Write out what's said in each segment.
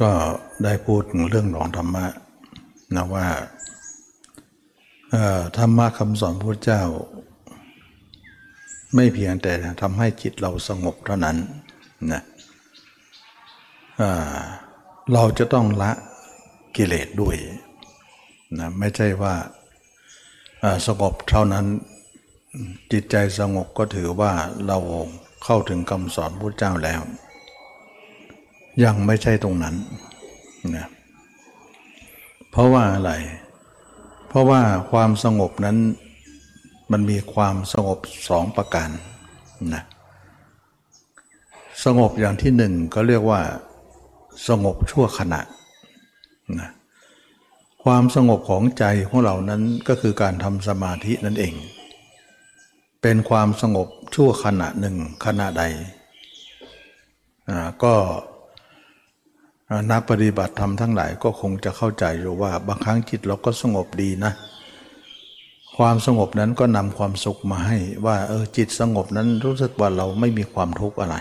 ก็ได้พูดเรื่องของธรรมะนะว่าธรรมะคำสอนพระเจ้า ไม่เพียงแต่ทำให้จิตเราสงบเท่านั้นนะเราจะต้องละกิเลสด้วยนะไม่ใช่ว่าอ่าสงบเท่านั้นจิตใจสงบก็ถือว่าเราเข้าถึงคำสอนพระเจ้าแล้ว ยังไม่ใช่ตรงนั้นนะเพราะว่าอะไร เพราะว่าความสงบนั้นมันมีความสงบสองประการนะสงบอย่างที่หนึ่งก็เรียกว่า สงบชั่วขณะนะความสงบของใจของเรานั้นก็คือการทำสมาธินั่นเอง เป็นความสงบชั่วขณะหนึ่งขณะใดก็ นักปฏิบัติธรรมทั้งหลายก็คงจะเข้าใจอยู่ว่า บางครั้งจิตเราก็สงบดีนะ ความสงบนั้นก็นำความสุขมาให้ว่าเออจิตสงบนั้นรู้สึกว่าเราไม่มีความทุกข์อะไร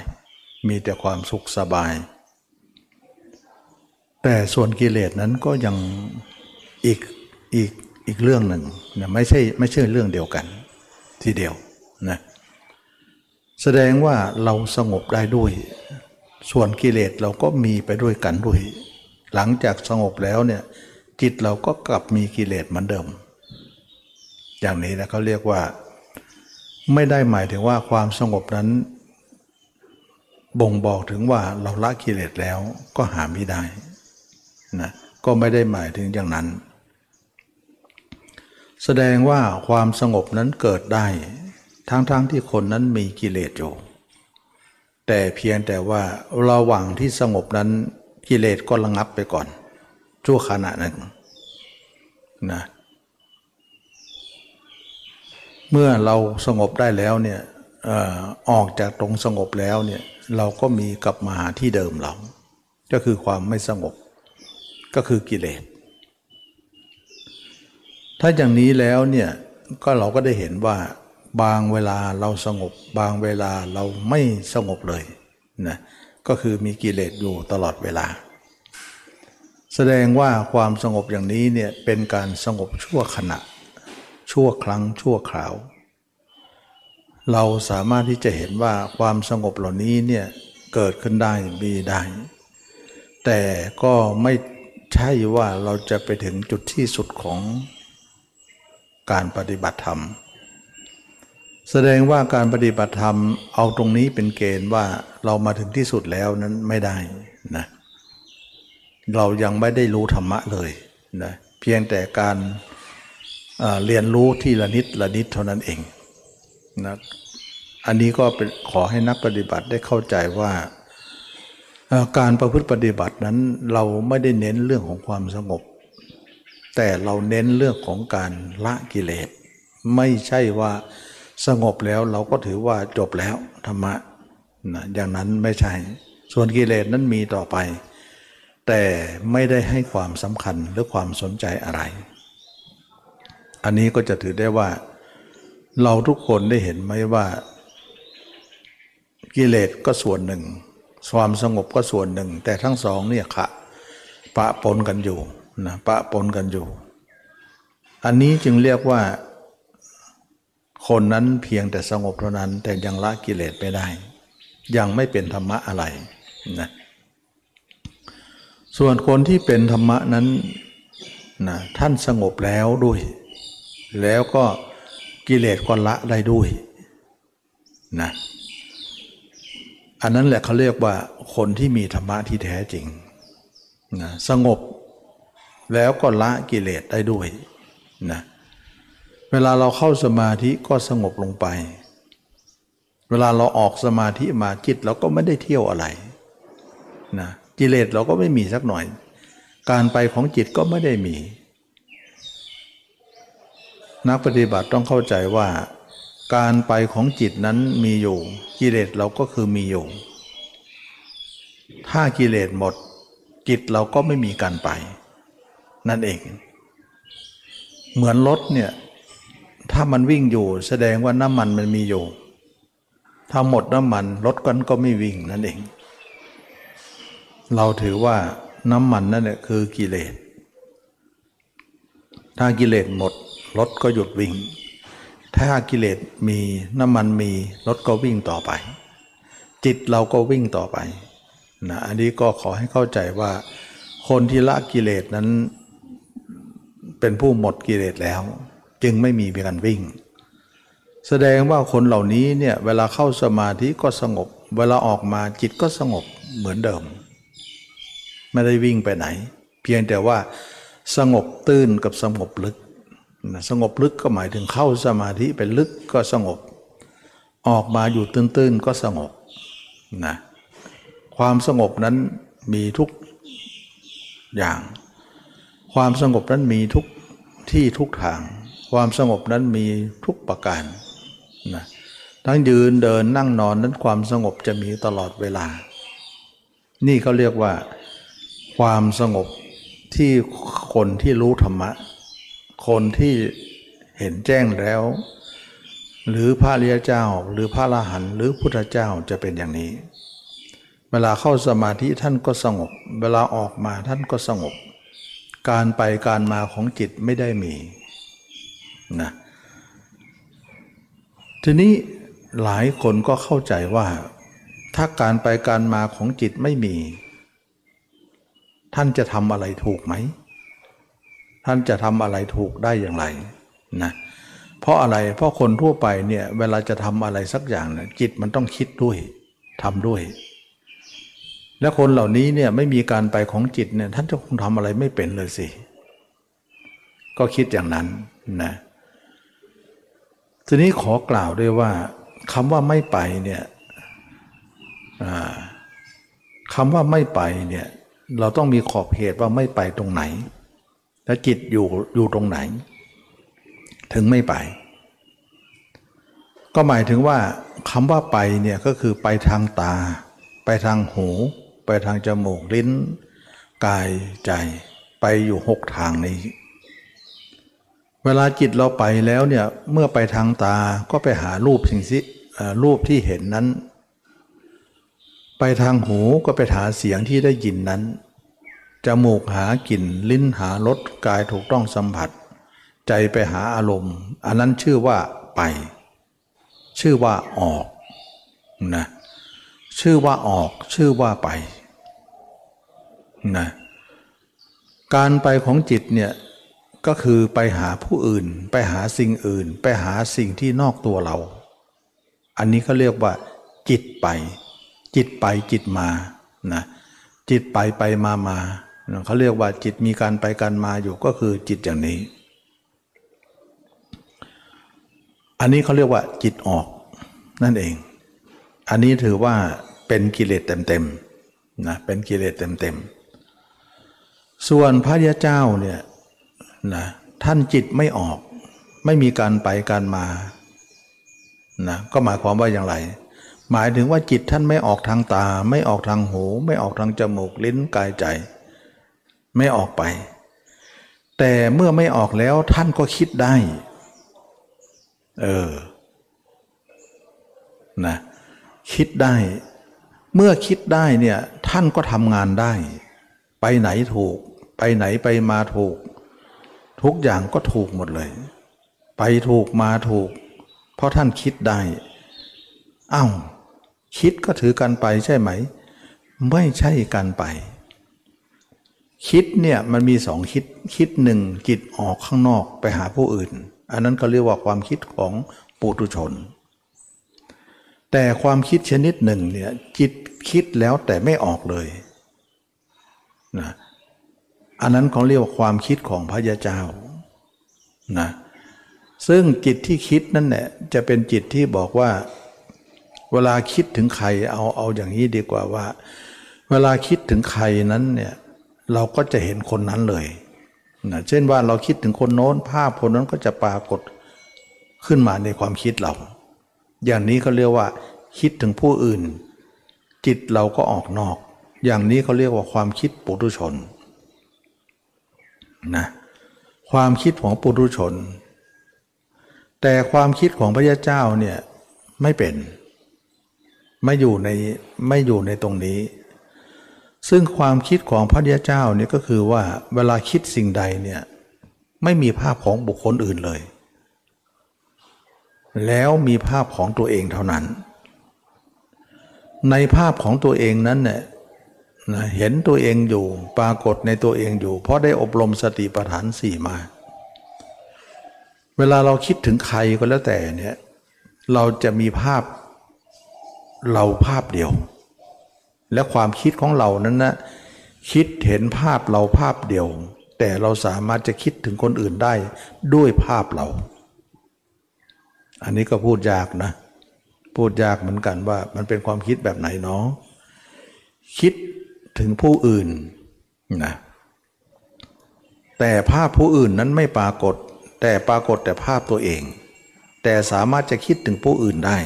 มีแต่ความสุขสบาย แต่ส่วนกิเลสนั้นก็ยังอีกอีกอีกเรื่องหนึ่งนะไม่ใช่ไม่ใช่เรื่องเดียวกัน ทีเดียวนะแสดงว่าเราสงบได้ด้วย ส่วนกิเลสเราก็มีไปด้วยกันด้วย หลังจากสงบแล้วเนี่ยจิตเราก็กลับมีกิเลสเหมือนเดิม อย่างนี้นะเขาเรียกว่า ไม่ได้หมายถึงว่าความสงบนั้น บ่งบอกถึงว่าเราละกิเลสแล้วก็หาไม่ได้นะก็ไม่ได้หมายถึงอย่างนั้น แสดงว่าความสงบนั้นเกิดได้ ทั้งๆทที่คนนั้นมีกิเลสอยู่ แต่เพียงแต่ว่าระหว่างที่สงบนั้นกิเลสก็ระงับไปก่อน ชั่วขณะหนึ่งนะเมื่อเราสงบได้แล้วเนี่ยออออกจากตรงสงบแล้วเนี่ยเราก็มีกลับมาหาที่เดิมเรา ก็คือความไม่สงบ ก็คือกิเลส ถ้าอย่างนี้แล้วเนี่ยก็เราก็ได้เห็นว่า บางเวลาเราสงบบางเวลาเราไม่สงบเลยนะก็คือมีกิเลสอยู่ตลอดเวลา แสดงว่าความสงบอย่างนี้เนี่ยเป็นการสงบชั่วขณะ ชั่วครั้งชั่วคราว เราสามารถที่จะเห็นว่าความสงบเหล่านี้เนี่ยเกิดขึ้นได้มีได้ แต่ก็ไม่ใช่ว่าเราจะไปถึงจุดที่สุดของการปฏิบัติธรรม แสดงว่าการปฏิบัติธรรมเอาตรงนี้เป็นเกณฑ์ว่าเรามาถึงที่สุดแล้วนั้นไม่ได้นะเรายังไม่ได้รู้ธรรมะเลยนะเพียงแต่การเอ่อเรียนรู้ที่ละนิดละนิดเท่านั้นเองนะอันนี้ก็เป็นขอให้นักปฏิบัติได้เข้าใจว่าการประพฤติปฏิบัตินั้นเราไม่ได้เน้นเรื่องของความสงบ แต่เราเน้นเรื่องของการละกิเลส ไม่ใช่ว่า สงบแล้วเราก็ถือว่าจบแล้วธรรมะนะอย่างนั้นไม่ใช่ ส่วนกิเลสนั้นมีต่อไป แต่ไม่ได้ให้ความสำคัญหรือความสนใจอะไร อันนี้ก็จะถือได้ว่า เราทุกคนได้เห็นไหมว่า กิเลสก็ส่วนหนึ่ง ความสงบก็ส่วนหนึ่ง แต่ทั้งสองเนี่ยขะปะปนกันอยู่นะปะปนกันอยู่ อันนี้จึงเรียกว่า คนนั้นเพียงแต่สงบเท่านั้นแต่ยังละกิเลสไม่ได้ ยังไม่เป็นธรรมะอะไรนะส่วนคนที่เป็นธรรมะนั้นนะท่านสงบแล้วด้วย แล้วก็กิเลสก็ละได้ด้วยนะอันนั้นแหละเขาเรียกว่าคนที่มีธรรมะที่แท้จริงนะสงบแล้วก็ละกิเลสได้ด้วยนะ เวลาเราเข้าสมาธิก็สงบลงไป เวลาเราออกสมาธิมาจิตเราก็ไม่ได้เที่ยวอะไรนะกิเลสเราก็ไม่มีสักหน่อย การไปของจิตก็ไม่ได้มี นักปฏิบัติต้องเข้าใจว่า การไปของจิตนั้นมีอยู่ กิเลสเราก็คือมีอยู่ ถ้ากิเลสหมด จิตเราก็ไม่มีการไป นั่นเอง เหมือนรถเนี่ย ถ้ามันวิ่งอยู่แสดงว่าน้ำมันมันมีอยู่ ถ้าหมดน้ำมันรถกันก็ไม่วิ่งนั่นเอง เราถือว่าน้ำมันนั่นแหละคือกิเลส ถ้ากิเลสหมดรถก็หยุดวิ่ง ถ้ากิเลสมีน้ำมันมีรถก็วิ่งต่อไป จิตเราก็วิ่งต่อไปนะอันนี้ก็ขอให้เข้าใจว่า คนที่ละกิเลสนั้น เป็นผู้หมดกิเลสแล้ว จึงไม่มีการวิ่ง แสดงว่าคนเหล่านี้เนี่ยเวลาเข้าสมาธิก็สงบ เวลาออกมาจิตก็สงบเหมือนเดิม ไม่ได้วิ่งไปไหน เพียงแต่ว่าสงบตื้นกับสงบลึก สงบลึกก็หมายถึงเข้าสมาธิไปลึกก็สงบ ออกมาอยู่ตื้นๆก็สงบนะความสงบนั้นมีทุกอย่าง ความสงบนั้นมีทุกที่ทุกทาง ความสงบนั้นมีทุกประการนะทั้งยืนเดินนั่งนอนนั้นความสงบจะมีตลอดเวลา นี่เขาเรียกว่า ความสงบที่คนที่รู้ธรรมะ คนที่เห็นแจ้งแล้ว หรือพระริยเจ้า หรือพระอรหันหรือพุทธเจ้าจะเป็นอย่างนี้ เวลาเข้าสมาธิท่านก็สงบ เวลาออกมาท่านก็สงบ การไปการมาของจิตไม่ได้มี นะทีนี้หลายคนก็เข้าใจว่า ถ้าการไปการมาของจิตไม่มี ท่านจะทำอะไรถูกไหม ท่านจะทำอะไรถูกได้อย่างไรนะเพราะอะไรเพราะคนทั่วไปเนี่ยเวลาจะทำอะไรสักอย่างเนี่ยจิตมันต้องคิดด้วยทำด้วย และคนเหล่านี้เนี่ยไม่มีการไปของจิตเนี่ยท่านจะคงทำอะไรไม่เป็นเลยสิ ก็คิดอย่างนั้นนะ ทีนี้ขอกล่าวด้วยว่าคำว่าไม่ไปเนี่ยคำว่าไม่ไปเนี่ยเราต้องมีขอบเขตว่าไม่ไปตรงไหน และจิตอยู่อยู่ตรงไหน ถึงไม่ไป ก็หมายถึงว่าคำว่าไปเนี่ยก็คือไปทางตา ไปทางหู ไปทางจมูกลิ้น กายใจ ไปอยู่หกทางนี้ เวลาจิตเราไปแล้วเนี่ยเมื่อไปทางตาก็ไปหารูปสิ่งที่รูปที่เห็นนั้น ไปทางหูก็ไปหาเสียงที่ได้ยินนั้นจมูกหากลิ่น ลิ้นหารสกายถูกต้องสัมผัส ใจไปหาอารมณ์ อันนั้นชื่อว่าไป ชื่อว่าออกนะชื่อว่าออกชื่อว่าไปนะการไปของจิตเนี่ย ก็คือไปหาผู้อื่น ไปหาสิ่งอื่น ไปหาสิ่งที่นอกตัวเรา อันนี้เขาเรียกว่า จิตไป จิตไปจิตมานะจิตไปไปมามาเขาเรียกว่าจิตมีการไปการมาอยู่ก็คือจิตอย่างนี้ อันนี้เขาเรียกว่าจิตออกนั่นเอง อันนี้ถือว่าเป็นกิเลสเต็มๆนะเป็นกิเลสเต็มๆส่วนพระยาเจ้าเนี่ย นะท่านจิตไม่ออก ไม่มีการไปการมานะก็หมายความว่าอย่างไร หมายถึงว่าจิตท่านไม่ออกทางตา ไม่ออกทางหู ไม่ออกทางจมูกลิ้นกายใจ ไม่ออกไป แต่เมื่อไม่ออกแล้วท่านก็คิดได้เออนะคิดได้ เมื่อคิดได้เนี่ยท่านก็ทำงานได้ ไปไหนถูก ไปไหนไปมาถูก ทุกอย่างก็ถูกหมดเลย ไปถูกมาถูก เพราะท่านคิดได้อา้าวคิดก็ถือกันไปใช่ไหม ไม่ใช่กันไป คิดเนี่ยมันมีสองคิดคิดหนึ่งจิตออกข้างนอกไปหาผู้อื่น อันนั้นก็เรียกว่าความคิดของปุถุชน แต่ความคิดชนิดหนึ่งเนี่ยจิตคิดแล้วแต่ไม่ออกเลยนะ อันนั้นเขาเรียกว่าความคิดของพระยาเจ้านะซึ่งจิตที่คิดนั่นแหละจะเป็นจิตที่บอกว่า เวลาคิดถึงใครเอาเอาอย่างนี้ดีกว่าว่า เวลาคิดถึงใครนั้นเนี่ยเราก็จะเห็นคนนั้นเลยนะเช่นว่าเราคิดถึงคนโน้นภาพคนนั้นก็จะปรากฏขึ้นมาในความคิดเรา อย่างนี้เขาเรียกว่า คิดถึงผู้อื่น จิตเราก็ออกนอก อย่างนี้เขาเรียกว่าความคิดปุถุชน นะความคิดของปุถุชน แต่ความคิดของพระยาเจ้าเนี่ยไม่เป็น ไม่อยู่ในไม่อยู่ในตรงนี้ ซึ่งความคิดของพระยาเจ้าเนี่ยก็คือว่าเวลาคิดสิ่งใดเนี่ยไม่มีภาพของบุคคลอื่นเลย แล้วมีภาพของตัวเองเท่านั้น ในภาพของตัวเองนั้นเนี่ย เห็นตัวเองอยู่ ปรากฏในตัวเองอยู่ เพราะได้อบรมสติปัฏฐานสี่มา เวลาเราคิดถึงใครก็แล้วแต่เนี่ยเราจะมีภาพเราภาพเดียว และความคิดของเรานั้นนะคิดเห็นภาพเราภาพเดียว แต่เราสามารถจะคิดถึงคนอื่นได้ด้วยภาพเรา อันนี้ก็พูดยากนะ พูดยากเหมือนกันว่ามันเป็นความคิดแบบไหนเนาะคิด ถึงผู้อื่นนะแต่ภาพผู้อื่นนั้นไม่ปรากฏ แต่ปรากฏแต่ภาพตัวเอง แต่สามารถจะคิดถึงผู้อื่นได้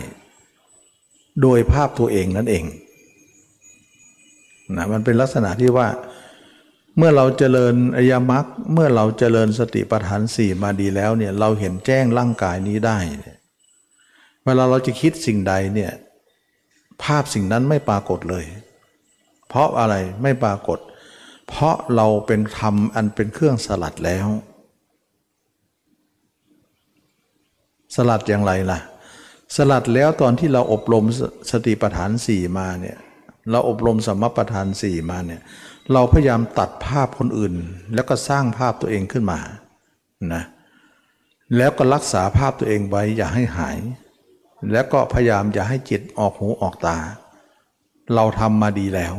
โดยภาพตัวเองนั่นเองนะมันเป็นลักษณะที่ว่า เมื่อเราเจริญอริยมรรคเมื่อเราเจริญสติปัฏฐานสี่มาดีแล้วเนี่ยเราเห็นแจ้งร่างกายนี้ได้เวลาเราจะคิดสิ่งใดเนี่ยภาพสิ่งนั้นไม่ปรากฏเลย เพราะอะไรไม่ปรากฏ เพราะเราเป็นธรรมอันเป็นเครื่องสลัดแล้ว สลัดอย่างไรล่ะ สลัดแล้วตอนที่เราอบรมสติปัฏฐานสี่มาเนี่ยเราอบรมสมปัฏฐานสี่มาเนี่ยเราพยายามตัดภาพคนอื่น แล้วก็สร้างภาพตัวเองขึ้นมานะแล้วก็รักษาภาพตัวเองไว้อย่าให้หาย แล้วก็พยายามอย่าให้จิตออกหูออกตา เราทำมาดีแล้ว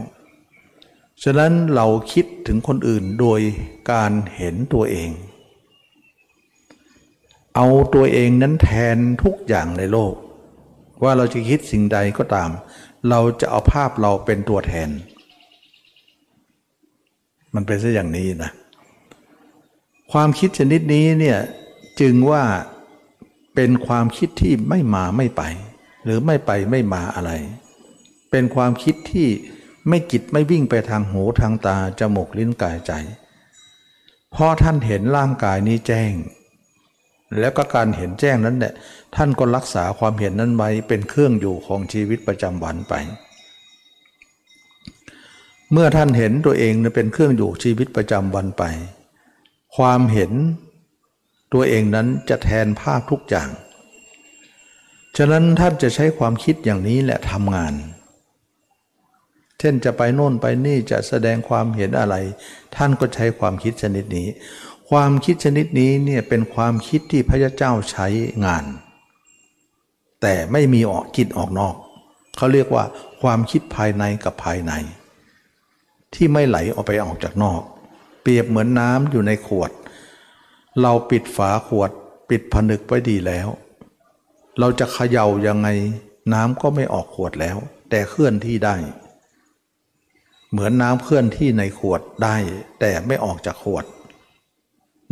ฉะนั้นเราคิดถึงคนอื่นโดยการเห็นตัวเอง เอาตัวเองนั้นแทนทุกอย่างในโลก ว่าเราจะคิดสิ่งใดก็ตาม เราจะเอาภาพเราเป็นตัวแทน มันเป็นซะอย่างนี้นะ ความคิดชนิดนี้เนี่ยจึงว่าเป็นความคิดที่ไม่มาไม่ไป หรือไม่ไปไม่มาอะไร เป็นความคิดที่ ไม่จิตไม่วิ่งไปทางหูทางตาจมูกลิ้นกายใจพราะท่านเห็นร่างกายนี้แจ้ง แล้วก็การเห็นแจ้งนั้นแหละท่านก็รักษาความเห็นนั้นไว้เป็นเครื่องอยู่ของชีวิตประจำวันไป เมื่อท่านเห็นตัวเองเป็นเครื่องอยู่ชีวิตประจำวันไป ความเห็นตัวเองนั้นจะแทนภาพทุกอย่าง ฉะนั้นท่านจะใช้ความคิดอย่างนี้แหละทำงาน เช่นจะไปโน่นไปนี่จะแสดงความเห็นอะไร ท่านก็ใช้ความคิดชนิดนี้ ความคิดชนิดนี้เนี่ยเป็นความคิดที่พระเจ้าใช้งาน แต่ไม่มีออกจิตออกนอก เขาเรียกว่าความคิดภายในกับภายใน ที่ไม่ไหลออกไปออกจากนอก เปรียบเหมือนน้ำอยู่ในขวด เราปิดฝาขวด ปิดผนึกไว้ดีแล้ว เราจะเขย่ายังไงน้ำก็ไม่ออกขวดแล้ว แต่เคลื่อนที่ได้ เหมือนน้ำเคลื่อนที่ในขวดได้ แต่ไม่ออกจากขวด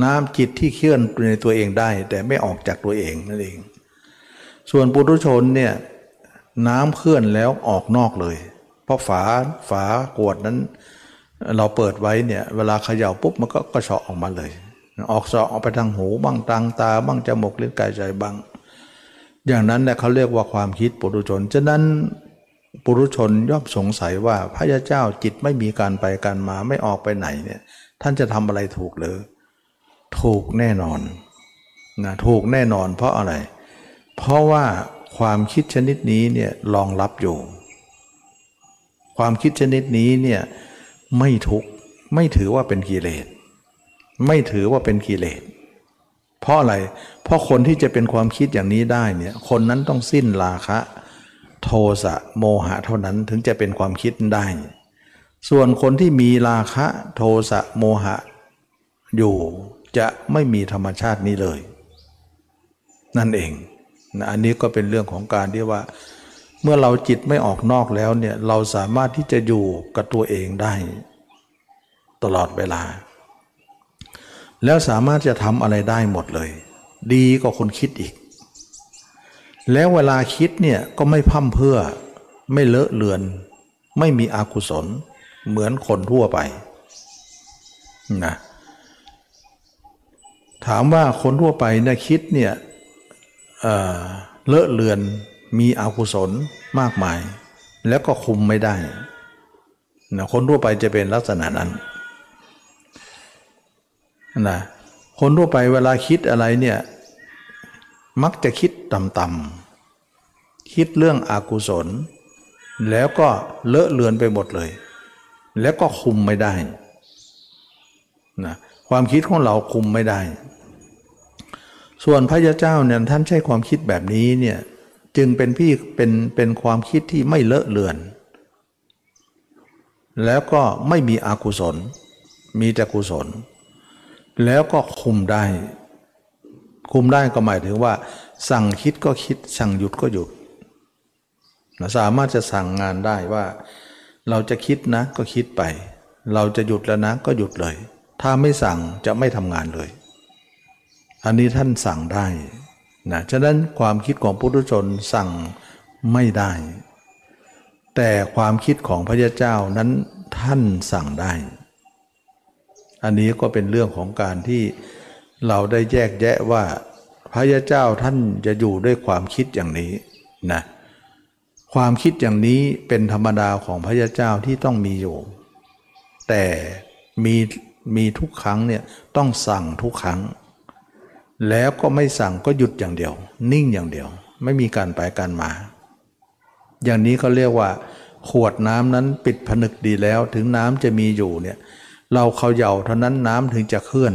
น้ำจิตที่เคลื่อนในตัวเองได้ แต่ไม่ออกจากตัวเองนั่นเอง ส่วนปุถุชนเนี่ยน้ำเคลื่อนแล้วออกนอกเลย เพราะฝาฝาขวดนั้น เราเปิดไว้เนี่ยเวลาเขย่าปุ๊บมันก็กระเฉาะออกมาเลย ออกเสาะออกไปทางหูบ้างทางตาบ้างจมูกลิ้นกายใจบ้าง อย่างนั้นเนี่ยเขาเรียกว่าความคิดปุถุชน ฉะนั้น ปุรุชนย่อมสงสัยว่าพระยาเจ้าจิตไม่มีการไปการมาไม่ออกไปไหนเนี่ยท่านจะทำอะไรถูกหรือ ถูกแน่นอนนะถูกแน่นอนเพราะอะไร เพราะว่าความคิดชนิดนี้เนี่ยรองรับอยู่ ความคิดชนิดนี้เนี่ยไม่ทุกไม่ถือว่าเป็นกิเลสไม่ถือว่าเป็นกิเลสเพราะอะไร เพราะคนที่จะเป็นความคิดอย่างนี้ได้เนี่ยคนนั้นต้องสิ้นราคะ โทสะโมหะเท่านั้นถึงจะเป็นความคิดได้ ส่วนคนที่มีราคะโทสะโมหะ อยู่จะไม่มีธรรมชาตินี้เลย นั่นเองนะอันนี้ก็เป็นเรื่องของการที่ว่า เมื่อเราจิตไม่ออกนอกแล้วเนี่ยเราสามารถที่จะอยู่กับตัวเองได้ ตลอดเวลา แล้วสามารถจะทำอะไรได้หมดเลย ดีกว่าคนคิดอีก แล้วเวลาคิดเนี่ยก็ไม่พั่มเพื่อ ไม่เลอะเลือน ไม่มีอกุศล เหมือนคนทั่วไปนะถามว่าคนทั่วไปเนี่ยคิดเนี่ยเเลอะเลือนมีอกุศลมากมาย แล้วก็คุมไม่ได้นะคนทั่วไปจะเป็นลักษณะนั้นนะคนทั่วไปเวลาคิดอะไรเนี่ย มักจะคิดต่ำๆคิดเรื่องอากุศล แล้วก็เลอะเลือนไปหมดเลย แล้วก็คุมไม่ได้นะความคิดของเราคุมไม่ได้ ส่วนพระยาเจ้าเนี่ยท่านใช้ความคิดแบบนี้เนี่ยจึงเป็นพี่เป็นเป็นความคิดที่ไม่เลอะเลือน แล้วก็ไม่มีอกุศล มีแต่กุศล แล้วก็คุมได้ คุมได้ก็หมายถึงว่า สั่งคิดก็คิด สั่งหยุดก็หยุดสามารถจะสั่งงานได้ว่า เราจะคิดนะก็คิดไป เราจะหยุดแล้วนะก็หยุดเลย ถ้าไม่สั่งจะไม่ทำงานเลย อันนี้ท่านสั่งได้นะฉะนั้นความคิดของพุทธชนสั่งไม่ได้ แต่ความคิดของพระยาเจ้านั้นท่านสั่งได้ อันนี้ก็เป็นเรื่องของการที่ เราได้แยกแยะว่าพระยาเจ้าท่านจะอยู่ด้วยความคิดอย่างนี้นะความคิดอย่างนี้เป็นธรรมดาของพระยาเจ้าที่ต้องมีอยู่ แต่มีมีทุกครั้งเนี่ยต้องสั่งทุกครั้ง แล้วก็ไม่สั่งก็หยุดอย่างเดียว นิ่งอย่างเดียว ไม่มีการไปการมา อย่างนี้เขาเรียกว่า ขวดน้ำนั้นปิดผนึกดีแล้ว ถึงน้ำจะมีอยู่เนี่ยเราเขย่าเท่านั้นน้ำถึงจะเคลื่อน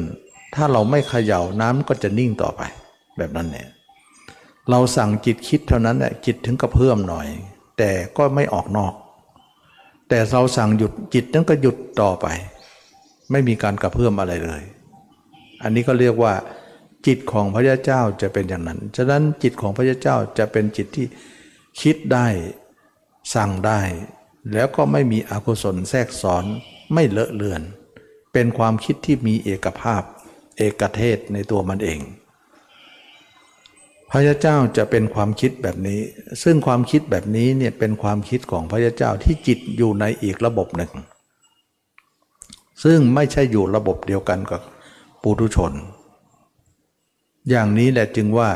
ถ้าเราไม่เขย่าน้ำก็จะนิ่งต่อไป แบบนั้นเนี่ยเราสั่งจิตคิดเท่านั้นแหละจิตถึงกระเพื่อมหน่อย แต่ก็ไม่ออกนอก แต่เราสั่งหยุดจิตนั้นก็หยุดต่อไป ไม่มีการกระเพื่อมอะไรเลย อันนี้ก็เรียกว่า จิตของพระยาเจ้าจะเป็นอย่างนั้น ฉะนั้นจิตของพระยาเจ้าจะเป็นจิตที่คิดได้สั่งได้ แล้วก็ไม่มีอกุศลแทรกซ้อนไม่เลอะเลือน เป็นความคิดที่มีเอกภาพ เอกเทศในตัวมันเอง พระยาเจ้าจะเป็นความคิดแบบนี้ ซึ่งความคิดแบบนี้เนี่ยเป็นความคิดของพระยาเจ้าที่จิตอยู่ในอีกระบบหนึ่ง ซึ่งไม่ใช่อยู่ระบบเดียวกันกับปุถุชน อย่างนี้แหละจึงว่า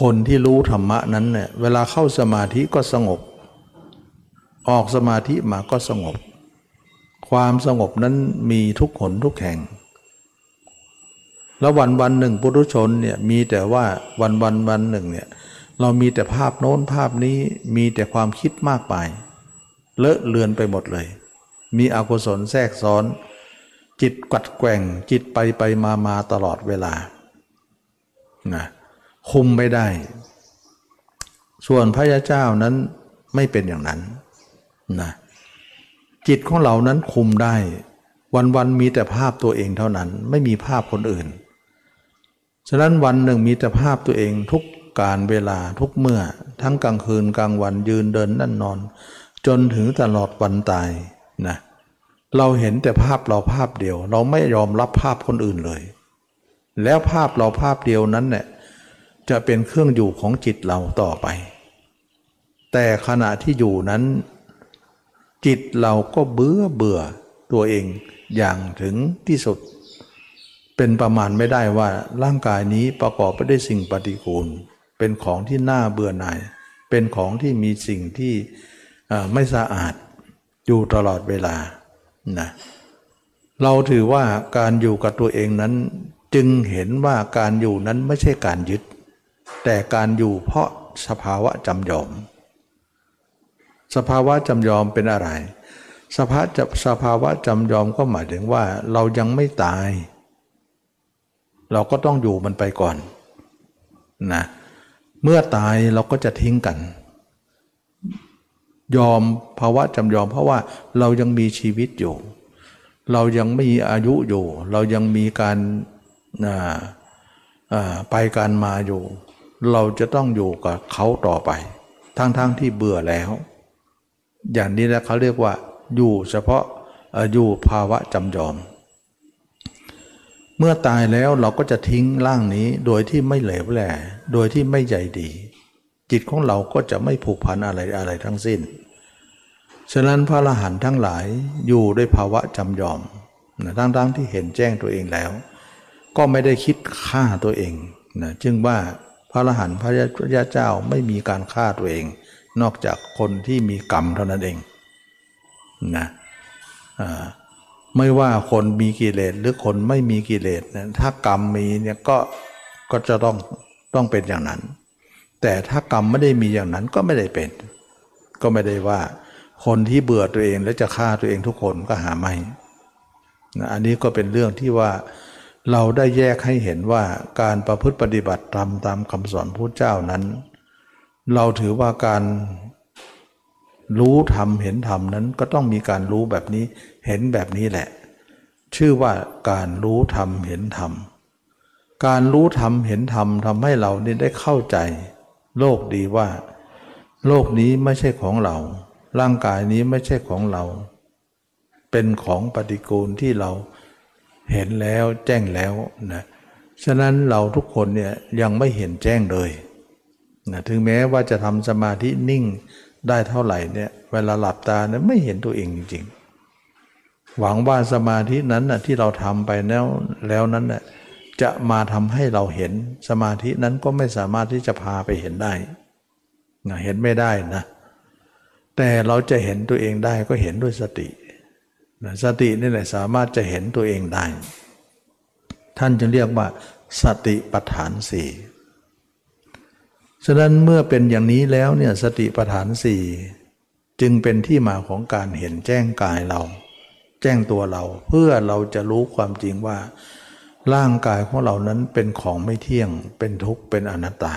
คนที่รู้ธรรมะนั้นเนี่ยเวลาเข้าสมาธิก็สงบ ออกสมาธิมาก็สงบ ความสงบนั้นมีทุกขนทุกแห่ง แล้ววันวันหนึ่งปุถุชนเนี่ยมีแต่ว่าวันวันวันหนึ่งเนี่ยเรามีแต่ภาพโน้นภาพนี้มีแต่ความคิดมากไปเลอะเลือนไปหมดเลย มีอกุศลแทรกซ้อน จิตกัดแกว่งจิตไปไปมามาตลอดเวลานะคุมไม่ได้ ส่วนพระยาเจ้านั้นไม่เป็นอย่างนั้นนะจิตของเรานั้นคุมได้ วันๆมีแต่ภาพตัวเองเท่านั้น ไม่มีภาพคนอื่น ฉะนั้นวันหนึ่งมีแต่ภาพตัวเองทุกการเวลาทุกเมื่อ ทั้งกลางคืนกลางวันยืนเดินนั่นนอน จนถึงตลอดวันตายนะเราเห็นแต่ภาพเราภาพเดียว เราไม่ยอมรับภาพคนอื่นเลย แล้วภาพเราภาพเดียวนั้นเนี่ยจะเป็นเครื่องอยู่ของจิตเราต่อไป แต่ขณะที่อยู่นั้น จิตเราก็เบื่อเบื่อตัวเองอย่างถึงที่สุด เป็นประมาณไม่ได้ว่าร่างกายนี้ประกอบไปด้วยสิ่งปฏิกูล เป็นของที่น่าเบื่อหน่าย เป็นของที่มีสิ่งที่ไม่สะอาดอยู่ตลอดเวลานะเราถือว่าการอยู่กับตัวเองนั้นจึงเห็นว่าการอยู่นั้นไม่ใช่การยึด แต่การอยู่เพราะสภาวะจำยอม สภาวะจำยอมเป็นอะไร สภาจะสภาวะจำยอมก็หมายถึงว่าเรายังไม่ตาย เราก็ต้องอยู่มันไปก่อนนะเมื่อตายเราก็จะทิ้งกัน ยอมภาวะจำยอมเพราะว่าเรายังมีชีวิตอยู่ เรายังมีอายุอยู่ เรายังมีการไปการมาอยู่ เราจะต้องอยู่กับเขาต่อไป ทั้งๆทที่เบื่อแล้ว อย่างนี้แล้วเขาเรียกว่าอยู่เฉพาะอยู่ภาวะจำยอม เมื่อตายแล้วเราก็จะทิ้งร่างนี้โดยที่ไม่เหลวแหลโดยที่ไม่ใหญ่ดี จิตของเราก็จะไม่ผูกพันอะไรอะไรทั้งสิ้น ฉะนั้นพระอรหันต์ทั้งหลายอยู่ด้วยภาวะจำยอมนะทั้งๆทที่เห็นแจ้งตัวเองแล้ว ก็ไม่ได้คิดฆ่าตัวเองนะจึงว่าพระอรหันต์พระยาเจ้าไม่มีการฆ่าตัวเอง นอกจากคนที่มีกรรมเท่านั้นเองนะอ่า ไม่ว่าคนมีกิเลสหรือคนไม่มีกิเลสเนี่ยถ้ากรรมมีเนี่ยก็ก็จะต้องต้องเป็นอย่างนั้น แต่ถ้ากรรมไม่ได้มีอย่างนั้นก็ไม่ได้เป็น ก็ไม่ได้ว่า คนที่เบื่อตัวเองแล้วจะฆ่าตัวเองทุกคนก็หาไม่นะอันนี้ก็เป็นเรื่องที่ว่าเราได้แยกให้เห็นว่าการประพฤติปฏิบัติตามตามคำสอนพระเจ้านั้น เราถือว่าการ รู้ธรรมเห็นธรรมนั้นก็ต้องมีการรู้แบบนี้เห็นแบบนี้แหละ ชื่อว่าการรู้ธรรมเห็นธรรม การรู้ธรรมเห็นธรรมทำให้เรานี่ได้เข้าใจ โลกดีว่า โลกนี้ไม่ใช่ของเรา ร่างกายนี้ไม่ใช่ของเรา เป็นของปฏิกูลที่เราเห็นแล้วแจ้งแล้วนะฉะนั้นเราทุกคนเนี่ยยังไม่เห็นแจ้งเลยนะถึงแม้ว่าจะทำสมาธินิ่ง ได้เท่าไหร่เนี่ยเวลาหลับตาเนี่ยไม่เห็นตัวเองจริง ๆ หวังว่าสมาธินั้นนะที่เราทำไปแล้วแล้วนั้นนะจะมาทำให้เราเห็นสมาธินั้นก็ไม่สามารถที่จะพาไปเห็นได้นะเห็นไม่ได้นะ แต่เราจะเห็นตัวเองได้ก็เห็นด้วยสตินะสตินี่แหละสามารถจะเห็นตัวเองได้ ท่านจึงเรียกว่าสติปัฏฐานสี่ ฉะนั้นเมื่อเป็นอย่างนี้แล้วเนี่ยสติปัฏฐานสี่จึงเป็นที่มาของการเห็นแจ้งกายเรา แจ้งตัวเราเพื่อเราจะรู้ความจริงว่า ร่างกายของเรานั้นเป็นของไม่เที่ยง เป็นทุกข์เป็นอนัตตา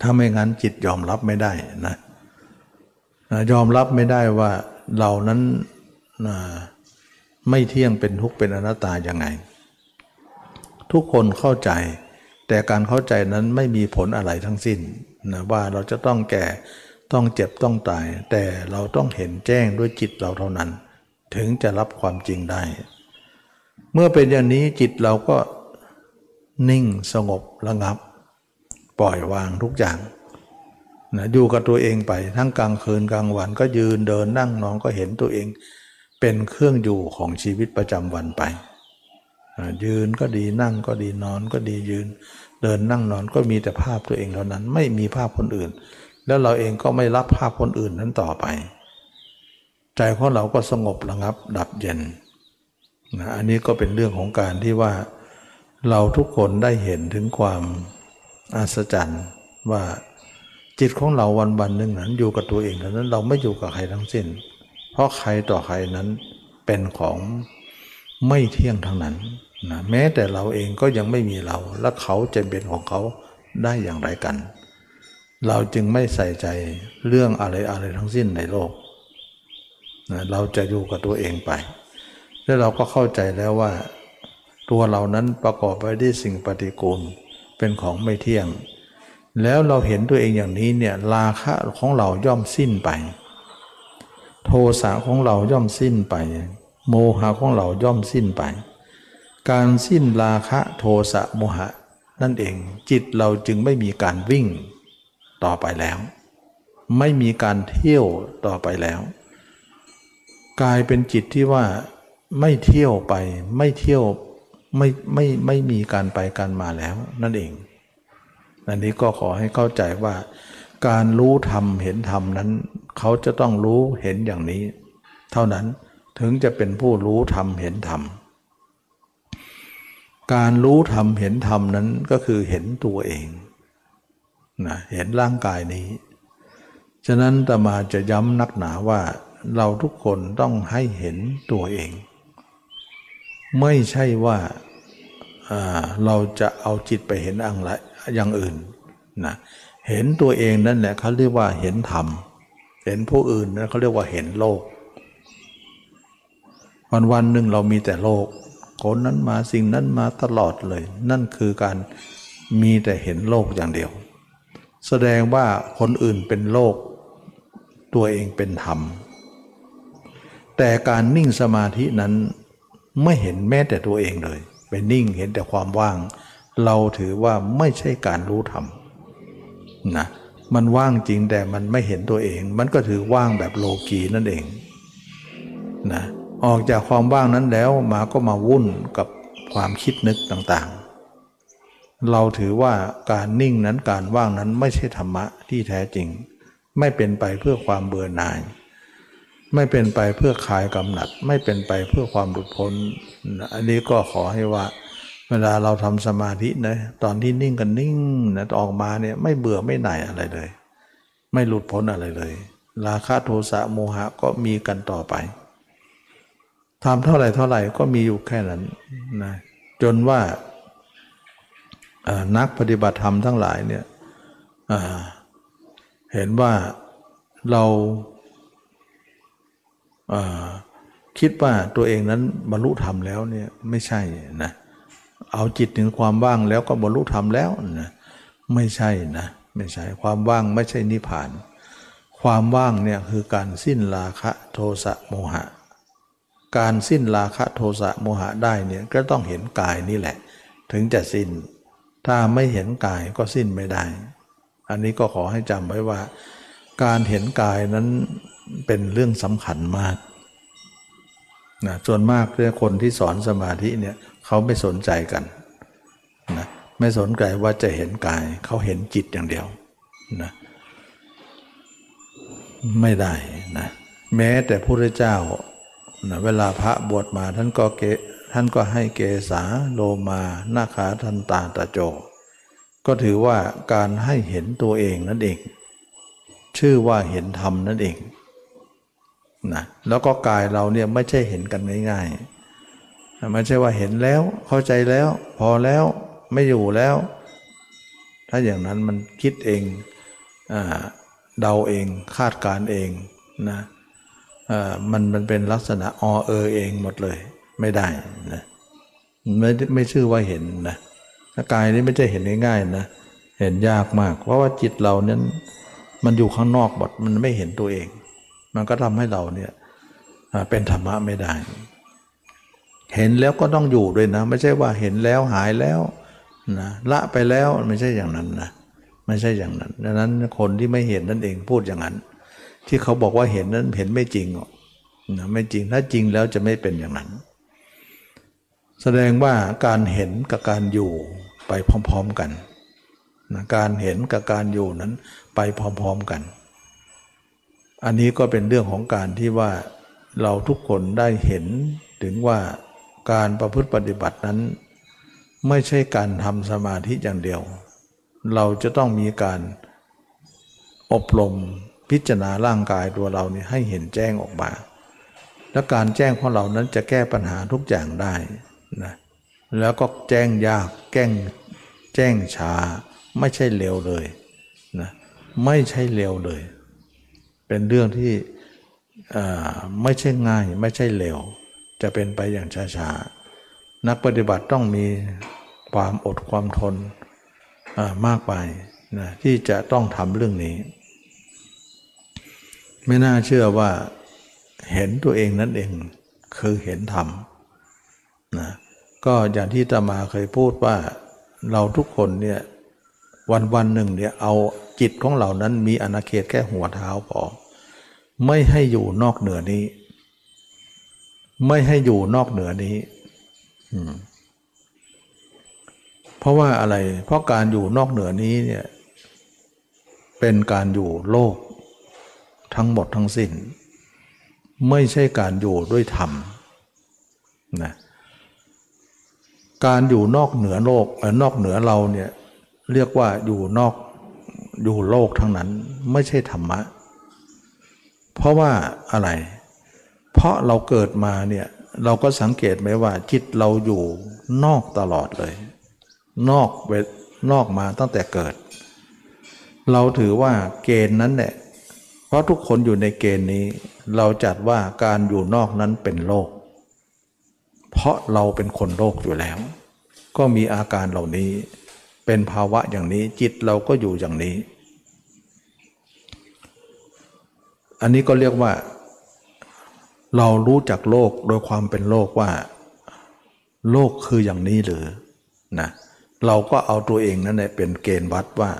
ถ้าไม่งั้นจิตยอมรับไม่ได้นะยอมรับไม่ได้ว่าเรานั้นไม่เที่ยงเป็นทุกข์เป็นอนัตตายังไง ทุกคนเข้าใจ แต่การเข้าใจนั้นไม่มีผลอะไรทั้งสิ้นนะว่าเราจะต้องแก่ต้องเจ็บต้องตาย แต่เราต้องเห็นแจ้งด้วยจิตเราเท่านั้น ถึงจะรับความจริงได้ เมื่อเป็นอย่างนี้จิตเราก็นิ่งสงบระงับ ปล่อยวางทุกอย่างนะอยู่กับตัวเองไปทั้งกลางคืนกลางวันก็ยืนเดินนั่งนอนก็เห็นตัวเอง เป็นเครื่องอยู่ของชีวิตประจำวันไป ยืนก็ดีนั่งก็ดีนอนก็ดียืน เดินนั่งนอนก็มีแต่ภาพตัวเองเท่านั้น ไม่มีภาพคนอื่น แล้วเราเองก็ไม่รับภาพคนอื่นนั้นต่อไป ใจของเราก็สงบระงับ ดับเย็นนะอันนี้ก็เป็นเรื่องของการที่ว่าเราทุกคนได้เห็นถึงความอัศจรรย์ว่าจิตของเราวันวันหนึ่งนั้นอยู่กับตัวเองเท่านั้นเราไม่อยู่กับใครทั้งสิ้น เพราะใครต่อใครนั้นเป็นของไม่เที่ยงทั้งนั้น นะแม้แต่เราเองก็ยังไม่มีเรา และเขาจะเป็นของเขาได้อย่างไรกัน เราจึงไม่ใส่ใจเรื่องอะไรอะไรทั้งสิ้นในโลกนะเราจะอยู่กับตัวเองไป แล้วเราก็เข้าใจแล้วว่า ตัวเรานั้นประกอบไปด้วยสิ่งปฏิกูลเป็นของไม่เที่ยง แล้วเราเห็นตัวเองอย่างนี้เนี่ยราคะของเราย่อมสิ้นไป โทสะของเราย่อมสิ้นไป โมหะของเราย่อมสิ้นไป การสิ้นราคะโทสะโมหะ นั่นเองจิตเราจึงไม่มีการวิ่งต่อไปแล้ว ไม่มีการเที่ยวต่อไปแล้ว กลายเป็นจิตที่ว่าไม่เที่ยวไปไม่เที่ยวไม่ไม่ไม่มีการไปการมาแล้ว นั่นเอง อันนี้ก็ขอให้เข้าใจว่า การรู้ธรรมเห็นธรรมนั้น เขาจะต้องรู้เห็นอย่างนี้ เท่านั้นถึงจะเป็นผู้รู้ธรรมเห็นธรรม การรู้ธรรมเห็นธรรมนั้นก็คือเห็นตัวเองนะเห็นร่างกายนี้ ฉะนั้นตมาจะย้ำนักหนาว่าเราทุกคนต้องให้เห็นตัวเอง ไม่ใช่ว่าเราจะเอาจิตไปเห็นอะไรอย่างอื่นนะเห็นตัวเองนั่นแหละเขาเรียกว่าเห็นธรรม เห็นผู้อื่นนั่นเขาเรียกว่าเห็นโลก วันวันหนึ่งเรามีแต่โลก คนนั้นมาสิ่งนั้นมาตลอดเลย นั่นคือการมีแต่เห็นโลกอย่างเดียว แสดงว่าคนอื่นเป็นโลก ตัวเองเป็นธรรม แต่การนิ่งสมาธินั้นไม่เห็นแม้แต่ตัวเองเลยเป็นนิ่งเห็นแต่ความว่าง เราถือว่าไม่ใช่การรู้ธรรมนะมันว่างจริงแต่มันไม่เห็นตัวเอง มันก็ถือว่างแบบโลกีนั่นเองนะ ออกจากความว่างนั้นแล้วมาก็มาวุ่นกับความคิดนึกต่างๆ เราถือว่าการนิ่งนั้นการว่างนั้นไม่ใช่ธรรมะที่แท้จริง ไม่เป็นไปเพื่อความเบื่อหน่าย ไม่เป็นไปเพื่อคลายกำหนัด ไม่เป็นไปเพื่อความหลุดพ้น อันนี้ก็ขอให้ว่า เวลาเราทำสมาธินะตอนที่นิ่งกันนิ่งนะออกมาเนี่ยไม่เบื่อไม่หน่ายอะไรเลย ไม่หลุดพ้นอะไรเลย ราคะโทสะโมหะก็มีกันต่อไป ทำเท่าไหร่เท่าไหร่ก็มีอยู่แค่นั้นนะจนว่านักปฏิบัติธรรมทั้งหลายเนี่ยเห็นว่าเราคิดว่าตัวเองนั้นบรรลุธรรมแล้วเนี่ยไม่ใช่นะเอาจิตถึงความว่างแล้วก็บรรลุธรรมแล้วนะไม่ใช่นะไม่ใช่ความว่างไม่ใช่นิพพาน ความว่างเนี่ยคือการสิ้นราคะโทสะโมหะ การสิ้นราคะโทสะโมหะได้เนี่ยก็ต้องเห็นกายนี่แหละ ถึงจะสิ้น ถ้าไม่เห็นกายก็สิ้นไม่ได้ อันนี้ก็ขอให้จำไว้ว่า การเห็นกายนั้นเป็นเรื่องสำคัญมากนะส่วนมากเรื่องคนที่สอนสมาธิเนี่ยเขาไม่สนใจกันนะไม่สนใจว่าจะเห็นกาย เขาเห็นจิตอย่างเดียวนะไม่ได้นะแม้แต่พระเจ้า นะเวลาพระบวชมาท่านก็เกท่านก็ให้เกษาโลมานาขาทันตาตะโจ ก็ถือว่าการให้เห็นตัวเองนั่นเอง ชื่อว่าเห็นธรรมนั่นเองนะแล้วก็กายเราเนี่ยไม่ใช่เห็นกันง่ายๆไม่ใช่ว่าเห็นแล้วเข้าใจแล้ว พอแล้วไม่อยู่แล้ว ถ้าอย่างนั้นมันคิดเองเดาเองคาดการเองนะ มันมันเป็นลักษณะอเออเองหมดเลย ไม่ได้นะไม่ไม่ชื่อว่าเห็นนะกายนี้ไม่ใช่เห็นง่ายๆนะเห็นยากมาก เพราะว่าจิตเรานั้นมันอยู่ข้างนอกหมดมันไม่เห็นตัวเอง มันก็ทำให้เราเนี่ยเป็นธรรมะไม่ได้ เห็นแล้วก็ต้องอยู่ด้วยนะ ไม่ใช่ว่าเห็นแล้วหายแล้วนะละไปแล้วไม่ใช่อย่างนั้นนะไม่ใช่อย่างนั้นดังนั้นคนที่ไม่เห็นนั่นเองพูดอย่างนั้น ที่เขาบอกว่าเห็นนั้นเห็นไม่จริงนะไม่จริงถ้าจริงแล้วจะไม่เป็นอย่างนั้น แสดงว่าการเห็นกับการอยู่ไปพร้อมๆกันนะการเห็นกับการอยู่นั้นไปพร้อมๆกัน อันนี้ก็เป็นเรื่องของการที่ว่าเราทุกคนได้เห็นถึงว่าการประพฤติปฏิบัตินั้น ไม่ใช่การทำสมาธิอย่างเดียว เราจะต้องมีการอบรม พิจารณาร่างกายตัวเรานี่ให้เห็นแจ้งออกมา และการแจ้งของเรานั้นจะแก้ปัญหาทุกอย่างได้นะแล้วก็แจ้งยากแก้งแจ้งช้าไม่ใช่เร็วเลยนะไม่ใช่เร็วเลย เป็นเรื่องที่ไม่ใช่ง่ายไม่ใช่เร็ว จะเป็นไปอย่างช้าๆนักปฏิบัติต้องมีความอดความทนมากไปนะที่จะต้องทำเรื่องนี้ ไม่น่าเชื่อว่าเห็นตัวเองนั่นเองคือเห็นธรรมนะก็อย่างที่ตามาเคยพูดว่าเราทุกคนเนี่ยวันวันหนึ่งเนี่ยเอาจิตของเรานั้นมีอาณาเขตแค่หัวเท้าพอไม่ให้อยู่นอกเหนือนี้ ไม่ให้อยู่นอกเหนือนี้เพราะว่าอะไร เพราะการอยู่นอกเหนือนี้เนี่ยเป็นการอยู่โลก ทั้งหมดทั้งสิ้น ไม่ใช่การอยู่ด้วยธรรมนะการอยู่นอกเหนือโลกนอกเหนือเราเนี่ยเรียกว่าอยู่นอกอยู่โลกทั้งนั้นไม่ใช่ธรรมะ เพราะว่าอะไร เพราะเราเกิดมาเนี่ยเราก็สังเกตไหมว่าจิตเราอยู่นอกตลอดเลย นอกเวนอกมาตั้งแต่เกิด เราถือว่าเกณฑ์นั้นเนี่ย เพราะทุกคนอยู่ในเกณฑ์นี้ เราจัดว่าการอยู่นอกนั้นเป็นโลกเพราะเราเป็นคนโลกอยู่แล้ว ก็มีอาการเหล่านี้ เป็นภาวะอย่างนี้จิตเราก็อยู่อย่างนี้ อันนี้ก็เรียกว่า เรารู้จักโลกโดยความเป็นโลกว่า โลกคืออย่างนี้หรือนะเราก็เอาตัวเองนั่นแหละเป็นเกณฑ์วัดว่า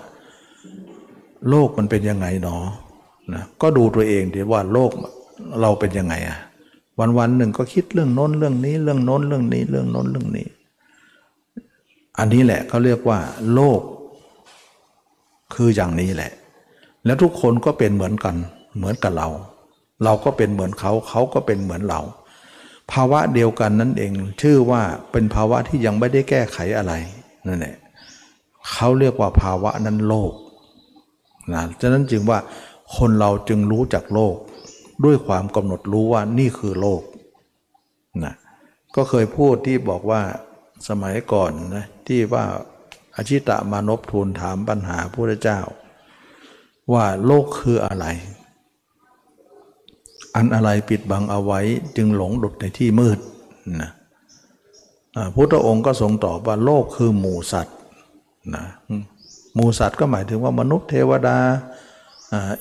โลกมันเป็นยังไงหนอ นะก็ดูตัวเองดีว่าโลกเราเป็นยังไงอะวันวันหนึ่งก็คิดเรื่องโน้นเรื่องนี้ เรื่องโน้นเรื่องนี้ เรื่องโน้นเรื่องนี้ อันนี้แหละเขาเรียกว่า โลก คืออย่างนี้แหละ แล้วทุกคนก็เป็นเหมือนกัน เหมือนกับเรา เราก็เป็นเหมือนเขาเขาก็เป็นเหมือนเรา ภาวะเดียวกันนั่นเอง ชื่อว่าเป็นภาวะที่ยังไม่ได้แก้ไขอะไรนั่นแหละเขาเรียกว่าภาวะนั้นโลกนะฉะนั้นจึงว่า คนเราจึงรู้จักโลก ด้วยความกำหนดรู้ว่านี่คือโลกนะก็เคยพูดที่บอกว่าสมัยก่อนนะที่ว่าอาชิตะมานพทูลถามปัญหาพระเจ้า ว่าโลกคืออะไร อันอะไรปิดบังเอาไว้จึงหลงหลุดในที่มืดนะพุทธองค์ก็ทรงตอบว่าโลกคือหมู่สัตว์นะหมู่สัตว์ก็หมายถึงว่ามนุษย์เทวดา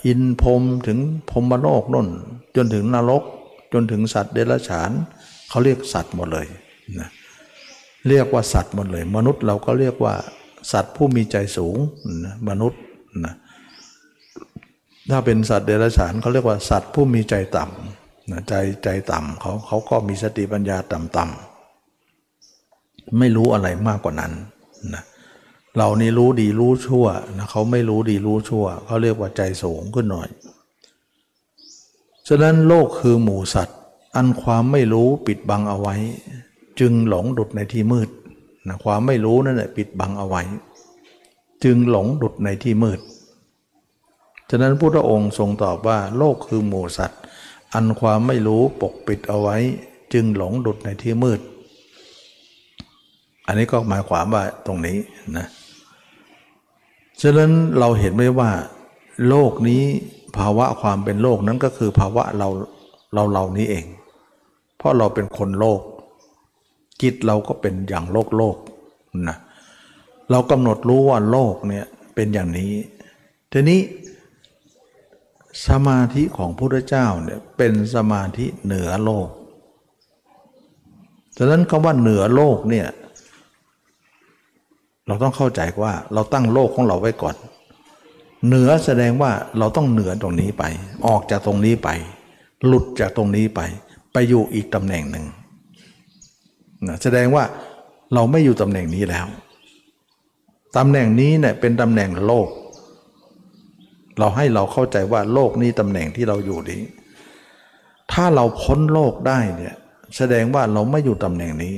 อินพรมถึงพรมโลกน่น จนถึงนรก จนถึงสัตว์เดรัจฉานเขาเรียกสัตว์หมดเลยนะเรียกว่าสัตว์หมดเลย มนุษย์เราก็เรียกว่า สัตว์ผู้มีใจสูงนะมนุษย์นะถ้าเป็นสัตว์เดรัจฉานเขาเรียกว่าสัตว์ผู้มีใจต่ำนะใจใจต่ำเขาเขาก็มีสติปัญญาต่ำๆไม่รู้อะไรมากกว่านั้นนะเเรานี่รู้ดีรู้ชั่วนะเขาไม่รู้ดีรู้ชั่วเขาเรียกว่าใจสูงขึ้นหน่อย ฉะนั้นโลกคือหมู่สัตว์ อันความไม่รู้ปิดบังเอาไว้ จึงหลงดุดในที่มืดนะความไม่รู้นั่นแหละปิดบังเอาไว้ จึงหลงดุดในที่มืด ฉะนั้นพุทธองค์ทรงตอบว่า โลกคือหมู่สัตว์ อันความไม่รู้ปกปิดเอาไว้ จึงหลงดุดในที่มืด อันนี้ก็หมายความว่าตรงนี้นะ ฉะนั้นเราเห็นไหมว่า โลกนี้ภาวะความเป็นโลกนั้นก็คือภาวะเราเราเรานี้เอง เพราะเราเป็นคนโลก จิตเราก็เป็นอย่างโลกโลกนะเรากำหนดรู้ว่าโลกเนี่ยเป็นอย่างนี้ ทีนี้สมาธิของพระพุทธเจ้าเนี่ยเป็นสมาธิเหนือโลก ฉะนั้นคำว่าเหนือโลกเนี่ย เราต้องเข้าใจว่าเราตั้งโลกของเราไว้ก่อน เหนือแสดงว่าเราต้องเหนือตรงนี้ไป ออกจากตรงนี้ไป หลุดจากตรงนี้ไป ไปอยู่อีกตำแหน่งหนึ่งนะแสดงว่าเราไม่อยู่ตำแหน่งนี้แล้วตำแหน่งนี้เนี่ยเป็นตำแหน่งโลก เราให้เราเข้าใจว่าโลกนี้ตำแหน่งที่เราอยู่นี้ ถ้าเราพ้นโลกได้เนี่ยแสดงว่าเราไม่อยู่ตำแหน่งนี้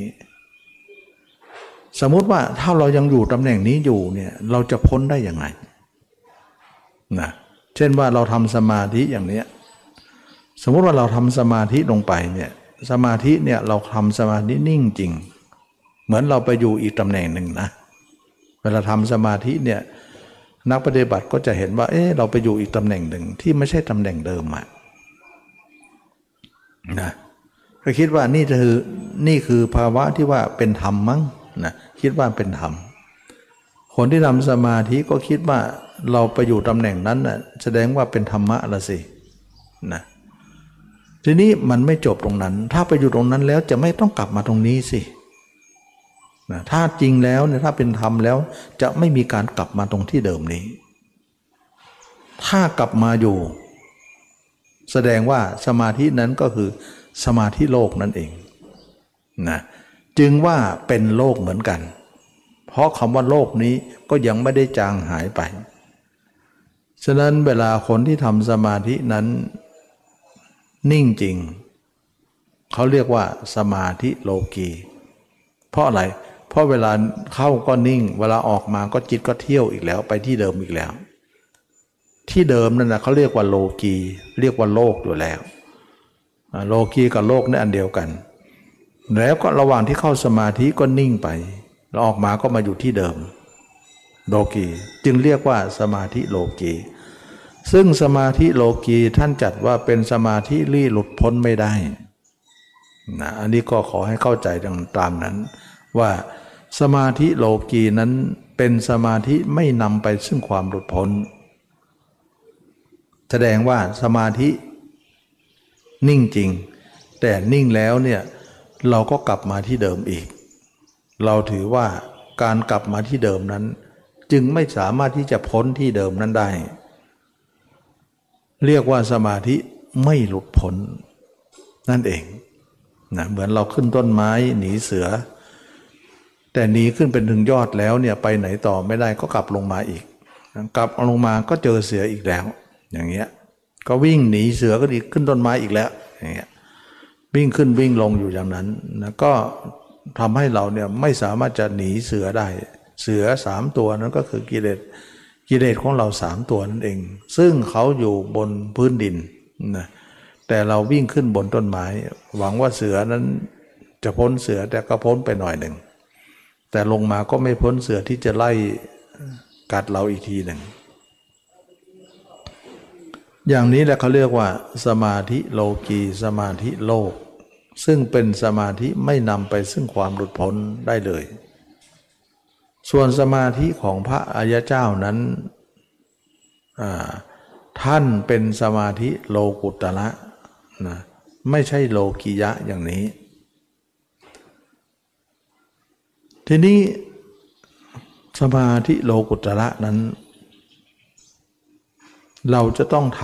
สมมติว่าถ้าเรายังอยู่ตำแหน่งนี้อยู่เนี่ยเราจะพ้นได้ยังไงนะเช่นว่าเราทำสมาธิอย่างเนี้ยสมมติว่าเราทำสมาธิลงไปเนี่ยสมาธิเนี่ยเราทำสมาธินิ่งจริง เหมือนเราไปอยู่อีกตำแหน่งหนึ่งนะ เวลาทำสมาธิเนี่ยนักปฏิบัติก็จะเห็นว่าเอ๊ะเราไปอยู่อีกตำแหน่งหนึ่งที่ไม่ใช่ตำแหน่งเดิมอะนะก็คิดว่านี่คือนี่คือภาวะที่ว่าเป็นธรรมมั้ง นะคิดว่าเป็นธรรม คนที่ทำสมาธิก็คิดว่าเราไปอยู่ตำแหน่งนั้นนะ่ะแสดงว่าเป็นธรรมะละสินะทีนี้มันไม่จบตรงนั้น ถ้าไปอยู่ตรงนั้นแล้วจะไม่ต้องกลับมาตรงนี้สินะถ้าจริงแล้วเนี่ยถ้าเป็นธรรมแล้วจะไม่มีการกลับมาตรงที่เดิมนี้ ถ้ากลับมาอยู่ แสดงว่าสมาธินั้นก็คือสมาธิโลกนั่นเองนะ จึงว่าเป็นโลกเหมือนกัน เพราะคำว่าโลกนี้ก็ยังไม่ได้จางหายไป ฉะนั้นเวลาคนที่ทำสมาธินั้น นิ่งจริง เขาเรียกว่าสมาธิโลกี เพราะอะไร เพราะเวลาเข้าก็นิ่ง เวลาออกมาก็จิตก็เที่ยวอีกแล้วไปที่เดิมอีกแล้ว ที่เดิมนั่นนะเขาเรียกว่าโลกี เรียกว่าโลกอยู่แล้ว โลกีกับโลกนี่อันเดียวกัน แล้วก็ระหว่างที่เข้าสมาธิก็นิ่งไป แล้วออกมาก็มาอยู่ที่เดิม โลกีจึงเรียกว่าสมาธิโลกีซึ่งสมาธิโลกีท่านจัดว่าเป็นสมาธิลี่หลุดพ้นไม่ได้นะอันนี้ก็ขอให้เข้าใจดังตามนั้น ว่าสมาธิโลกีนั้นเป็นสมาธิไม่นำไปซึ่งความหลุดพ้น แสดงว่าสมาธินิ่งจริง แต่นิ่งแล้วเนี่ย เราก็กลับมาที่เดิมอีก เราถือว่าการกลับมาที่เดิมนั้น จึงไม่สามารถที่จะพ้นที่เดิมนั้นได้ เรียกว่าสมาธิไม่หลุดพ้นนั่นเองนะเหมือนเราขึ้นต้นไม้หนีเสือ แต่หนีขึ้นเป็นถึงยอดแล้วเนี่ยไปไหนต่อไม่ได้ก็กลับลงมาอีก กลับลงมาก็เจอเสืออีกแล้ว อย่างเงี้ยก็วิ่งหนีเสือก็ดีขึ้นต้นไม้อีกแล้วอย่างเงี้ย วิ่งขึ้นวิ่งลงอยู่อย่างนั้นนะก็ทำให้เราเนี่ยไม่สามารถจะหนีเสือได้ เสือสามตัวนั้นก็คือกิเลสกิเลสของเราสามตัวนั่นเอง ซึ่งเขาอยู่บนพื้นดินนะแต่เราวิ่งขึ้นบนต้นไม้ หวังว่าเสือนั้นจะพ้นเสือแต่ก็พ้นไปหน่อยหนึ่ง แต่ลงมาก็ไม่พ้นเสือที่จะไล่กัดเราอีกทีหนึ่ง อย่างนี้แหละเขาเรียกว่า สมาธิโลกีสมาธิโลก ซึ่งเป็นสมาธิไม่นำไปซึ่งความหลุดพ้นได้เลย ส่วนสมาธิของพระอริยเจ้านั้นท่านเป็นสมาธิโลกุตระนะไม่ใช่โลกิยะอย่างนี้ ทีนี้สมาธิโลกุตระนั้น เราจะต้องท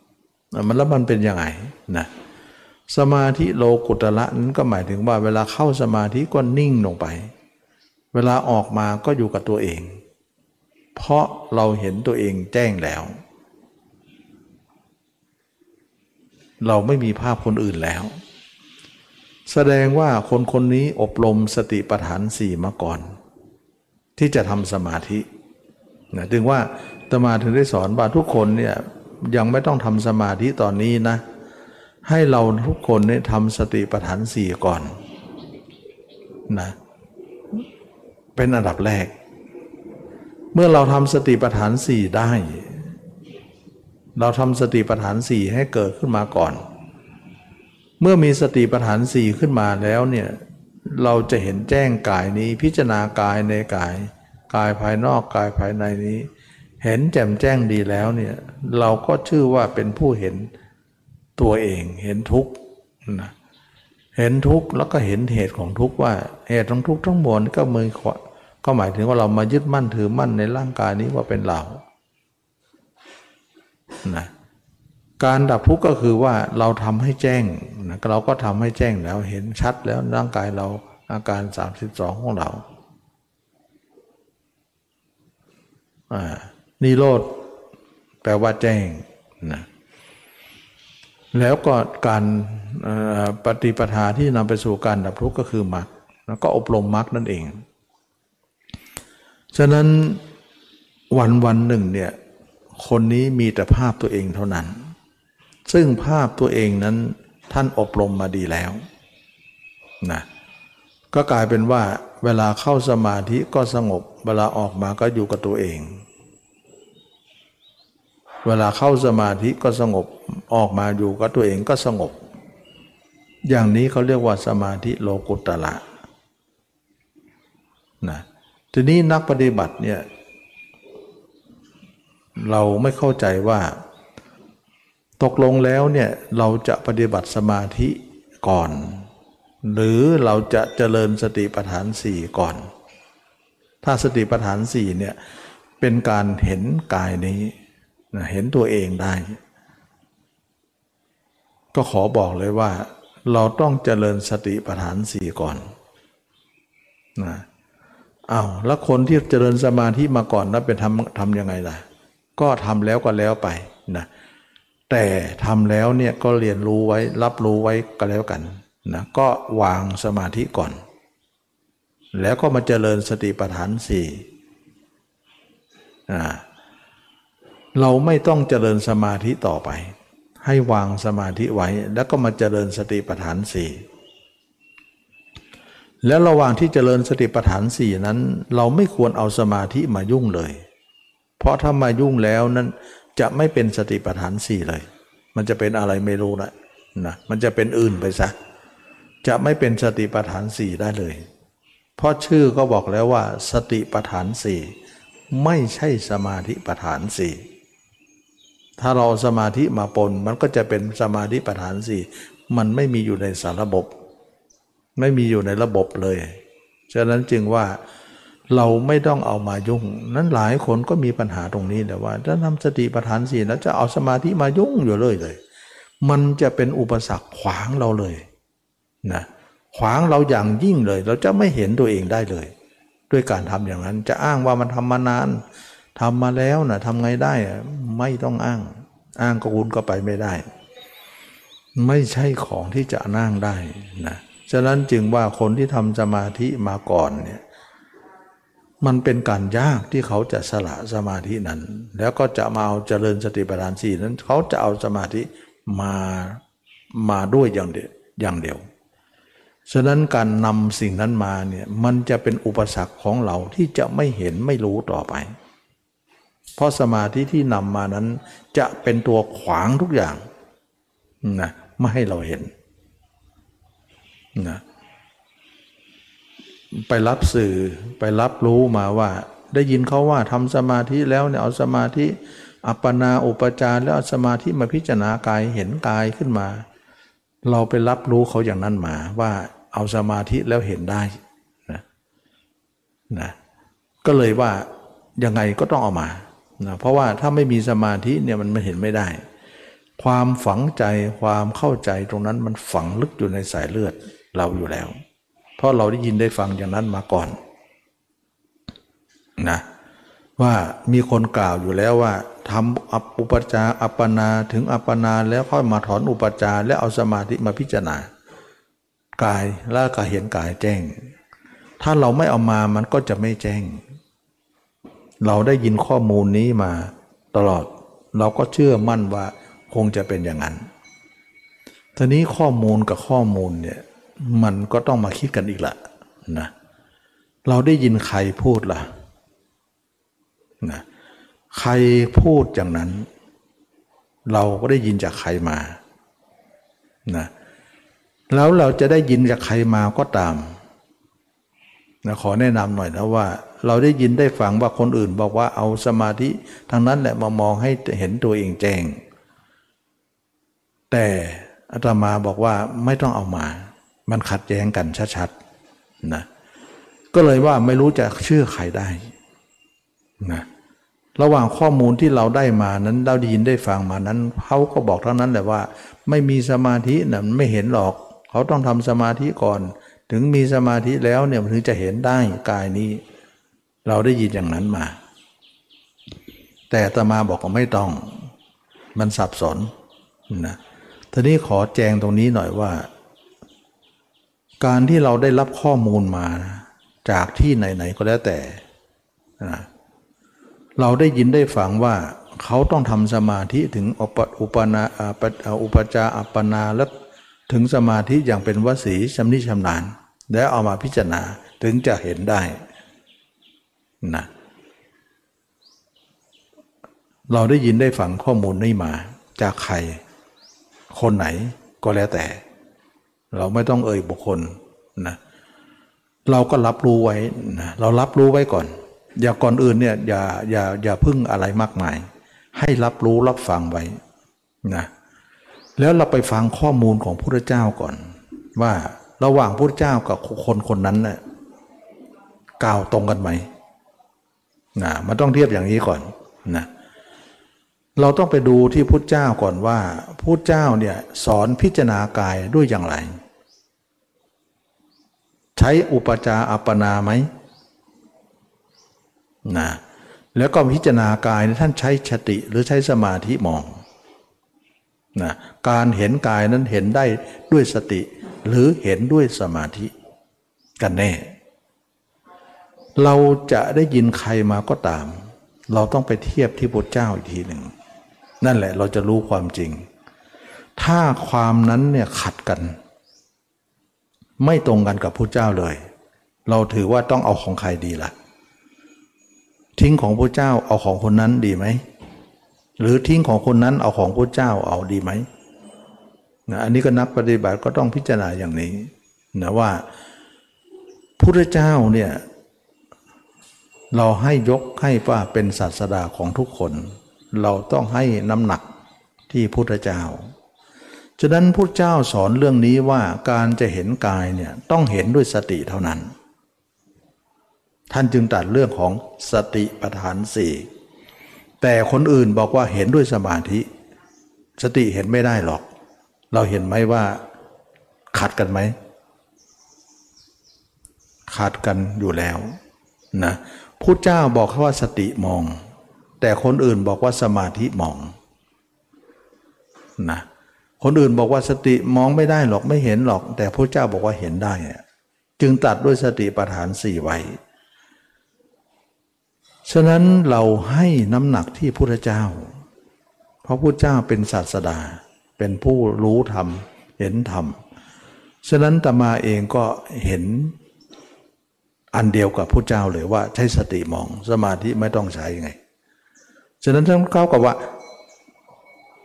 ำมันแล้วมันเป็นยังไงนะ สมาธิโลกุตระนั้นก็หมายถึงว่าเวลาเข้าสมาธิก็นิ่งลงไป เวลาออกมาก็อยู่กับตัวเอง เพราะเราเห็นตัวเองแจ้งแล้ว เราไม่มีภาพคนอื่นแล้ว แสดงว่าคนคนนี้อบรมสติปัฏฐานสี่มาก่อน ที่จะทำสมาธินะถึงว่าตมาถึงได้สอนว่าทุกคนเนี่ยยังไม่ต้องทำสมาธิตอนนี้นะ ให้เราทุกคนเนี่ยทำสติปัฏฐานสี่ก่อนนะเป็นอันดับแรก เมื่อเราทำสติปัฏฐานสี่ได้ เราทำสติปัฏฐานสี่ให้เกิดขึ้นมาก่อน เมื่อมีสติปัฏฐานสี่ขึ้นมาแล้วเนี่ยเราจะเห็นแจ้งกายนี้พิจารณากายในกาย กายภายนอกกายภายในนี้ เห็นแจ่มแจ้งดีแล้วเนี่ยเราก็ชื่อว่าเป็นผู้เห็น ตัวเองเห็นทุกข์นะเห็นทุกข์แล้วก็เห็นเหตุของทุกข์ว่าเหตุของทุกข์ทั้งมวลก็มือขวาก็หมายถึงว่าเรามายึดมั่นถือมั่นในร่างกายนี้ว่าเป็นเรานะการดับทุกข์ก็คือว่าเราทำให้แจ้งนะเราก็ทำให้แจ้งแล้วเห็นชัดแล้วร่างกายเราอาการ 32 ของเราอ่านิโรธแปลว่าแจ้งนะ แล้วก็การปฏิปทาที่นำไปสู่การดับทุกข์ก็คือมรรคแล้วก็อบรมมรรคนั่นเอง ฉะนั้นวันวันหนึ่งเนี่ยคนนี้มีแต่ภาพตัวเองเท่านั้น ซึ่งภาพตัวเองนั้นท่านอบรมมาดีแล้วนะก็กลายเป็นว่าเวลาเข้าสมาธิก็สงบ เวลาออกมาก็อยู่กับตัวเอง เวลาเข้าสมาธิก็สงบออกมาอยู่กับตัวเองก็สงบ อย่างนี้เขาเรียกว่าสมาธิโลกุตละนะทีนี้นักปฏิบัติเนี่ยเราไม่เข้าใจว่าตกลงแล้วเนี่ยเราจะปฏิบัติสมาธิก่อน หรือเราจะเจริญสติปัฏฐานสี่ก่อน ถ้าสติปัฏฐานสี่เนี่ยเป็นการเห็นกายนี้ เห็นตัวเองได้ ก็ขอบอกเลยว่า เราต้องเจริญสติปัฏฐานสี่ก่อนนะอา้าวแล้วคนที่เจริญสมาธิมาก่อนนั้นเป็นทำทำยังไงล่ะ ก็ทำแล้วก็แล้วไปนะแต่ทำแล้วเนี่ยก็เรียนรู้ไว้รับรู้ไว้ก็แล้วกันนะก็วางสมาธิก่อน แล้วก็มาเจริญสติปัฏฐานสี่อ่า เราไม่ต้องเจริญสมาธิต่อไป ให้วางสมาธิไว้แล้วก็มาเจริญสติปัฏฐานสี่แล้วระหว่างที่เจริญสติปัฏฐานสี่นั้น เราไม่ควรเอาสมาธิมายุ่งเลย เพราะถ้ามายุ่งแล้วนั้นจะไม่เป็นสติปัฏฐานสี่เลย มันจะเป็นอะไรไม่รู้นะนะมันจะเป็นอื่นไปซะจะไม่เป็นสติปัฏฐานสี่ได้เลย เพราะชื่อก็บอกแล้วว่า สติปัฏฐานสี่ไม่ใช่สมาธิปัฏฐานสี่ ถ้าเราสมาธิมาปน มันก็จะเป็นสมาธิปัฏฐานสี่มันไม่มีอยู่ในสารระบบ ไม่มีอยู่ในระบบเลย ฉะนั้นจึงว่าเราไม่ต้องเอามายุ่ง นั้นหลายคนก็มีปัญหาตรงนี้แต่ว่า ถ้าทำสติปัฏฐานสี่แล้วจะเอาสมาธิมายุ่งอยู่เลยเลย มันจะเป็นอุปสรรคขวางเราเลยนะขวางเราอย่างยิ่งเลย เราจะไม่เห็นตัวเองได้เลย ด้วยการทำอย่างนั้นจะอ้างว่ามันทำมานาน ทำมาแล้วนะทำไงได้ไม่ต้องอ้าง อ้างก็คุณก็ไปไม่ได้ ไม่ใช่ของที่จะนั่งได้นะฉะนั้นจึงว่าคนที่ทำสมาธิมาก่อนเนี่ยมันเป็นการยากที่เขาจะสละสมาธินั้น แล้วก็จะมาเอาเจริญสติปัฏฐานสี่นั้น เขาจะเอาสมาธิมามาด้วยอย่างเดียวอย่างเดียวฉะนั้นการนำสิ่งนั้นมาเนี่ยมันจะเป็นอุปสรรคของเราที่จะไม่เห็นไม่รู้ต่อไป เพราะสมาธิที่นำมานั้น จะเป็นตัวขวางทุกอย่างนะไม่ให้เราเห็นนะไปรับสื่อไปรับรู้มาว่า ได้ยินเขาว่าทำสมาธิแล้วเนี่ยเอาสมาธิ อัปปนาอุปจารแล้วเอาสมาธิมาพิจารณากายเห็นกายขึ้นมา เราไปรับรู้เขาอย่างนั้นมาว่าเอาสมาธิแล้วเห็นได้นะนะก็เลยว่ายังไงก็ต้องเอามา นะเพราะว่าถ้าไม่มีสมาธิเนี่ยมันไม่เห็นไม่ได้ ความฝังใจความเข้าใจตรงนั้นมันฝังลึกอยู่ในสายเลือดเราอยู่แล้ว เพราะเราได้ยินได้ฟังอย่างนั้นมาก่อนนะว่ามีคนกล่าวอยู่แล้วว่าทำอุปจาอัปปนาถึงอัปปนาแล้วค่อยมาถอนอุปจาแล้วเอาสมาธิมาพิจารณากายแล้วก็เห็นกายแจ้ง ถ้าเราไม่เอามามันก็จะไม่แจ้ง เราได้ยินข้อมูลนี้มาตลอด เราก็เชื่อมั่นว่าคงจะเป็นอย่างนั้นทีนี้ข้อมูลกับข้อมูลเนี่ยมันก็ต้องมาคิดกันอีกละนะเราได้ยินใครพูดละ่ะนะใครพูดอย่างนั้น เราก็ได้ยินจากใครมานะแล้วเราจะได้ยินจากใครมาก็ตามนะขอแนะนำหน่อยนะว่า เราได้ยินได้ฟังว่าคนอื่นบอกว่าเอาสมาธิทางนั้นแหละมามองให้เห็นตัวเองแจ้ง แต่อาตมาบอกว่าไม่ต้องเอามา มันขัดแย้งกันชัดๆนะก็เลยว่าไม่รู้จะเชื่อใครได้นะระหว่างข้อมูลที่เราได้มานั้นเราได้ยินได้ฟังมานั้นเขาก็บอกเท่านั้นแหละว่า ไม่มีสมาธินะไม่เห็นหรอก เขาต้องทำสมาธิก่อน ถึงมีสมาธิแล้วเนี่ยถึงจะเห็นได้กายนี้ เราได้ยินอย่างนั้นมา แต่ตมาบอกว่าไม่ต้อง มันสับสนนะทีนี้ขอแจงตรงนี้หน่อยว่า การที่เราได้รับข้อมูลมาจากที่ไหนๆก็แล้วแต่นะเราได้ยินได้ฟังว่าเขาต้องทำสมาธิถึงอุปอุปนาอุปจาอัปปนาและถึงสมาธิอย่างเป็นวสีชำนิชำนาญ แล้วเอามาพิจารณาถึงจะเห็นได้ นะเราได้ยินได้ฟังข้อมูลนี้มา จากใคร คนไหนก็แล้วแต่ เราไม่ต้องเอ่ยบุคคลนะเราก็รับรู้ไว้นะเรารับรู้ไว้ก่อน อย่าก่อนอื่นเนี่ยอย่าอย่าอย่าพึ่งอะไรมากมาย ให้รับรู้รับฟังไว้นะแล้วเราไปฟังข้อมูลของพระเจ้าก่อน ว่าระหว่างพระเจ้ากับคนคนนั้นน่ะกล่าวตรงกันไหม นะมันต้องเทียบอย่างนี้ก่อนนะเราต้องไปดูที่พุทธเจ้าก่อนว่าพุทธเจ้าเนี่ยสอนพิจารณากายด้วยอย่างไร ใช้อุปจาอัปปนาไหมนะแล้วก็พิจารณากายท่านใช้สติหรือใช้สมาธิมองนะการเห็นกายนั้นเห็นได้ด้วยสติ หรือเห็นด้วยสมาธิกันแน่ เราจะได้ยินใครมาก็ตาม เราต้องไปเทียบที่พระเจ้าอีกทีหนึ่ง นั่นแหละเราจะรู้ความจริง ถ้าความนั้นเนี่ยขัดกัน ไม่ตรงกันกับพระเจ้าเลย เราถือว่าต้องเอาของใครดีละ่ะ ทิ้งของพระเจ้าเอาของคนนั้นดีไหมหรือทิ้งของคนนั้นเอาของพระเจ้าเอาดีไหมนะอันนี้ก็นักปฏิบัติก็ต้องพิจารณาอย่างนี้นะว่าพระเจ้าเนี่ย เราให้ยกให้ว่าเป็นศาสดาของทุกคน เราต้องให้น้ำหนักที่พุทธเจ้า ฉะนั้นพุทธเจ้าสอนเรื่องนี้ว่าการจะเห็นกายเนี่ยต้องเห็นด้วยสติเท่านั้น ท่านจึงตัดเรื่องของสติปัฏฐานสี่แต่คนอื่นบอกว่าเห็นด้วยสมาธิ สติเห็นไม่ได้หรอก เราเห็นไหมว่าขัดกันไหมขาดกันอยู่แล้วนะ พุทธเจ้าบอกว่าสติมอง แต่คนอื่นบอกว่าสมาธิมองนะคนอื่นบอกว่าสติมองไม่ได้หรอกไม่เห็นหรอก แต่พระเจ้าบอกว่าเห็นได้ จึงตัดด้วยสติปัฏฐานสี่ไว้ ฉะนั้นเราให้น้ำหนักที่พระเจ้า เพราะพระเจ้าเป็นศาสดา เป็นผู้รู้ธรรม เห็นธรรม ฉะนั้นตมาเองก็เห็น อันเดียวกับพระเจ้าเลยว่าใช้สติมองสมาธิไม่ต้องใช้ไง ฉะนั้นท่านเข้ากับว่า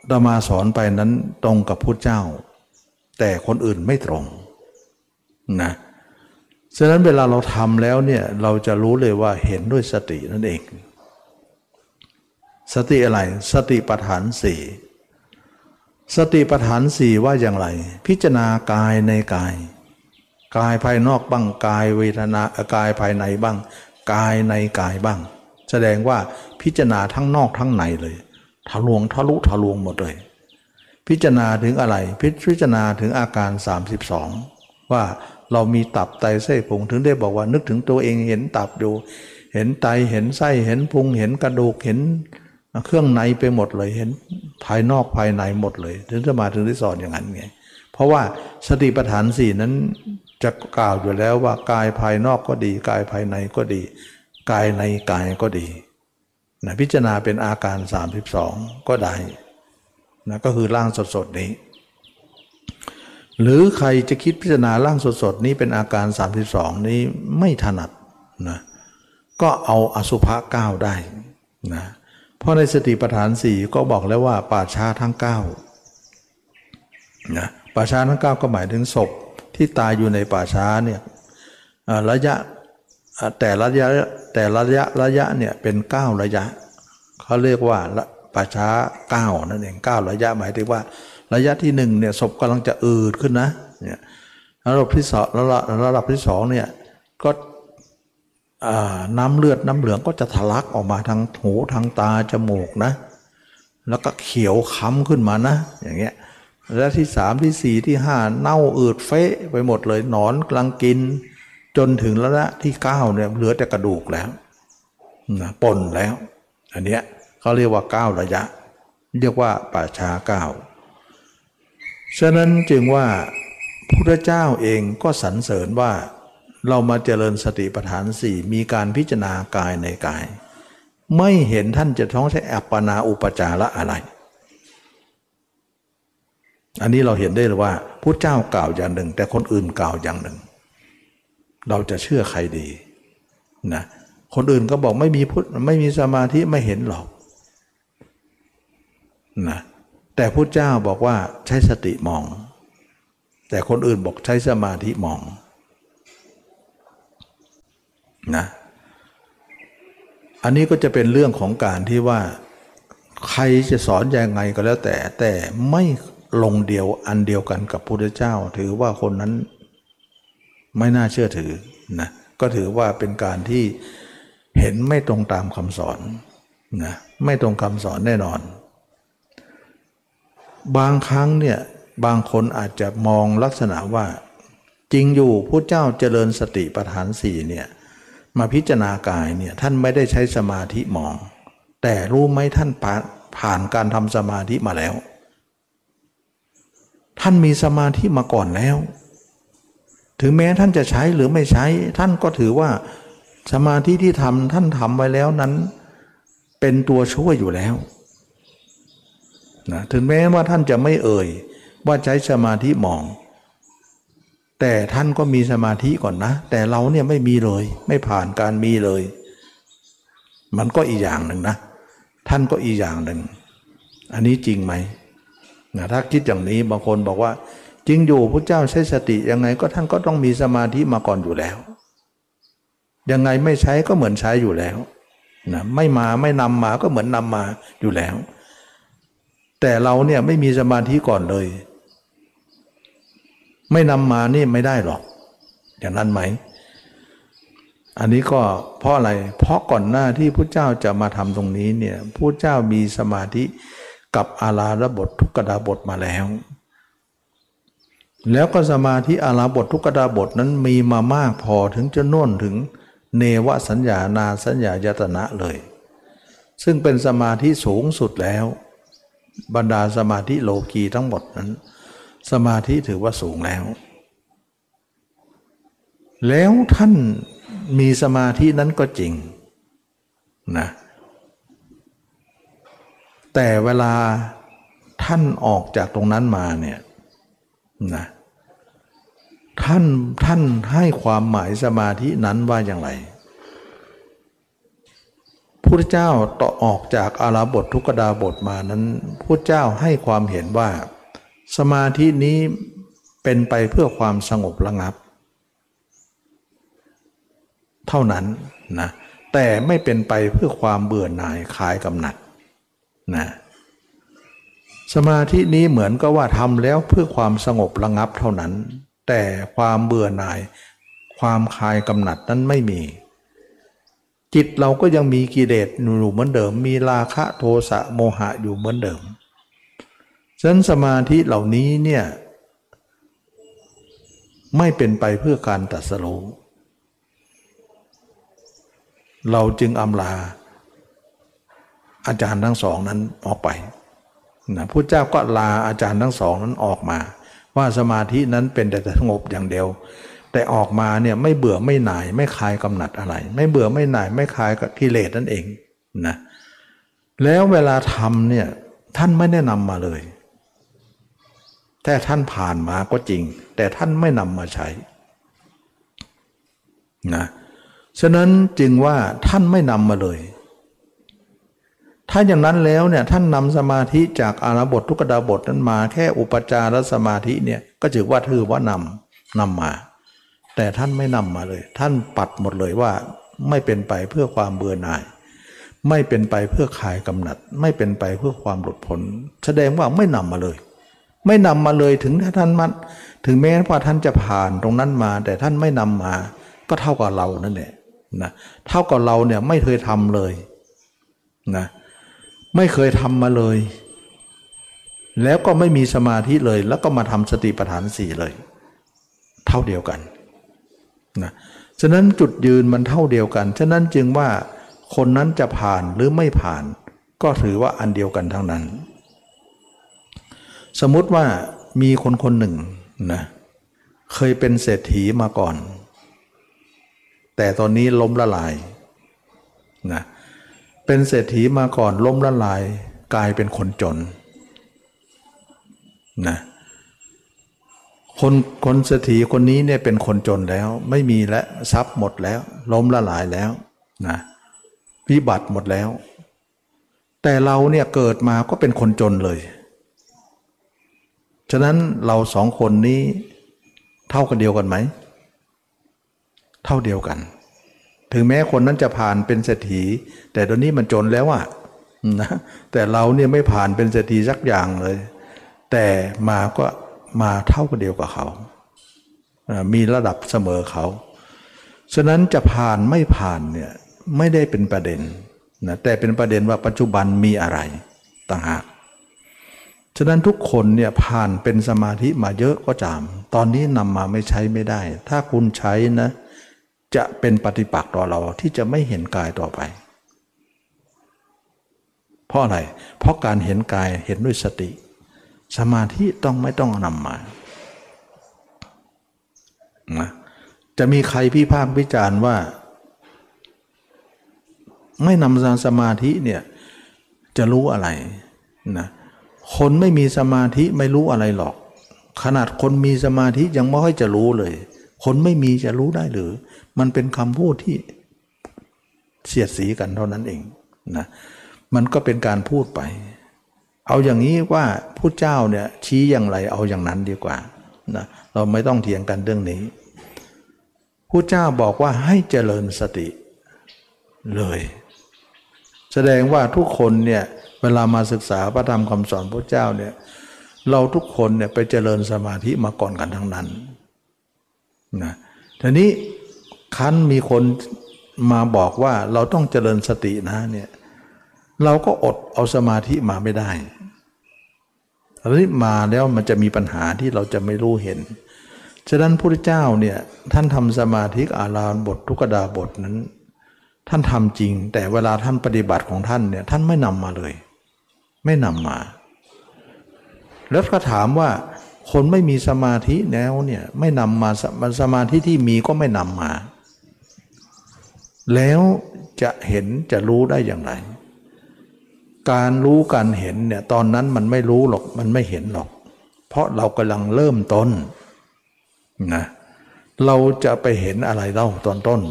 ตมาสอนไปนั้นตรงกับพุทธเจ้า แต่คนอื่นไม่ตรงนะฉะนั้นเวลาเราทำแล้วเนี่ยเราจะรู้เลยว่าเห็นด้วยสตินั่นเอง สติอะไรสติปัฏฐานสี่สติปัฏฐานสี่ว่าอย่างไร พิจารณากายในกาย กายภายนอกบ้างกายเวทนากายภายในบ้าง กายในกายบ้าง แสดงว่าพิจารณาทั้งนอกทั้งในเลยทะลวงทะลุทะลวงหมดเลย พิจารณาถึงอะไร พิจารณาถึงอาการ 32 ว่าเรามีตับไตไส้พุงถึงได้บอกว่านึกถึงตัวเองเห็นตับอยู่ เห็นไตเห็นไส้เห็นพุง เห็นกระดูกเห็นเครื่องในไปหมดเลยเห็นภายนอกภายในหมดเลย ถึงจะมาถึงได้สอนอย่างนั้นไงเพราะว่าสติปัฏฐานสี่นั้น จะกล่าวอยู่แล้วว่ากายภายนอกก็ดี กายภายในก็ดี กายในกายก็ดีนะพิจารณาเป็นอาการ 32 ก็ได้นะก็คือร่างสดๆนี้ หรือใครจะคิดพิจารณาร่างสดๆนี้เป็นอาการ 32 นี้ไม่ถนัดนะก็เอาอสุภะเก้าได้นะเพราะในสติปัฏฐานสี่ก็บอกแล้วว่าป่าช้าทั้ง9นะป่าช้าทั้ง 9 ก็หมายถึงศพ ที่ตายอยู่ในป่าช้าเนี่ยระยะแต่ระยะแต่ระยะระยะเนี่ยเป็นเก้าระยะเขาเรียกว่าป่าช้าเก้านั่นเองเก้าระยะหมายถึงว่า ระยะที่หนึ่งเนี่ยศพกำลังจะอืดขึ้นนะเนี่ยระดับที่สองระดับที่สองเนี่ยก็น้ำเลือดน้ำเหลืองก็จะทะลักออกมาทางหูทางตาจมูกนะ แล้วก็เขียวค้ำขึ้นมานะ อย่างเงี้ย และที่สามที่สี่ที่ห้าเน่าอืดเฟะไปหมดเลยหนอนกำลังกิน จนถึงระยะที่เก้าเนี่ยเหลือแต่กระดูกแล้วนะปนแล้ว อันเนี้ยเขาเรียกว่าเก้าระยะ เรียกว่าป่าชาเก้าฉะนั้นจึงว่าพระเจ้าเองก็สรรเสริญว่าเรามาเจริญสติปัฏฐานสี่มีการพิจารณากายในกาย ไม่เห็นท่านจะท้องใช้อัปปนาอุปจาระอะไร อันนี้เราเห็นได้เลยว่าพระเจ้ากล่าวอย่างหนึ่ง แต่คนอื่นกล่าวอย่างหนึ่ง เราจะเชื่อใครดีนะคนอื่นก็บอกไม่มีพุทธไม่มีสมาธิไม่เห็นหรอกนะแต่พุทธเจ้าบอกว่าใช้สติมอง แต่คนอื่นบอกใช้สมาธิมองนะอันนี้ก็จะเป็นเรื่องของการที่ว่า ใครจะสอนยังไงก็แล้วแต่แต่ไม่ ลงเดียวอันเดียวกันกับพุทธเจ้า ถือว่าคนนั้นไม่น่าเชื่อถือนะก็ถือว่าเป็นการที่เห็นไม่ตรงตามคำสอนนะไม่ตรงคำสอนแน่นอน บางครั้งเนี่ยบางคนอาจจะมองลักษณะว่า จริงอยู่พระเจ้าเจริญสติปัฏฐานสี่เนี่ยมาพิจารณากายเนี่ยท่านไม่ได้ใช้สมาธิมอง แต่รู้ไหมท่านผ่านการทำสมาธิมาแล้ว ท่านมีสมาธิมาก่อนแล้ว ถึงแม้ท่านจะใช้หรือไม่ใช้ ท่านก็ถือว่าสมาธิที่ทำท่านทำไว้แล้วนั้น เป็นตัวช่วยอยู่แล้วนะถึงแม้ว่าท่านจะไม่เอ่ย ว่าใช้สมาธิมอง แต่ท่านก็มีสมาธิก่อนนะ แต่เราเนี่ยไม่มีเลย ไม่ผ่านการมีเลย มันก็อีกอย่างหนึ่งนะ ท่านก็อีกอย่างหนึ่ง อันนี้จริงไหม นะถ้าคิดอย่างนี้บางคนบอกว่า จริงอยู่พระเจ้าใช้สติยังไงก็ท่านก็ต้องมีสมาธิมาก่อนอยู่แล้ว ยังไงไม่ใช้ก็เหมือนใช้อยู่แล้วนะไม่มาไม่นำมาก็เหมือนนำมาอยู่แล้ว แต่เราเนี่ยไม่มีสมาธิก่อนเลย ไม่นำมานี่ไม่ได้หรอก อย่างนั้นไหม อันนี้ก็เพราะอะไร เพราะก่อนหน้าที่พระเจ้าจะมาทำตรงนี้เนี่ยพระเจ้ามีสมาธิ กับอาราระบททุกกดาบทมาแล้ว แล้วก็สมาธิอาราบททุกกดาบทนั้นมีมามากพอถึงจะน่นถึงเนวสัญญานาสัญญายตนะเลย ซึ่งเป็นสมาธิสูงสุดแล้ว บรรดาสมาธิโลกีทั้งหมดนั้น สมาธิถือว่าสูงแล้ว แล้วท่านมีสมาธินั้นก็จริงนะ แต่เวลาท่านออกจากตรงนั้นมาเนี่ยนะท่านท่านให้ความหมายสมาธินั้นว่าอย่างไรพุทธเจ้าต่อออกจากอาราบททุกดาบทมานั้นพุทธเจ้าให้ความเห็นว่า สมาธินี้เป็นไปเพื่อความสงบระงับ เท่านั้นนะแต่ไม่เป็นไปเพื่อความเบื่อหน่ายคลายกำหนัด นะสมาธินี้เหมือนก็ว่าทำแล้วเพื่อความสงบระงับเท่านั้น แต่ความเบื่อหน่าย ความคลายกำหนัดนั้นไม่มี จิตเราก็ยังมีกิเลสอยู่เหมือนเดิม มีราคะโทสะโมหะอยู่เหมือนเดิมฉะนั้นสมาธิเหล่านี้เนี่ยไม่เป็นไปเพื่อการตัดสรู้เราจึงอำลา อาจารย์ทั้งสองนั้นออกไปนะพระเจ้าก็ลาอาจารย์ทั้งสองนั้นออกมา ว่าสมาธินั้นเป็นแต่สงบอย่างเดียว แต่ออกมาเนี่ยไม่เบื่อไม่หน่าย ไม่คลายกำหนัดอะไร ไม่เบื่อไม่หน่าย ไม่คลายกับกิเลสนั่นเองนะแล้วเวลาทำเนี่ยท่านไม่แนะนำมาเลย แต่ท่านผ่านมาก็จริง แต่ท่านไม่นำมาใช้นะฉะนั้นจึงว่าท่านไม่นำมาเลย ถ้าอย่างนั้นแล้วเนี่ยท่านนำสมาธิจากอารบททุกดาบทนั้นมาแค่อุปจารสมาธิเนี่ยก็ถือว่าถือว่านำนำมา แต่ท่านไม่นำมาเลย ท่านปัดหมดเลยว่าไม่เป็นไปเพื่อความเบื่อหน่าย ไม่เป็นไปเพื่อขายกำหนัด ไม่เป็นไปเพื่อความหลุดพ้นแสดงว่าไม่นำมาเลย ไม่นำมาเลยถึงถ้าท่านมันถึงแม้ว่าท่านจะผ่านตรงนั้นมา แต่ท่านไม่นำมา ก็เท่ากับเรานั่นแหละนะเท่ากับเราเนี่ยไม่เคยทำเลยนะ ไม่เคยทำมาเลย แล้วก็ไม่มีสมาธิเลย แล้วก็มาทำสติปัฏฐานสี่เลย เท่าเดียวกันนะฉะนั้นจุดยืนมันเท่าเดียวกัน ฉะนั้นจึงว่าคนนั้นจะผ่านหรือไม่ผ่าน ก็ถือว่าอันเดียวกันทั้งนั้น สมมติว่ามีคนคนหนึ่งนะเคยเป็นเศรษฐีมาก่อน แต่ตอนนี้ล้มละลายนะเเป็นเศรษฐีมาก่อนล้มละลายกลายเป็นคนจนนะคนคนเศรษฐีคนนี้เนี่ยเป็นคนจนแล้ว ไม่มีและทรัพย์หมดแล้ว ล้มละลายแล้วนะวิบัติหมดแล้ว แต่เราเนี่ยเกิดมาก็เป็นคนจนเลย ฉะนั้นเราสองคนนี้เท่ากันเดียวกันไหม เท่าเดียวกัน ถึงแม้คนนั้นจะผ่านเป็นเศรษฐี แต่ตอนนี้มันจนแล้วอะนะแต่เราเนี่ยไม่ผ่านเป็นเศรษฐีสักอย่างเลย แต่มาก็มาเท่ากันเดียวกับเขา มีระดับเสมอเขาฉะนั้นจะผ่านไม่ผ่านเนี่ยไม่ได้เป็นประเด็นนะแต่เป็นประเด็นว่าปัจจุบันมีอะไรต่างหากฉะนั้นทุกคนเนี่ยผ่านเป็นสมาธิมาเยอะก็จาม ตอนนี้นำมาไม่ใช้ไม่ได้ ถ้าคุณใช้นะ จะเป็นปฏิปักษ์ต่อเราที่จะไม่เห็นกายต่อไป เพราะอะไร เพราะการเห็นกายเห็นด้วยสติ สมาธิต้องไม่ต้องนำมานะจะมีใครพิพากวิจารณ์ว่า ไม่นำสมาธิเนี่ยจะรู้อะไรนะคนไม่มีสมาธิไม่รู้อะไรหรอก ขนาดคนมีสมาธิยังไม่ค่อยจะรู้เลย คนไม่มีจะรู้ได้หรือ มันเป็นคำพูดที่เสียดสีกันเท่านั้นเองนะมันก็เป็นการพูดไป เอาอย่างนี้ว่าผู้เจ้าเนี่ยชี้อย่างไรเอาอย่างนั้นดีกว่านะเราไม่ต้องเถียงกันเรื่องนี้ผู้เจ้าบอกว่าให้เจริญสติเลย แสดงว่าทุกคนเนี่ยเวลามาศึกษาพระธรรมคำสอนพระเจ้าเนี่ยเราทุกคนเนี่ยไปเจริญสมาธิมาก่อนกันทั้งนั้น นะทีนี้คันมีคนมาบอกว่าเราต้องเจริญสตินะเนี่ยเราก็อดเอาสมาธิมาไม่ได้อันนี้มาแล้วมันจะมีปัญหาที่เราจะไม่รู้เห็น ฉะนั้นพระพุทธเจ้าเนี่ยท่านทำสมาธิอาราบททุกดาบทนั้น ท่านทำจริง แต่เวลาท่านปฏิบัติของท่านเนี่ยท่านไม่นำมาเลย ไม่นำมา แล้วก็ถามว่า คนไม่มีสมาธิแล้วเนี่ยไม่นำมาสมาธิที่มีก็ไม่นำมา แล้วจะเห็นจะรู้ได้อย่างไร การรู้การเห็นเนี่ยตอนนั้นมันไม่รู้หรอกมันไม่เห็นหรอก เพราะเรากำลังเริ่มต้นนะเราจะไปเห็นอะไรเล่าตอนต้น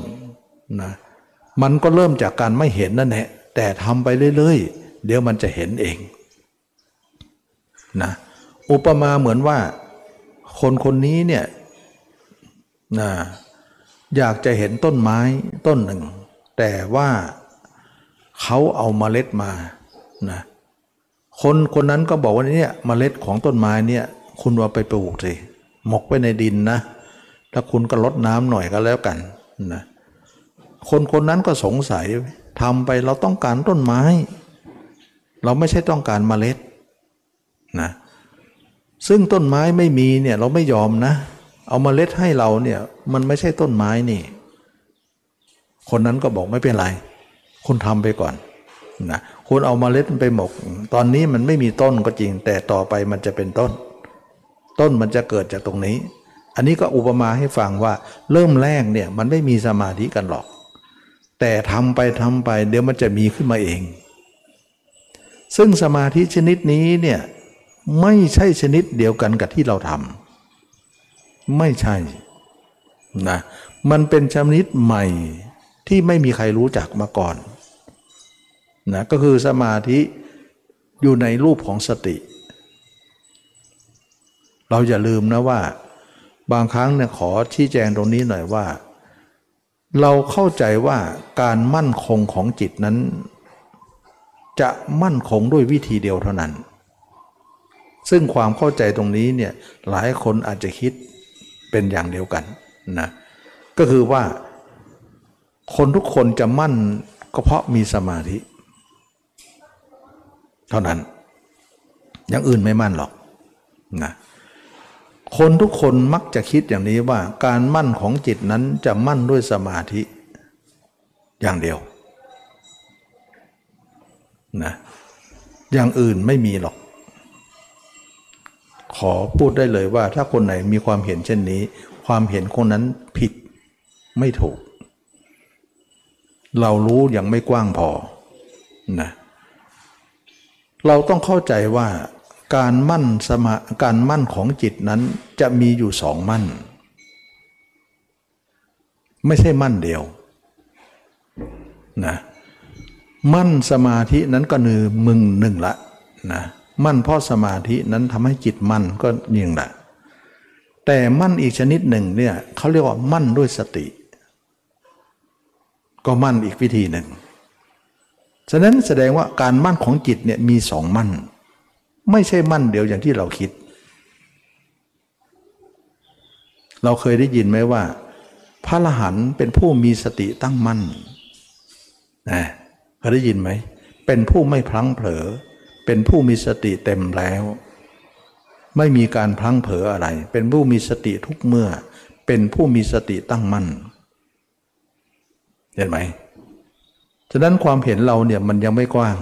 นะมันก็เริ่มจากการไม่เห็นนั่นแหละแต่ทำไปเรื่อยๆ เดี๋ยวมันจะเห็นเองนะ อุปมาเหมือนว่าคนคนนี้เนี่ยนะอยากจะเห็นต้นไม้ต้นหนึ่ง แต่ว่าเขาเอามาเมล็ดมานะคนคนนั้นก็บอกว่าเนี่ยมเมล็ดของต้นไม้เนี่ยคุณว่าไปปลูกสิหมกไว้ในดินนะถ้าคุณก็ลดน้ำหน่อยก็แล้วกันนะคนคนนั้นก็สงสัยทำไปเราต้องการต้นไม้ เราไม่ใช่ต้องการมเมล็ดนะ ซึ่งต้นไม้ไม่มีเนี่ยเราไม่ยอมนะ เอามาเล็ดให้เราเนี่ยมันไม่ใช่ต้นไม้นี่ คนนั้นก็บอกไม่เป็นไร คุณทำไปก่อนนะคุณเอามาเล็ดไปหมก ตอนนี้มันไม่มีต้นก็จริง แต่ต่อไปมันจะเป็นต้น ต้นมันจะเกิดจากตรงนี้ อันนี้ก็อุปมาให้ฟังว่า เริ่มแรกเนี่ยมันไม่มีสมาธิกันหรอก แต่ทำไปทำไป เดี๋ยวมันจะมีขึ้นมาเอง ซึ่งสมาธิชนิดนี้เนี่ย ไม่ใช่ชนิดเดียวกันกับที่เราทำไม่ใช่นะมันเป็นชนิดใหม่ที่ไม่มีใครรู้จักมาก่อนนะก็คือสมาธิอยู่ในรูปของสติ เราอย่าลืมนะว่า บางครั้งเนี่ยขอชี้แจงตรงนี้หน่อยว่า เราเข้าใจว่าการมั่นคงของจิตนั้น จะมั่นคงด้วยวิธีเดียวเท่านั้น ซึ่งความเข้าใจตรงนี้เนี่ยหลายคนอาจจะคิดเป็นอย่างเดียวกันนะก็คือว่าคนทุกคนจะมั่นก็เพราะมีสมาธิ เท่านั้น อย่างอื่นไม่มั่นหรอกนะคนทุกคนมักจะคิดอย่างนี้ว่าการมั่นของจิตนั้นจะมั่นด้วยสมาธิอย่างเดียวนะอย่างอื่นไม่มีหรอก ขอพูดได้เลยว่า ถ้าคนไหนมีความเห็นเช่นนี้ ความเห็นคนนั้นผิดไม่ถูก เรารู้ย่างไม่กว้างพอนะเราต้องเข้าใจว่าการมั่นสมาการมั่นของจิตนั้นจะมีอยู่สองมั่น ไม่ใช่มั่นเดียวนะมั่นสมาธินั้นก็นือมึงหนึ่งละนะ มั่นเพราะสมาธินั้นทำให้จิตมั่นก็ยิ่งละแต่มั่นอีกชนิดหนึ่งเนี่ยเขาเรียกว่ามั่นด้วยสติ ก็มั่นอีกวิธีหนึ่งฉะนั้นแสดงว่าการมั่นของจิตเนี่ยมีสองมั่น ไม่ใช่มั่นเดียวอย่างที่เราคิด เราเคยได้ยินไหมว่า พระอรหันต์เป็นผู้มีสติตั้งมั่นนะเคยได้ยินไหมเป็นผู้ไม่พลั้งเผลอ เป็นผู้มีสติเต็มแล้ว ไม่มีการพลั้งเผลออะไร เป็นผู้มีสติทุกเมื่อ เป็นผู้มีสติตั้งมั่นเห็นไหมฉะนั้นความเห็นเราเนี่ยมันยังไม่กว้าง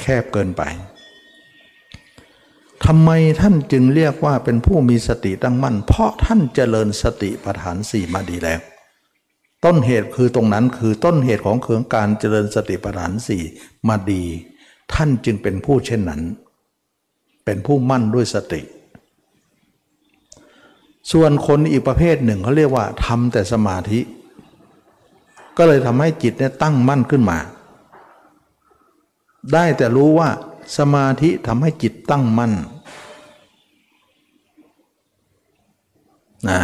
แคบเกินไปทำไมท่านจึงเรียกว่าเป็นผู้มีสติตั้งมั่น เพราะท่านเจริญสติปัฏฐานสี่มาดีแล้ว ต้นเหตุคือตรงนั้นคือต้นเหตุของเครืองการเจริญสติปัฏฐานสี่มาดี ท่านจึงเป็นผู้เช่นนั้น เป็นผู้มั่นด้วยสติ ส่วนคนอีกประเภทหนึ่งเขาเรียกว่าทำแต่สมาธิ ก็เลยทำให้จิตเนี่ยตั้งมั่นขึ้นมา ได้แต่รู้ว่าสมาธิทำให้จิตตั้งมั่นนะ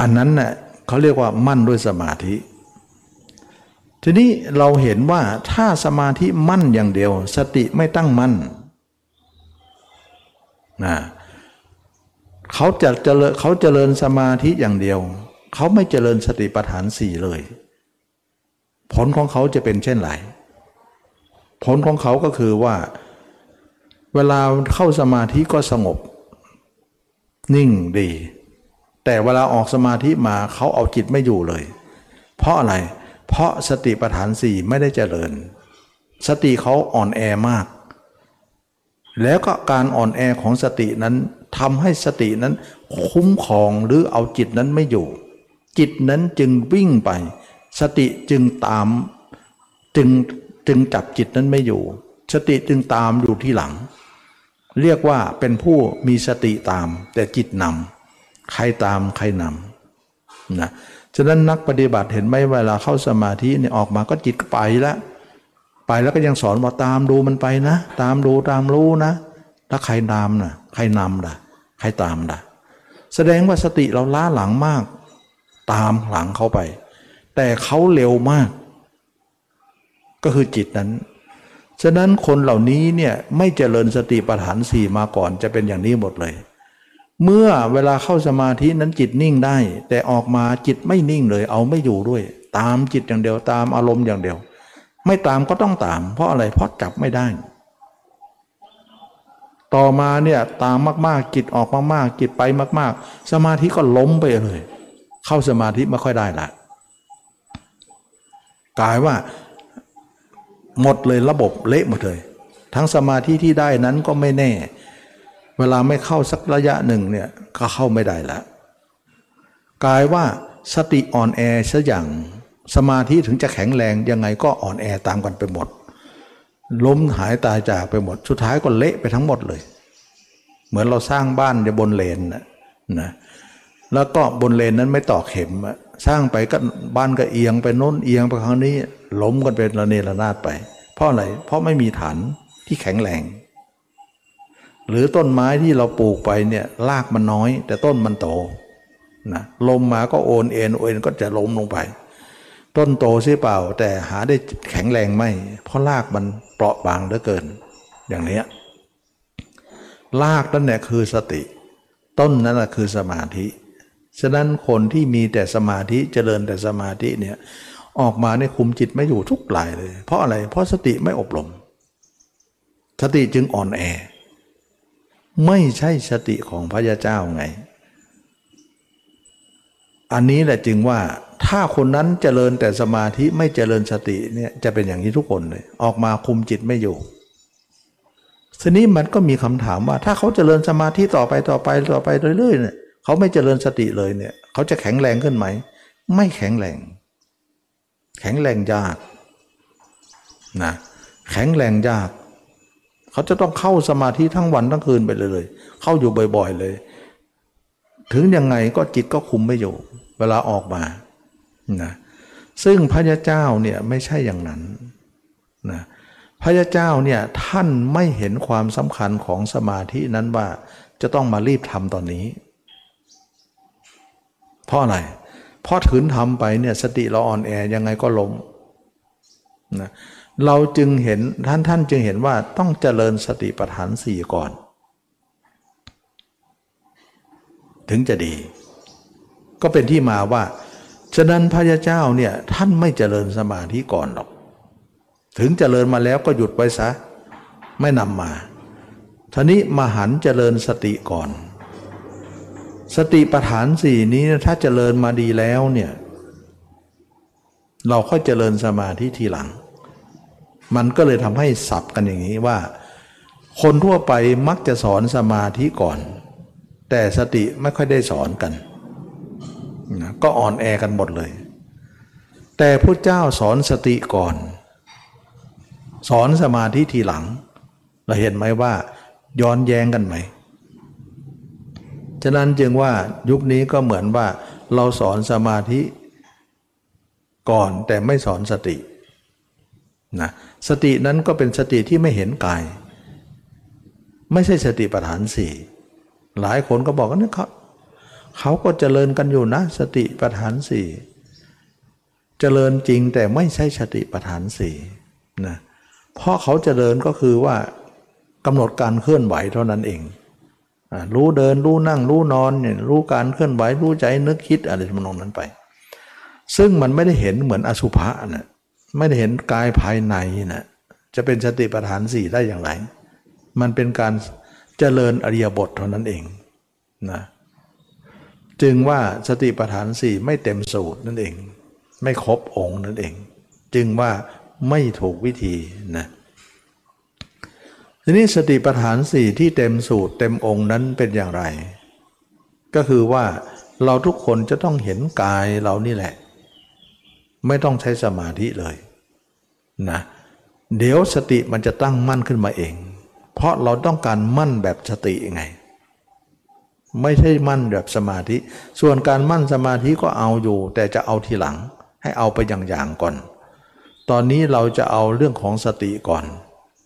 อันนั้นเนะ่ยเขาเรียกว่ามั่นด้วยสมาธิ ทีนี้เราเห็นว่าถ้าสมาธิมั่นอย่างเดียว สติไม่ตั้งมั่นนะเขาจะเจริญเขาเจริญสมาธิอย่างเดียว เขาไม่เจริญสติปัฏฐานสี่เลย ผลของเขาจะเป็นเช่นไรผลของเขาก็คือว่า เวลาเข้าสมาธิก็สงบ นิ่งดี แต่เวลาออกสมาธิมาเขาเอาจิตไม่อยู่เลย เพราะอะไรเเพราะสติปัฏฐานสี่ไม่ได้เจริญ สติเขาอ่อนแอมาก แล้วก็การอ่อนแอของสตินั้นทำให้สตินั้นคุ้มครองหรือเอาจิตนั้นไม่อยู่ จิตนั้นจึงวิ่งไป สติจึงตามจึงจึงจับจิตนั้นไม่อยู่ สติจึงตามอยู่ที่หลัง เรียกว่าเป็นผู้มีสติตามแต่จิตนำใครตามใครนำนะ ฉะนั้นนักปฏิบัติเห็นไหมเวลาเข้าสมาธิเนี่ยออกมาก็จิตก็ไปแล้วไปแล้วก็ยังสอนว่าตามดูมันไปนะ ตามดูตามรู้นะ ถ้าใครนำนะใครนำล่ะ ใครตามล่ะ แสดงว่าสติเราล้าหลังมาก ตามหลังเขาไป แต่เขาเร็วมาก ก็คือจิตนั้น ฉะนั้นคนเหล่านี้เนี่ยไม่เจริญสติปัฏฐานสี่มาก่อนจะเป็นอย่างนี้หมดเลย เมื่อเวลาเข้าสมาธินั้นจิตนิ่งได้ แต่ออกมาจิตไม่นิ่งเลย เอาไม่อยู่ด้วย ตามจิตอย่างเดียวตามอารมณ์อย่างเดียว ไม่ตามก็ต้องตาม เพราะอะไรเพราะจับไม่ได้ ต่อมาเนี่ยตามมากๆจิตออกมากๆจิตไปมาก ๆ สมาธิก็ล้มไปเลย เข้าสมาธิไม่ค่อยได้ละกลายว่าหมดเลยระบบเละหมดเลย ทั้งสมาธิที่ได้นั้นก็ไม่แน่ เวลาไม่เข้าสักระยะหนึ่งเนี่ยก็เข้าไม่ได้ล้วกลายว่าสติอ่อนแอซะอย่างสมาธิถึงจะแข็งแรงยังไงก็อ่อนแอตามกันไปหมด ล้มหายตายจากไปหมด สุดท้ายก็เละไปทั้งหมดเลย เหมือนเราสร้างบ้านในบนเลนนะนะแล้วก็บนเลนนั้นไม่ต่อเข็มสร้างไปก็บ้านก็เอียงไปโน้นเอียงไปครั้งนี้ล้มกันเป็นระเนระนาดไป เพราะอะไรเพราะไม่มีฐานที่แข็งแรง หรือต้นไม้ที่เราปลูกไปเนี่ยรากมันน้อย แต่ต้นมันโตนะลมมาก็โอนเอ็นโอนก็จะล้มลงไป ต้นโตใช่เปล่า แต่หาได้แข็งแรงไม่ เพราะรากมันเปราะบางเหลือเกิน อย่างนี้รากนั่นแหละคือสติ ต้นนั้นแหละคือสมาธิ ฉะนั้นคนที่มีแต่สมาธิเจริญแต่สมาธิเนี่ยออกมาในคุมจิตไม่อยู่ทุกหลายเลย เพราะอะไรเพราะสติไม่อบรมสติจึงอ่อนแอ ไม่ใช่สติของพระยาเจ้าไง อันนี้แหละจึงว่าถ้าคนนั้นเจริญแต่สมาธิไม่เจริญสติเนี่ยจะเป็นอย่างนี้ทุกคนเลย ออกมาคุมจิตไม่อยู่ทีนี้มันก็มีคำถามว่า ถ้าเขาเจริญสมาธิต่อไปต่อไปต่อไปเรื่อยๆเนี่ยเขาไม่เจริญสติเลยเนี่ย เขาจะแข็งแรงขึ้นไหม ไม่แข็งแรง แข็งแรงยากนะแข็งแรงยาก เขาจะต้องเข้าสมาธิทั้งวันทั้งคืนไปเลย เข้าอยู่บ่อย ๆเลย ถึงยังไงก็จิตก็คุมไม่อยู่ เวลาออกมานะซึ่งพระยาเจ้าเนี่ยไม่ใช่อย่างนั้นนะพระยาเจ้าเนี่ยท่านไม่เห็นความสำคัญของสมาธินั้นว่าจะต้องมารีบทำตอนนี้ เพราะอะไรเพราะถืนทำไปเนี่ยสติเราอ่อนแอยังไงก็ล้มนะเเราจึงเห็นท่านท่านจึงเห็นว่าต้องเจริญสติปัฏฐานสี่ก่อน ถึงจะดี ก็เป็นที่มาว่า ฉะนั้นพระยาเจ้าเนี่ยท่านไม่เจริญสมาธิก่อนหรอก ถึงเจริญมาแล้วก็หยุดไว้ซะ ไม่นำมาท่านี้มหันเจริญสติก่อน สติปัฏฐานสี่นี้ถ้าเจริญมาดีแล้วเนี่ยเราค่อยเจริญสมาธิทีหลัง มันก็เลยทำให้สับกันอย่างนี้ว่า คนทั่วไปมักจะสอนสมาธิก่อน แต่สติไม่ค่อยได้สอนกันนะก็อ่อนแอกันหมดเลย แต่พระเจ้าสอนสติก่อน สอนสมาธิทีหลัง เราเห็นไหมว่า ย้อนแย้งกันไหม ฉะนั้นจึงว่ายุคนี้ก็เหมือนว่าเราสอนสมาธิก่อนแต่ไม่สอนสตินะ สตินั้นก็เป็นสติที่ไม่เห็นกาย ไม่ใช่สติปัฏฐานสี่หลายคนก็บอกว่านี่เขาเขาก็เจริญกันอยู่นะ สติปัฏฐานสี่เจริญจริงแต่ไม่ใช่สติปัฏฐานสี่นะเพราะเขาเจริญก็คือว่ากำหนดการเคลื่อนไหวเท่านั้นเองรู้เดินรู้นั่งรู้นอนเนี่ยรู้การเคลื่อนไหวรู้ใจนึกคิดอะไรทำนองนั้นไป ซึ่งมันไม่ได้เห็นเหมือนอสุภะนะ ไม่ได้เห็นกายภายในนะจะเป็นสติปัฏฐานสี่ได้อย่างไร มันเป็นการเจริญอริยบทเท่านั้นเองนะจึงว่าสติปัฏฐานสี่ไม่เต็มสูตรนั่นเอง ไม่ครบองค์นั่นเอง จึงว่าไม่ถูกวิธีนะทีนี้สติปัฏฐานสี่ที่เต็มสูตรเต็มองค์นั้นเป็นอย่างไร ก็คือว่าเราทุกคนจะต้องเห็นกายเรานี่แหละ ไม่ต้องใช้สมาธิเลย นะเดี๋ยวสติมันจะตั้งมั่นขึ้นมาเอง เพราะเราต้องการมั่นแบบสติไง ไม่ใช่มั่นแบบสมาธิ ส่วนการมั่นสมาธิก็เอาอยู่ แต่จะเอาทีหลังให้เอาไปอย่างๆก่อน ตอนนี้เราจะเอาเรื่องของสติก่อน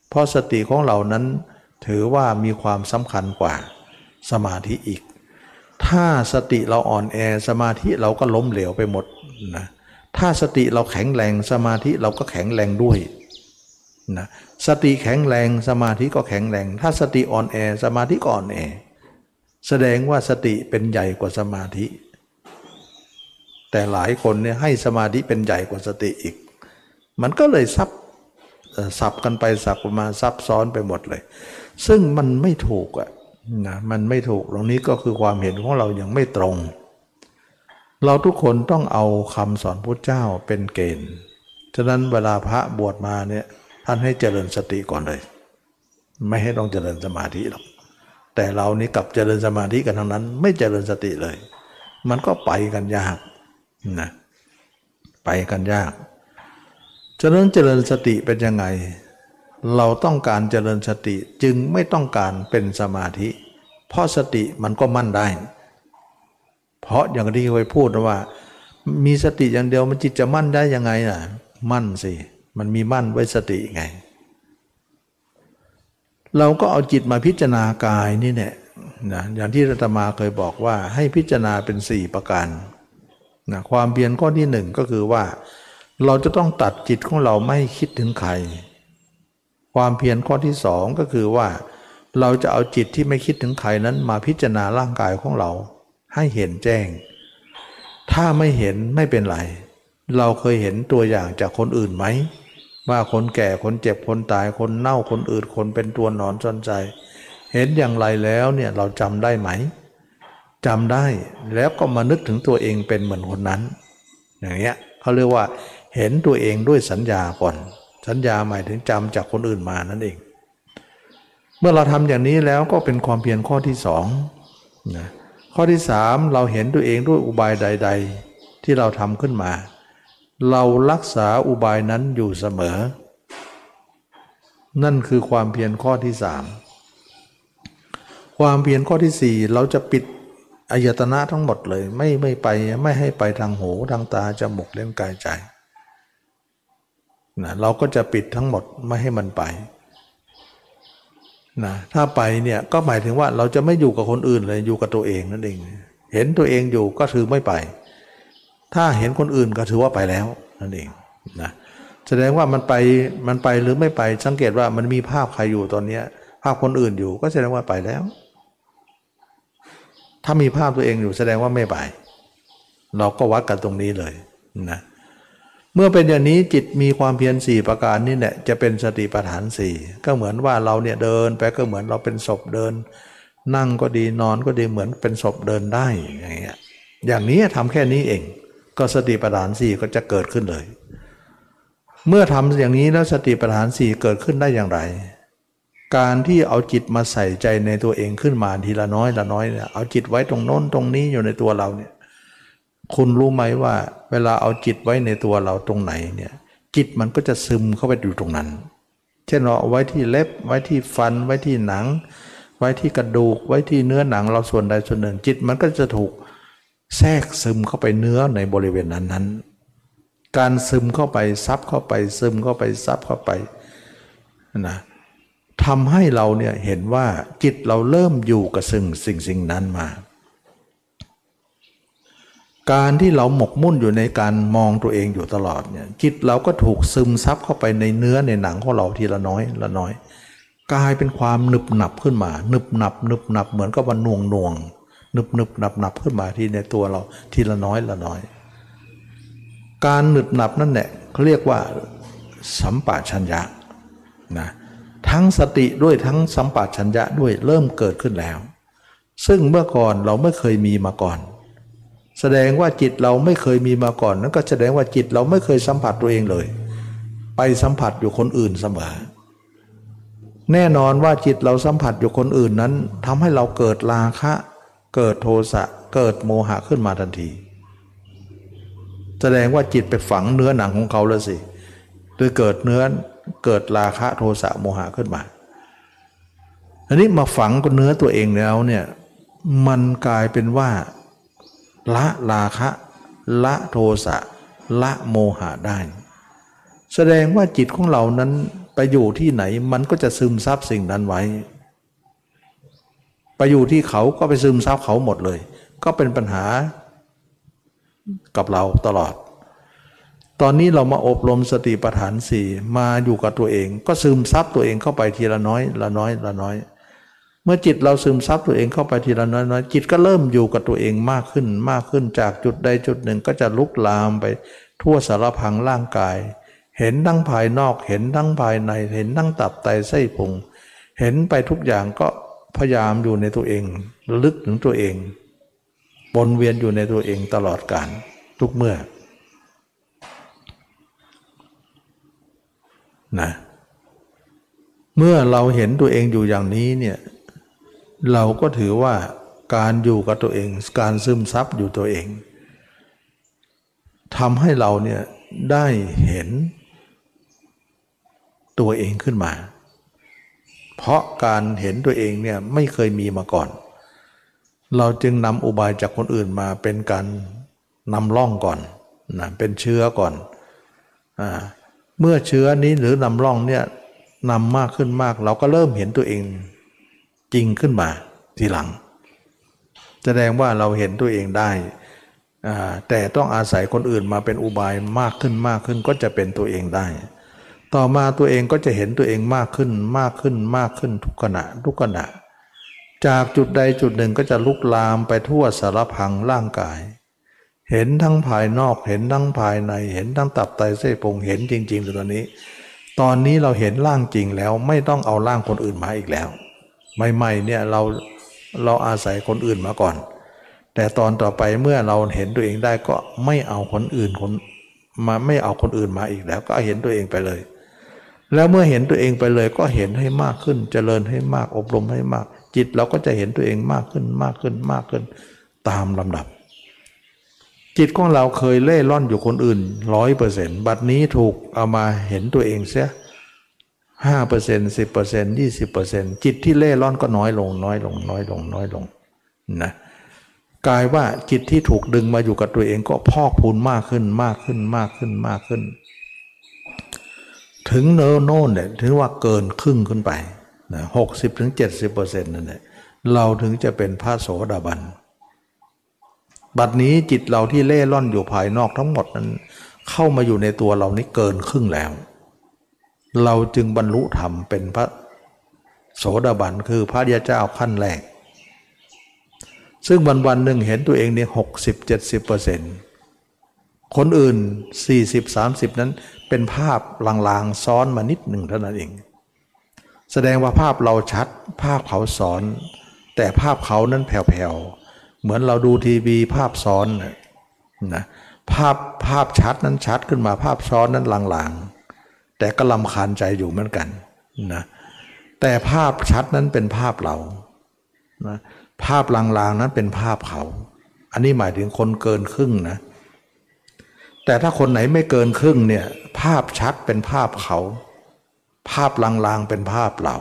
เพราะสติของเรานั้นถือว่ามีความสำคัญกว่าสมาธิอีก ถ้าสติเราอ่อนแอสมาธิเราก็ล้มเหลวไปหมดนะ ถ้าสติเราแข็งแรงสมาธิเราก็แข็งแรงด้วยนะสติแข็งแรงสมาธิก็แข็งแรง ถ้าสติอ่อนแอสมาธิก็อ่อนแอ แสดงว่าสติเป็นใหญ่กว่าสมาธิ แต่หลายคนเนี่ยให้สมาธิเป็นใหญ่กว่าสติอีก มันก็เลยซับสับกันไปสับมาซับซ้อนไปหมดเลย ซึ่งมันไม่ถูกอะนะมันไม่ถูกตรงนี้ก็คือความเห็นของเรายังไม่ตรง เราทุกคนต้องเอาคำสอนพุทธเจ้าเป็นเกณฑ์ ฉะนั้นเวลาพระบวชมาเนี่ยท่านให้เจริญสติก่อนเลย ไม่ให้ต้องเจริญสมาธิหรอก แต่เรานี่กลับเจริญสมาธิกันทั้งนั้น ไม่เจริญสติเลย มันก็ไปกันยากนะไปกันยาก ฉะนั้นเจริญสติเป็นยังไง เราต้องการเจริญสติจึงไม่ต้องการเป็นสมาธิ เพราะสติมันก็มั่นได้ เพราะอย่างที่เคยพูดว่า มีสติอย่างเดียวมันจิตจะมั่นได้ยังไงน่ะ มั่นสิ มันมีมั่นไว้สติไง เราก็เอาจิตมาพิจารณากายนี่เนี่ยนะอย่างที่รัตมาเคยบอกว่าให้พิจารณาเป็นสี่ประการนะความเพียรข้อที่หนึ่งก็คือว่า เราจะต้องตัดจิตของเราไม่คิดถึงใคร ความเพียรข้อที่สองก็คือว่า เราจะเอาจิตที่ไม่คิดถึงใครนั้นมาพิจารณาร่างกายของเรา ให้เห็นแจ้ง ถ้าไม่เห็นไม่เป็นไร เราเคยเห็นตัวอย่างจากคนอื่นไหม ว่าคนแก่คนเจ็บคนตายคนเน่าคนอื่นคนเป็นตัวหนอนจนใจ เห็นอย่างไรแล้วเนี่ยเราจำได้ไหมจำได้แล้วก็มานึกถึงตัวเองเป็นเหมือนคนนั้น อย่างเงี้ยเขาเรียกว่า เห็นตัวเองด้วยสัญญาก่อน สัญญาหมายถึงจำจากคนอื่นมานั่นเอง เมื่อเราทำอย่างนี้แล้วก็เป็นความเพียรข้อที่สองนะ ข้อที่สามเราเห็นตัวเองด้วยอุบายใด ๆ ที่เราทำขึ้นมา เรารักษาอุบายนั้นอยู่เสมอ นั่นคือความเพียรข้อที่สามความเพียรข้อที่สี่เราจะปิดอายตนะทั้งหมดเลย ไม่ไม่ไปไม่ให้ไปทางหูทางตาจมูกเล่นกายใจนะเราก็จะปิดทั้งหมดไม่ให้มันไป นะถ้าไปเนี่ยก็หมายถึงว่าเราจะไม่อยู่กับคนอื่นเลยอยู่กับตัวเองนั่นเอง เห็นตัวเองอยู่ก็คือไม่ไป ถ้าเห็นคนอื่นก็ถือว่าไปแล้วนั่นเองนะแสดงว่ามันไปมันไปหรือไม่ไปสังเกตว่ามันมีภาพใครอยู่ตอนนี้ภาพคนอื่นอยู่ก็แสดงว่าไปแล้ว ถ้ามีภาพตัวเองอยู่แสดงว่าไม่ไป เราก็วัดกันตรงนี้เลยนะ เมื่อเป็นอย่างนี้จิตมีความเพียรสี่ประการนี่แหละจะเป็นสติปัฏฐานสี่ก็เหมือนว่าเราเนี่ยเดินไปก็เหมือนเราเป็นศพเดิน นั่งก็ดีนอนก็ดีเหมือนเป็นศพเดินได้อย่างเงี้ยอย่างนี้ทำแค่นี้เอง ก็สติปัฏฐานสี่ก็จะเกิดขึ้นเลย เมื่อทำอย่างนี้แล้วสติปัฏฐานสี่เกิดขึ้นได้อย่างไร การที่เอาจิตมาใส่ใจในตัวเองขึ้นมาทีละน้อยละน้อยเนี่ยเอาจิตไว้ตรงโน้นตรงนี้อยู่ในตัวเราเนี่ย คุณรู้ไหมว่า เวลาเอาจิตไว้ในตัวเราตรงไหนเนี่ยจิตมันก็จะซึมเข้าไปอยู่ตรงนั้น เช่นเราเอาไว้ที่เล็บไว้ที่ฟันไว้ที่หนัง ไว้ที่กระดูกไว้ที่เนื้อหนังเราส่วนใดส่วนหนึ่ง จิตมันก็จะถูกแทรกซึมเข้าไปเนื้อในบริเวณนั้นนั้นการซึมเข้าไปซับเข้าไปซึมเข้าไปซับเข้าไปนะทำให้เราเนี่ยเห็นว่าจิตเราเริ่มอยู่กับสิ่งสิ่งสิ่งนั้นมา การที่เราหมกมุ่นอยู่ในการมองตัวเองอยู่ตลอดเนี่ยจิตเราก็ถูกซึมซับเข้าไปในเนื้อในหนังของเราทีละน้อยละน้อย กลายเป็นความหนึบหนับขึ้นมาหนึบหนับหนึบหนับเหมือนกับว่าน่วงน่วงนึบนึบหนับหนับขึ้นมาที่ในตัวเราทีละน้อยละน้อย การหนึบหนับนั่นแหละเขาเรียกว่าสัมปชัญญะนะทั้งสติด้วยทั้งสัมปชัญญะด้วยเริ่มเกิดขึ้นแล้ว ซึ่งเมื่อก่อนเราไม่เคยมีมาก่อน แสดงว่าจิตเราไม่เคยมีมาก่อน นั่นก็แสดงว่าจิตเราไม่เคยสัมผัสตัวเองเลย ไปสัมผัสอยู่คนอื่นเสมอ แน่นอนว่าจิตเราสัมผัสอยู่คนอื่นนั้นทำให้เราเกิดราคะ เกิดโทสะเกิดโมหะขึ้นมาทันที แสดงว่าจิตไปฝังเนื้อหนังของเขาแล้วสิโดยเกิดเนื้อเกิดราคะโทสะโมหะขึ้นมาอันนี้มาฝังกับเนื้อตัวเองแล้วเนี่ยมันกลายเป็นว่า ละราคะ ละโทสะละโมหะได้ แสดงว่าจิตของเรานั้นไปอยู่ที่ไหนมันก็จะซึมซับสิ่งนั้นไว้ ไปอยู่ที่เขาก็ไปซึมซับเขาหมดเลย ก็เป็นปัญหากับเราตลอด ตอนนี้เรามาอบรมสติปัฏฐานสี่มาอยู่กับตัวเอง ก็ซึมซับตัวเองเข้าไปทีละน้อย ละน้อยละน้อย เมื่อจิตเราซึมซับตัวเองเข้าไปทีละน้อยน้อยจิตก็เริ่มอยู่กับตัวเองมากขึ้นมากขึ้นจากจุดใดจุดหนึ่งก็จะลุกลามไปทั่วสารพังร่างกาย เห็นทั้งภายนอกเห็นทั้งภายในเห็นทั้งตับไตไส้พุงเห็นไปทุกอย่างก็พยายามอยู่ในตัวเองลึกถึงตัวเองบนเวียนอยู่ในตัวเองตลอดกาลทุกเมื่อนะเมื่อเราเห็นตัวเองอยู่อย่างนี้เนี่ย เราก็ถือว่าการอยู่กับตัวเอง การซึมซับอยู่ตัวเองทำให้เราเนี่ยได้เห็นตัวเองขึ้นมา เพราะการเห็นตัวเองเนี่ยไม่เคยมีมาก่อน เราจึงนำอุบายจากคนอื่นมาเป็นการนำล่องก่อนนะเป็นเชื้อก่อนอ่าเมื่อเชื้อนี้หรือนำร่องเนี่ยนำมากขึ้นมาก เราก็เริ่มเห็นตัวเอง จริงขึ้นมาทีหลัง แสดงว่าเราเห็นตัวเองได้แต่ต้องอาศัยคนอื่นมาเป็นอุบายมากขึ้นมากขึ้นก็จะเป็นตัวเองได้ ต่อมาตัวเองก็จะเห็นตัวเองมากขึ้นมากขึ้นมากขึ้นทุกขณะทุกขณะ จากจุดใดจุดหนึ่งก็จะลุกลามไปทั่วสารพังร่างกาย เห็นทั้งภายนอกเห็นทั้งภายในเห็นทั้งตับไตเส้นพุงเห็นจริงๆตอนนี้ ตอนนี้เราเห็นร่างจริงแล้วไม่ต้องเอาร่างคนอื่นมาอีกแล้ว ใหม่ๆเนี่ยเราเราอาศัยคนอื่นมาก่อน แต่ตอนต่อไปเมื่อเราเห็นตัวเองได้ก็ไม่เอาคนอื่นคนมาไม่เอาคนอื่นมาอีกแล้ว ก็เห็นตัวเองไปเลย แล้วเมื่อเห็นตัวเองไปเลยก็เห็นให้มากขึ้น เจริญให้มากอบรมให้มาก จิตเราก็จะเห็นตัวเองมากขึ้นมากขึ้นมากขึ้น ตามลำดับ จิตของเราเคยเล่ร่อนอยู่คนอื่นร้อยเปอร์เซ็นต์บัดนี้ถูกเอามาเห็นตัวเองเสีย ห้าเปอร์เซ็นต์สิบเปอร์เซ็นต์ยี่สิบเปอร์เซ็นต์จิตที่เล่ร่อนก็น้อยลง น้อยลง น้อยลง น้อยลงนะกลายว่าจิตที่ถูกดึงมาอยู่กับตัวเองก็พอกพูนมากขึ้นมากขึ้นมากขึ้นมากขึ้น ถึงเนโน่นเนี่ยถึงว่าเกินครึ่งขึ้นไปนะหกสิบถึงเจ็ดสิบเปอร์เซ็นต์นั่นแหละเราถึงจะเป็นพระโสดาบัน บัดนี้จิตเราที่เล่ร่อนอยู่ภายนอกทั้งหมดนั้น เข้ามาอยู่ในตัวเรานี้เกินครึ่งแล้ว เราจึงบรรลุธรรมเป็นพระโสดาบันคือพระยาเจ้าขั้นแรก ซึ่งวันวันหนึ่งเห็นตัวเองเนี่ยหกสิบเจ็ดสิบเปอร์เซ็นต์คนอื่นสี่สิบสามสิบนั้นเป็นภาพลางๆซ้อนมานิดหนึ่งเท่านั้นเอง แสดงว่าภาพเราชัด ภาพเขาสอน แต่ภาพเขานั้นแผ่วๆ เหมือนเราดูทีวีภาพซ้อนนะภาพภาพชัดนั้นชัดขึ้นมาภาพซ้อนนั้นลางๆ แต่ก็ลำคาญใจอยู่เหมือนกันนะแต่ภาพชัดนั้นเป็นภาพเรานะภาพลางๆนั้นเป็นภาพเขา อันนี้หมายถึงคนเกินครึ่งนะ แต่ถ้าคนไหนไม่เกินครึ่งเนี่ย ภาพชัดเป็นภาพเขา ภาพลางๆเป็นภาพเรา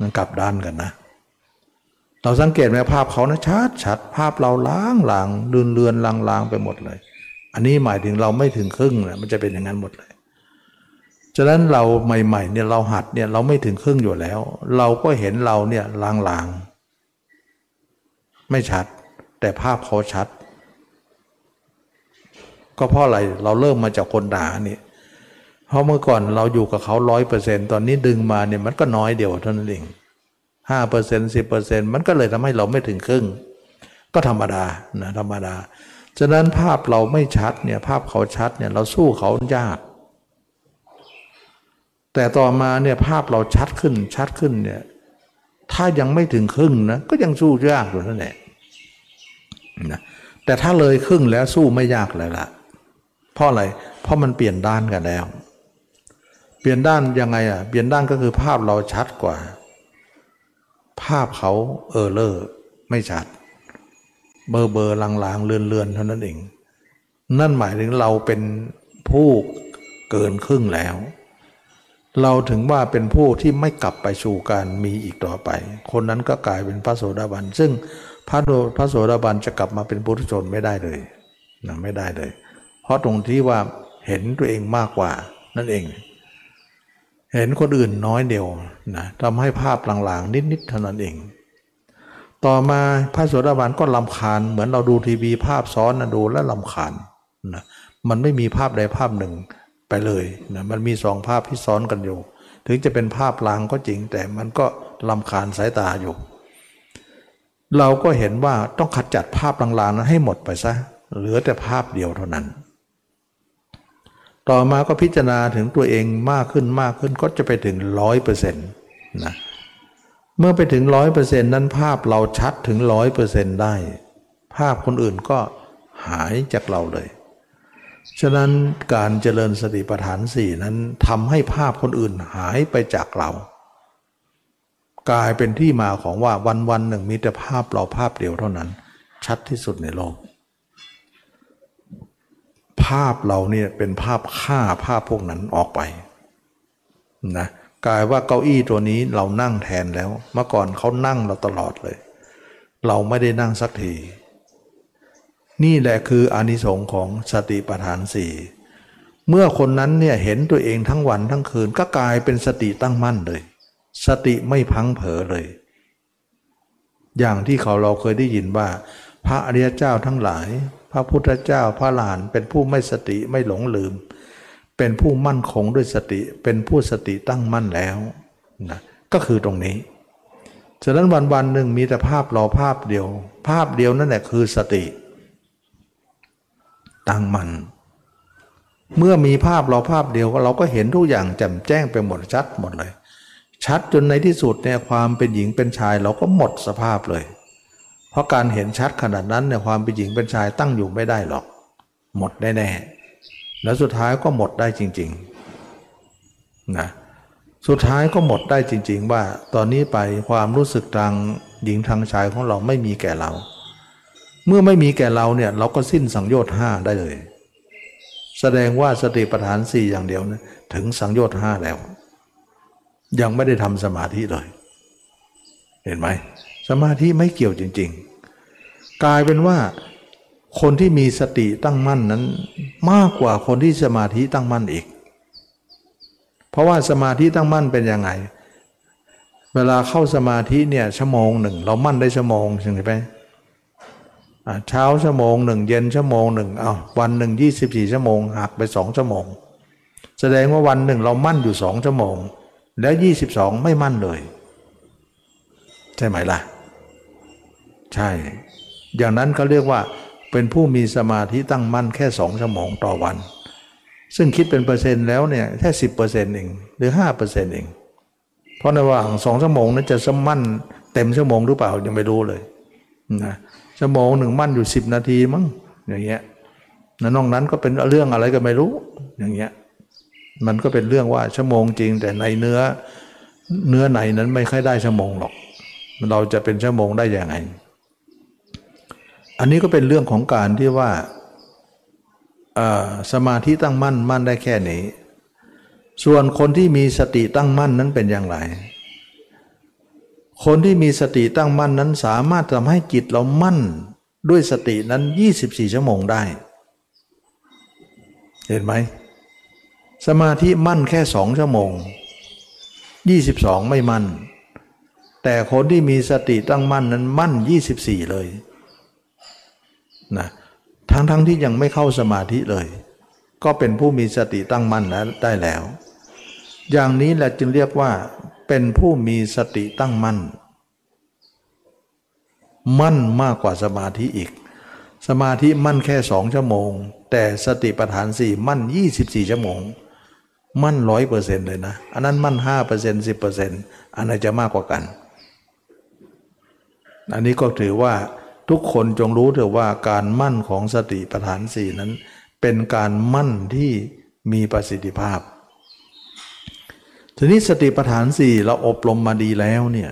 มันกลับด้านกันนะ เราสังเกตไหมภาพเขานะชัดชัดภาพเราล้างหลางเลือนเลือนลางลางไปหมดเลย อันนี้หมายถึงเราไม่ถึงครึ่งนะมันจะเป็นอย่างนั้นหมดเลย ฉะนั้นเราใหม่ๆเนี่ยเราหัดเนี่ยเราไม่ถึงครึ่งอยู่แล้ว เราก็เห็นเราเนี่ยลางลางไม่ชัด แต่ภาพเขาชัด ก็เพราะอะไรเราเริ่มมาจากคนด่านี่เพราะเมื่อก่อนเราอยู่กับเขาร้อยเปอร์เซ็นตอนนี้ดึงมาเนี่ยมันก็น้อยเดียวเท่านั้นเองห้าเปอร์เซ็นต์สิบเปอร์เซ็นต์มันก็เลยทำให้เราไม่ถึงครึ่ง ก็ธรรมดานะธรรมดา ฉะนั้นภาพเราไม่ชัดเนี่ยภาพเขาชัดเนี่ยเราสู้เขายาก แต่ต่อมาเนี่ยภาพเราชัดขึ้นชัดขึ้นเนี่ย ถ้ายังไม่ถึงครึ่งนะก็ยังสู้ยากอยู่นั่นแหละนะแต่ถ้าเลยครึ่งแล้วสู้ไม่ยากเลยละเพราะอะไรเพราะมันเปลี่ยนด้านกันแล้ว เปลี่ยนด้านยังไงอะเปลี่ยนด้านก็คือภาพเราชัดกว่า ภาพเขาเออเลอร์ไม่ชัด เบอร์เบอร์ลางๆเลือนเลือนเท่านั้นเองนั่นหมายถึงเราเป็นผู้เกินครึ่งแล้ว เราถึงว่าเป็นผู้ที่ไม่กลับไปสู่การมีอีกต่อไป คนนั้นก็กลายเป็นพระโสดาบัน ซึ่งพระโพระโสดาบันจะกลับมาเป็นปุถุชนไม่ได้เลยนะไม่ได้เลย เพราะตรงที่ว่าเห็นตัวเองมากกว่านั่นเอง เห็นคนอื่นน้อยเดียวนะทำให้ภาพหลางๆ นิดๆเท่านั้นเอง ต่อมาพระโสดาบันก็ลำคาญ เหมือนเราดูทีวีภาพซ้อนนะดูแล้วลำคาญนะมันไม่มีภาพใดภาพหนึ่ง ไปเลยนะมันมีสองภาพที่ซ้อนกันอยู่ ถึงจะเป็นภาพลางก็จริง แต่มันก็ลำคาญสายตาอยู่ เราก็เห็นว่าต้องขจัดภาพลางๆนั้นให้หมดไปซะเหลือแต่ภาพเดียวเท่านั้น ต่อมาก็พิจารณาถึงตัวเองมากขึ้นมากขึ้นก็จะไปถึงร้อยเปอร์เซ็นต์นะเมื่อไปถึงร้อยเปอร์เซ็นต์นั้นภาพเราชัดถึงร้อยเปอร์เซ็นต์ได้ ภาพคนอื่นก็หายจากเราเลย ฉะนั้นการเจริญสติปัฏฐานสี่นั้นทำให้ภาพคนอื่นหายไปจากเรา กลายเป็นที่มาของว่าวันวันหนึ่งมีแต่ภาพเราภาพเดียวเท่านั้น ชัดที่สุดในโลก ภาพเราเนี่ยเป็นภาพฆ่าภาพพวกนั้นออกไปนะกลายว่าเก้าอี้ตัวนี้เรานั่งแทนแล้ว เมื่อก่อนเขานั่งเราตลอดเลย เราไม่ได้นั่งสักที นี่แหละคืออานิสงส์ของสติปัฏฐานสี่เมื่อคนนั้นเนี่ยเห็นตัวเองทั้งวันทั้งคืนก็กลายเป็นสติตั้งมั่นเลย สติไม่พังเผลอเลย อย่างที่เขาเราเคยได้ยินว่า พระอริยเจ้าทั้งหลาย พระพุทธเจ้าพระหลานเป็นผู้ไม่สติไม่หลงลืม เป็นผู้มั่นคงด้วยสติเป็นผู้สติตั้งมั่นแล้วนะก็คือตรงนี้ฉะนั้นวันวันหนึ่งมีแต่ภาพรอภาพเดียว ภาพเดียวนั่นแหละคือสติ ตั้งมันเมื่อมีภาพเราภาพเดียวเราก็เห็นทุกอย่างแจ่มแจ้งไปหมดชัดหมดเลย ชัดจนในที่สุดเนี่ยความเป็นหญิงเป็นชายเราก็หมดสภาพเลย เพราะการเห็นชัดขนาดนั้นเนี่ยความเป็นหญิงเป็นชายตั้งอยู่ไม่ได้หรอก หมดแน่ๆแล้วสุดท้ายก็หมดได้จริงๆนะสุดท้ายก็หมดได้จริง ๆ ว่าตอนนี้ไปความรู้สึกทางหญิงทางชายของเราไม่มีแก่เรา เมื่อไม่มีแก่เราเนี่ยเราก็สิ้นสังโยชน์ห้าได้เลย แสดงว่าสติปัฏฐานสี่อย่างเดียวนะถึงสังโยชน์ห้าแล้ว ยังไม่ได้ทำสมาธิเลย เห็นไหมสมาธิไม่เกี่ยวจริง ๆ กลายเป็นว่าคนที่มีสติตั้งมั่นนั้น มากกว่าคนที่สมาธิตั้งมั่นอีก เพราะว่าสมาธิตั้งมั่นเป็นยังไง เวลาเข้าสมาธิเนี่ยชั่วโมงหนึ่ง เรามั่นได้ชั่วโมงใช่ไหม เช้าชั่วโมงหนึ่งเย็นชั่วโมงหนึ่งเอาวันหนึ่งยี่สิบสี่ชั่วโมงหักไปสองชั่วโมง แสดงว่าวันหนึ่งเรามั่นอยู่สองชั่วโมง แล้วยี่สิบสองไม่มั่นเลย ใช่ไหมล่ะ ใช่ อย่างนั้นเขาเรียกว่าเป็นผู้มีสมาธิตั้งมั่นแค่สองชั่วโมงต่อวัน ซึ่งคิดเป็นเปอร์เซ็นต์แล้วเนี่ยแค่สิบเปอร์เซ็นต์เองหรือห้าเปอร์เซ็นต์เอง เพราะในระหว่างสองชั่วโมงนั้นจะสมั่นเต็มชั่วโมงหรือเปล่ายังไม่รู้เลยนะ ชั่วโมงหนึ่งมั่นอยู่สิบนาทีมั้งอย่างเงี้ยนอกนั้นก็เป็นเรื่องอะไรก็ไม่รู้ อย่างเงี้ย มันก็เป็นเรื่องว่าชั่วโมงจริง แต่ในเนื้อเนื้อไหนนั้นไม่ค่อยได้ชั่วโมงหรอก เราจะเป็นชั่วโมงได้อย่างไง อันนี้ก็เป็นเรื่องของการที่ว่าสมาธิตั้งมั่นมั่นได้แค่นี้ ส่วนคนที่มีสติตั้งมั่นนั้นเป็นอย่างไร คนที่มีสติตั้งมั่นนั้นสามารถทำให้จิตเรามั่นด้วยสตินั้น 24 ชั่วโมงได้ เห็นไหม สมาธิมั่นแค่สองชั่วโมง 22 ไม่มั่น แต่คนที่มีสติตั้งมั่นนั้นมั่น 24 เลยนะทั้งๆทที่ยังไม่เข้าสมาธิเลย ก็เป็นผู้มีสติตั้งมั่นนั้นได้แล้ว อย่างนี้แหละจึงเรียกว่า เป็นผู้มีสติตั้งมั่น มั่นมากกว่าสมาธิอีก สมาธิมั่นแค่สองชั่วโมง แต่สติปัฏฐานสี่มั่นยี่สิบสี่ชั่วโมง มั่นร้อยเปอร์เซ็นต์เลยนะ อันนั้นมั่นห้าเปอร์เซ็นต์สิบเปอร์เซ็นต์อันไหนจะมากกว่ากัน อันนี้ก็ถือว่าทุกคนจงรู้เถอะว่าการมั่นของสติปัฏฐานสี่นั้น เป็นการมั่นที่มีประสิทธิภาพ ทีนี้สติปัฏฐานสี่เราอบรมมาดีแล้วเนี่ย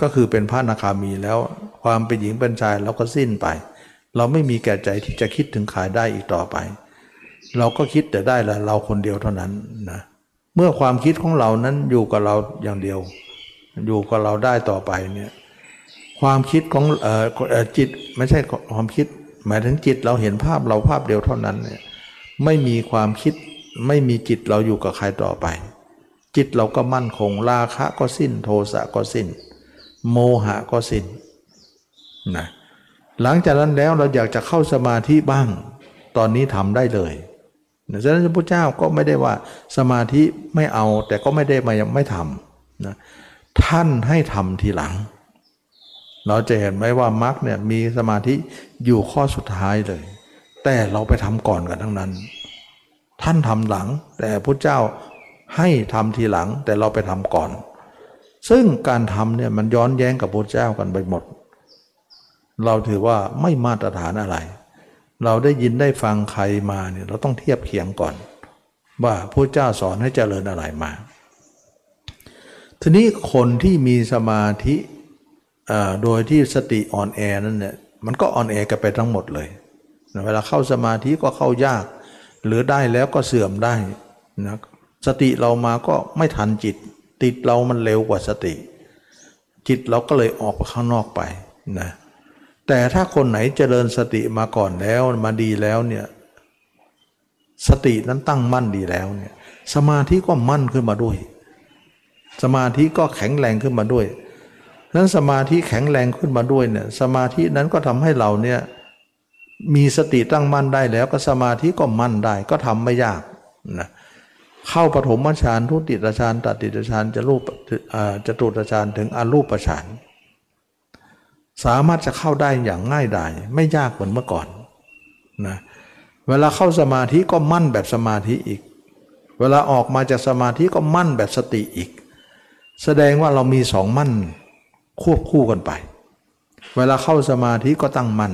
ก็คือเป็นพระนาคามีแล้ว ความเป็นหญิงเป็นชายเราก็สิ้นไป เราไม่มีแก่ใจที่จะคิดถึงขายได้อีกต่อไป เราก็คิดแต่ได้ละเราคนเดียวเท่านั้นนะเมื่อความคิดของเรานั้นอยู่กับเราอย่างเดียว อยู่กับเราได้ต่อไปเนี่ยความคิดของเอ่อจิตไม่ใช่ความคิด หมายถึงจิตเราเห็นภาพเราภาพเดียวเท่านั้นเนี่ยไม่มีความคิดไม่มีจิตเราอยู่กับใครต่อไป จิตเราก็มั่นคงราคะก็สิ้น โทสะก็สิ้น โมหะก็สิ้นนะหลังจากนั้นแล้วเราอยากจะเข้าสมาธิบ้าง ตอนนี้ทำได้เลยฉะนั้นพระพุทธเจ้าก็ไม่ได้ว่าสมาธิไม่เอาแต่ก็ไม่ได้มายังไม่ทำนะท่านให้ทำทีหลัง เราจะเห็นไหมว่ามรรคเนี่ยมีสมาธิอยู่ข้อสุดท้ายเลย แต่เราไปทำก่อนกันทั้งนั้น ท่านทำหลังแต่พระเจ้า ให้ทำทีหลังแต่เราไปทำก่อน ซึ่งการทำเนี่ยมันย้อนแย้งกับพระเจ้ากันไปหมด เราถือว่าไม่มาตรฐานอะไร เราได้ยินได้ฟังใครมาเนี่ยเราต้องเทียบเคียงก่อน ว่าพระเจ้าสอนให้เจริญอะไรมา ทีนี้คนที่มีสมาธิโดยที่สติอ่อนแอนั่นเนี่ยมันก็อ่อนแอกันไปทั้งหมดเลยเวลาเข้าสมาธิก็เข้ายาก หรือได้แล้วก็เสื่อมได้นะ สติเรามาก็ไม่ทันจิต ติดเรามันเร็วกว่าสติ จิตเราก็เลยออกไปข้างนอกไปนะแต่ถ้าคนไหนเจริญสติมาก่อนแล้วมาดีแล้วเนี่ยสตินั้นตั้งมั่นดีแล้วเนี่ยสมาธิก็มั่นขึ้นมาด้วย สมาธิก็แข็งแรงขึ้นมาด้วยนั้นสมาธิแข็งแรงขึ้นมาด้วยเนี่ยสมาธินั้นก็ทำให้เราเนี่ยมีสติตั้งมั่นได้แล้วก็สมาธิก็มั่นได้ก็ทำไม่ยากนะเเข้าปฐมฌานทุติยฌานตติยฌานจะรูปจะตุตฌานถึงอรูปฌานสามารถจะเข้าได้อย่างง่ายดายไม่ยากเหมือนเมื่อก่อนนะเวลาเข้าสมาธิก็มั่นแบบสมาธิอีก เวลาออกมาจากสมาธิก็มั่นแบบสติอีก แสดงว่าเรามีสองมั่นควบคู่กันไป เวลาเข้าสมาธิก็ตั้งมั่น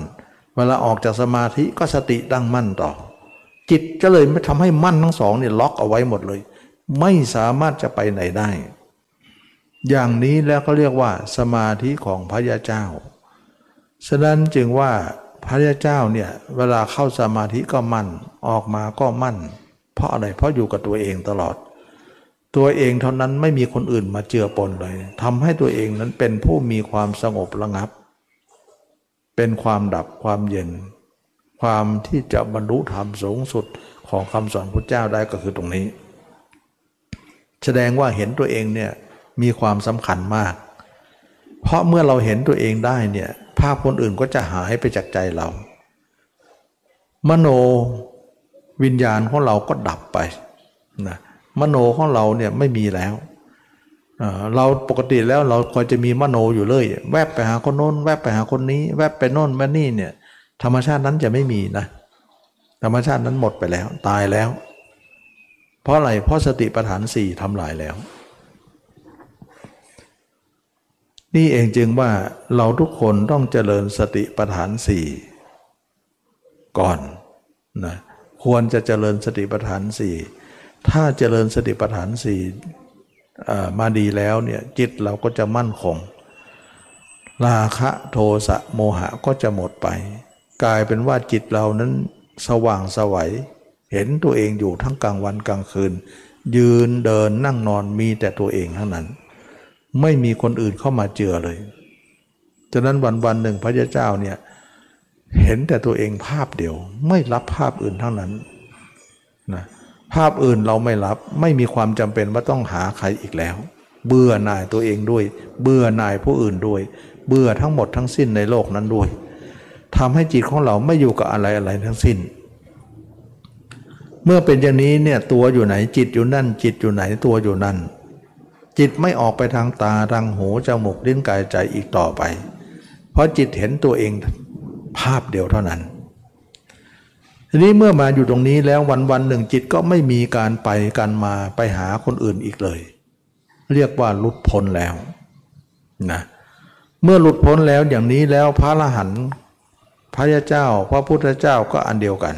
เวลาออกจากสมาธิก็สติตั้งมั่นต่อ จิตก็เลยไม่ทำให้มั่นทั้งสองเนี่ยล็อกเอาไว้หมดเลย ไม่สามารถจะไปไหนได้ อย่างนี้แล้วเขาเรียกว่า สมาธิของพระยาเจ้า ฉะนั้นจึงว่าพระยาเจ้าเนี่ยเวลาเข้าสมาธิก็มั่นออกมาก็มั่น เพราะอะไรเพราะอยู่กับตัวเองตลอด ตัวเองเท่านั้นไม่มีคนอื่นมาเจือปนเลยทำให้ตัวเองนั้นเป็นผู้มีความสงบระงับ เป็นความดับความเย็น ความที่จะบรรลุธรรมสูงสุดของคำสอนพระเจ้าได้ก็คือตรงนี้ แสดงว่าเห็นตัวเองเนี่ยมีความสำคัญมาก เพราะเมื่อเราเห็นตัวเองได้เนี่ยภาพคนอื่นก็จะหายไปจากใจเรา มโนวิญญาณของเราก็ดับไปนะมโนของเราเนี่ยไม่มีแล้วเราปกติแล้วเราคอยจะมีมโนอยู่เลย แวบไปหาคนโน้น แวบไปหาคนนี้ แวบไปโน้นแวบนี่เนี่ย ธรรมชาตินั้นจะไม่มีนะ ธรรมชาตินั้นหมดไปแล้ว ตายแล้ว เพราะอะไร เพราะสติปัฏฐานสี่ทำลายแล้ว นี่เองจึงว่าเราทุกคนต้องเจริญสติปัฏฐานสี่ก่อนนะควรจะเจริญสติปัฏฐานสี่ถ้าเจริญสติปัฏฐานสี่มาดีแล้วเนี่ยจิตเราก็จะมั่นคงราคะโทสะโมหะก็จะหมดไป กลายเป็นว่าจิตเรานั้นสว่างสวัยเห็นตัวเองอยู่ทั้งกลางวันกลางคืน ยืนเดินนั่งนอนมีแต่ตัวเองเท่านั้น ไม่มีคนอื่นเข้ามาเจือเลยฉะนั้นวันวันหนึ่งพระเจ้าเนี่ยเห็นแต่ตัวเองภาพเดียว ไม่รับภาพอื่นทั้งนั้นนะภาพอื่นเราไม่รับไม่มีความจำเป็นว่าต้องหาใครอีกแล้ว เบื่อหน่ายตัวเองด้วย เบื่อหน่ายผู้อื่นด้วย เบื่อทั้งหมดทั้งสิ้นในโลกนั้นด้วย ทำให้จิตของเราไม่อยู่กับอะไรอะไรทั้งสิ้น เมื่อเป็นอย่างนี้เนี่ยตัวอยู่ไหนจิตอยู่นั่น จิตอยู่ไหนตัวอยู่นั่น จิตไม่ออกไปทางตาทางหูจมูกลิ้นกายใจอีกต่อไป เพราะจิตเห็นตัวเองภาพเดียวเท่านั้นทีนี้เมื่อมาอยู่ตรงนี้แล้ววันวันหนึ่งจิตก็ไม่มีการไปการมาไปหาคนอื่นอีกเลย เรียกว่าหลุดพ้นแล้วนะเมื่อหลุดพ้นแล้วอย่างนี้แล้วพระอรหันต์ พระยาเจ้า พระพุทธเจ้าก็อันเดียวกัน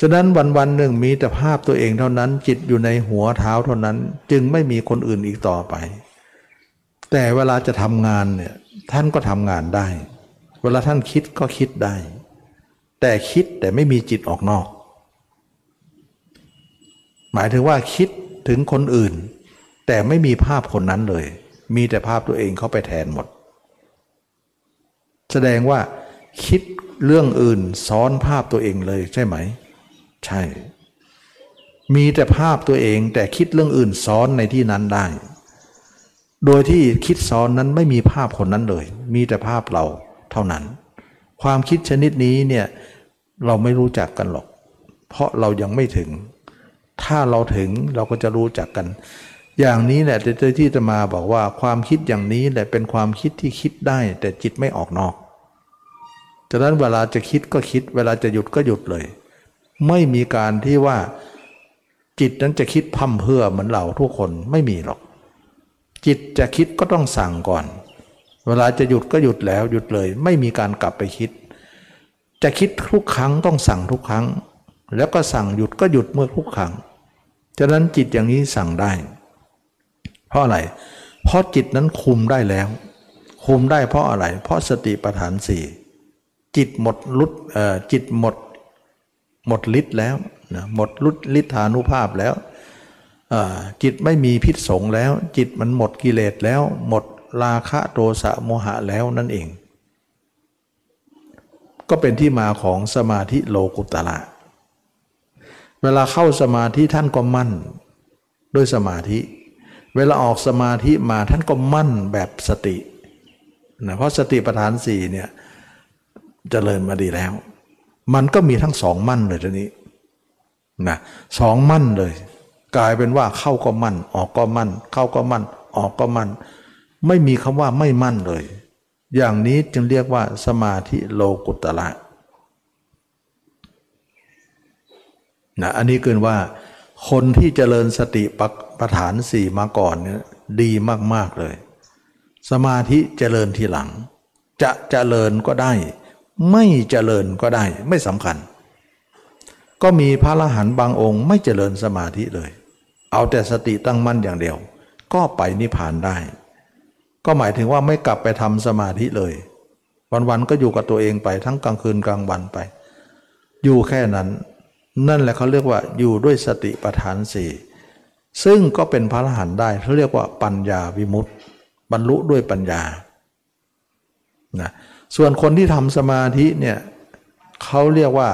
ฉะนั้นวันวันหนึ่งมีแต่ภาพตัวเองเท่านั้น จิตอยู่ในหัวเท้าเท่านั้น จึงไม่มีคนอื่นอีกต่อไป แต่เวลาจะทำงานเนี่ยท่านก็ทำงานได้ เวลาท่านคิดก็คิดได้ แต่คิดแต่ไม่มีจิตออกนอก หมายถึงว่าคิดถึงคนอื่น แต่ไม่มีภาพคนนั้นเลย มีแต่ภาพตัวเองเข้าไปแทนหมด แสดงว่า คิดเรื่องอื่นซ้อนภาพตัวเองเลยใช่ไหม ใช่ มีแต่ภาพตัวเองแต่คิดเรื่องอื่นซ้อนในที่นั้นได้ โดยที่คิดซ้อนนั้นไม่มีภาพคนนั้นเลย มีแต่ภาพเราเท่านั้น ความคิดชนิดนี้เนี่ยเราไม่รู้จักกันหรอก เพราะเรายังไม่ถึง ถ้าเราถึงเราก็จะรู้จักกัน อย่างนี้แหละที่จะมาบอกว่าความคิดอย่างนี้แหละเป็นความคิดที่คิดได้ แต่จิตไม่ออกนอก จากนั้นเวลาจะคิดก็คิด เวลาจะหยุดก็หยุดเลย ไม่มีการที่ว่าจิตนั้นจะคิดพั่มเพื่อเหมือนเราทุกคนไม่มีหรอก จิตจะคิดก็ต้องสั่งก่อน เวลาจะหยุดก็หยุดแล้วหยุดเลย ไม่มีการกลับไปคิด จะคิดทุกครั้งต้องสั่งทุกครั้ง แล้วก็สั่งหยุดก็หยุดเมื่อทุกครั้งฉะนั้นจิตอย่างนี้สั่งได้ เพราะอะไร เพราะจิตนั้นคุมได้แล้ว คุมได้เพราะอะไร เพราะสติปัฏฐานสี่ จิตหมดลุดจิตหมดหมดฤทธิ์แล้วนะหมดลุดฤทธานุภาพแล้ว จิตไม่มีพิษสงแล้ว จิตมันหมดกิเลสแล้ว หมดราคะโทสะโมหะแล้วนั่นเอง ก็เป็นที่มาของสมาธิโลกุตละเวลาเข้าสมาธิท่านก็มั่นด้วยสมาธิ เวลาออกสมาธิมาท่านก็มั่นแบบสตินะเพราะสติปัฏฐานสี่เนี่ย เจริญมาดีแล้ว มันก็มีทั้งสองมั่นเลยทีนี้นะสองมั่นเลย กลายเป็นว่าเข้าก็มั่น ออกก็มั่น เข้าก็มั่น ออกก็มั่น ไม่มีคำว่าไม่มั่นเลย อย่างนี้จึงเรียกว่าสมาธิโลกุตละนะอันนี้เกินว่าคนที่เจริญสติปัฏฐานสี่มาก่อนเนี่ยดีมาก ๆ เลย สมาธิเจริญทีหลัง จะเจริญก็ได้ ไม่เจริญก็ได้ไม่สำคัญ ก็มีพระอรหันต์บางองค์ ไม่เจริญสมาธิเลย เอาแต่สติตั้งมั่นอย่างเดียว ก็ไปนิพพานได้ ก็หมายถึงว่าไม่กลับไปทำสมาธิเลย วันๆก็อยู่กับตัวเองไปทั้งกลางคืนกลางวันไป อยู่แค่นั้น นั่นแหละเขาเรียกว่าอยู่ด้วยสติปัฏฐานสี่ซึ่งก็เป็นพระอรหันต์ได้เขาเรียกว่าปัญญาวิมุตติ บรรลุด้วยปัญญานะ ส่วนคนที่ทำสมาธิเนี่ยเขาเรียกว่า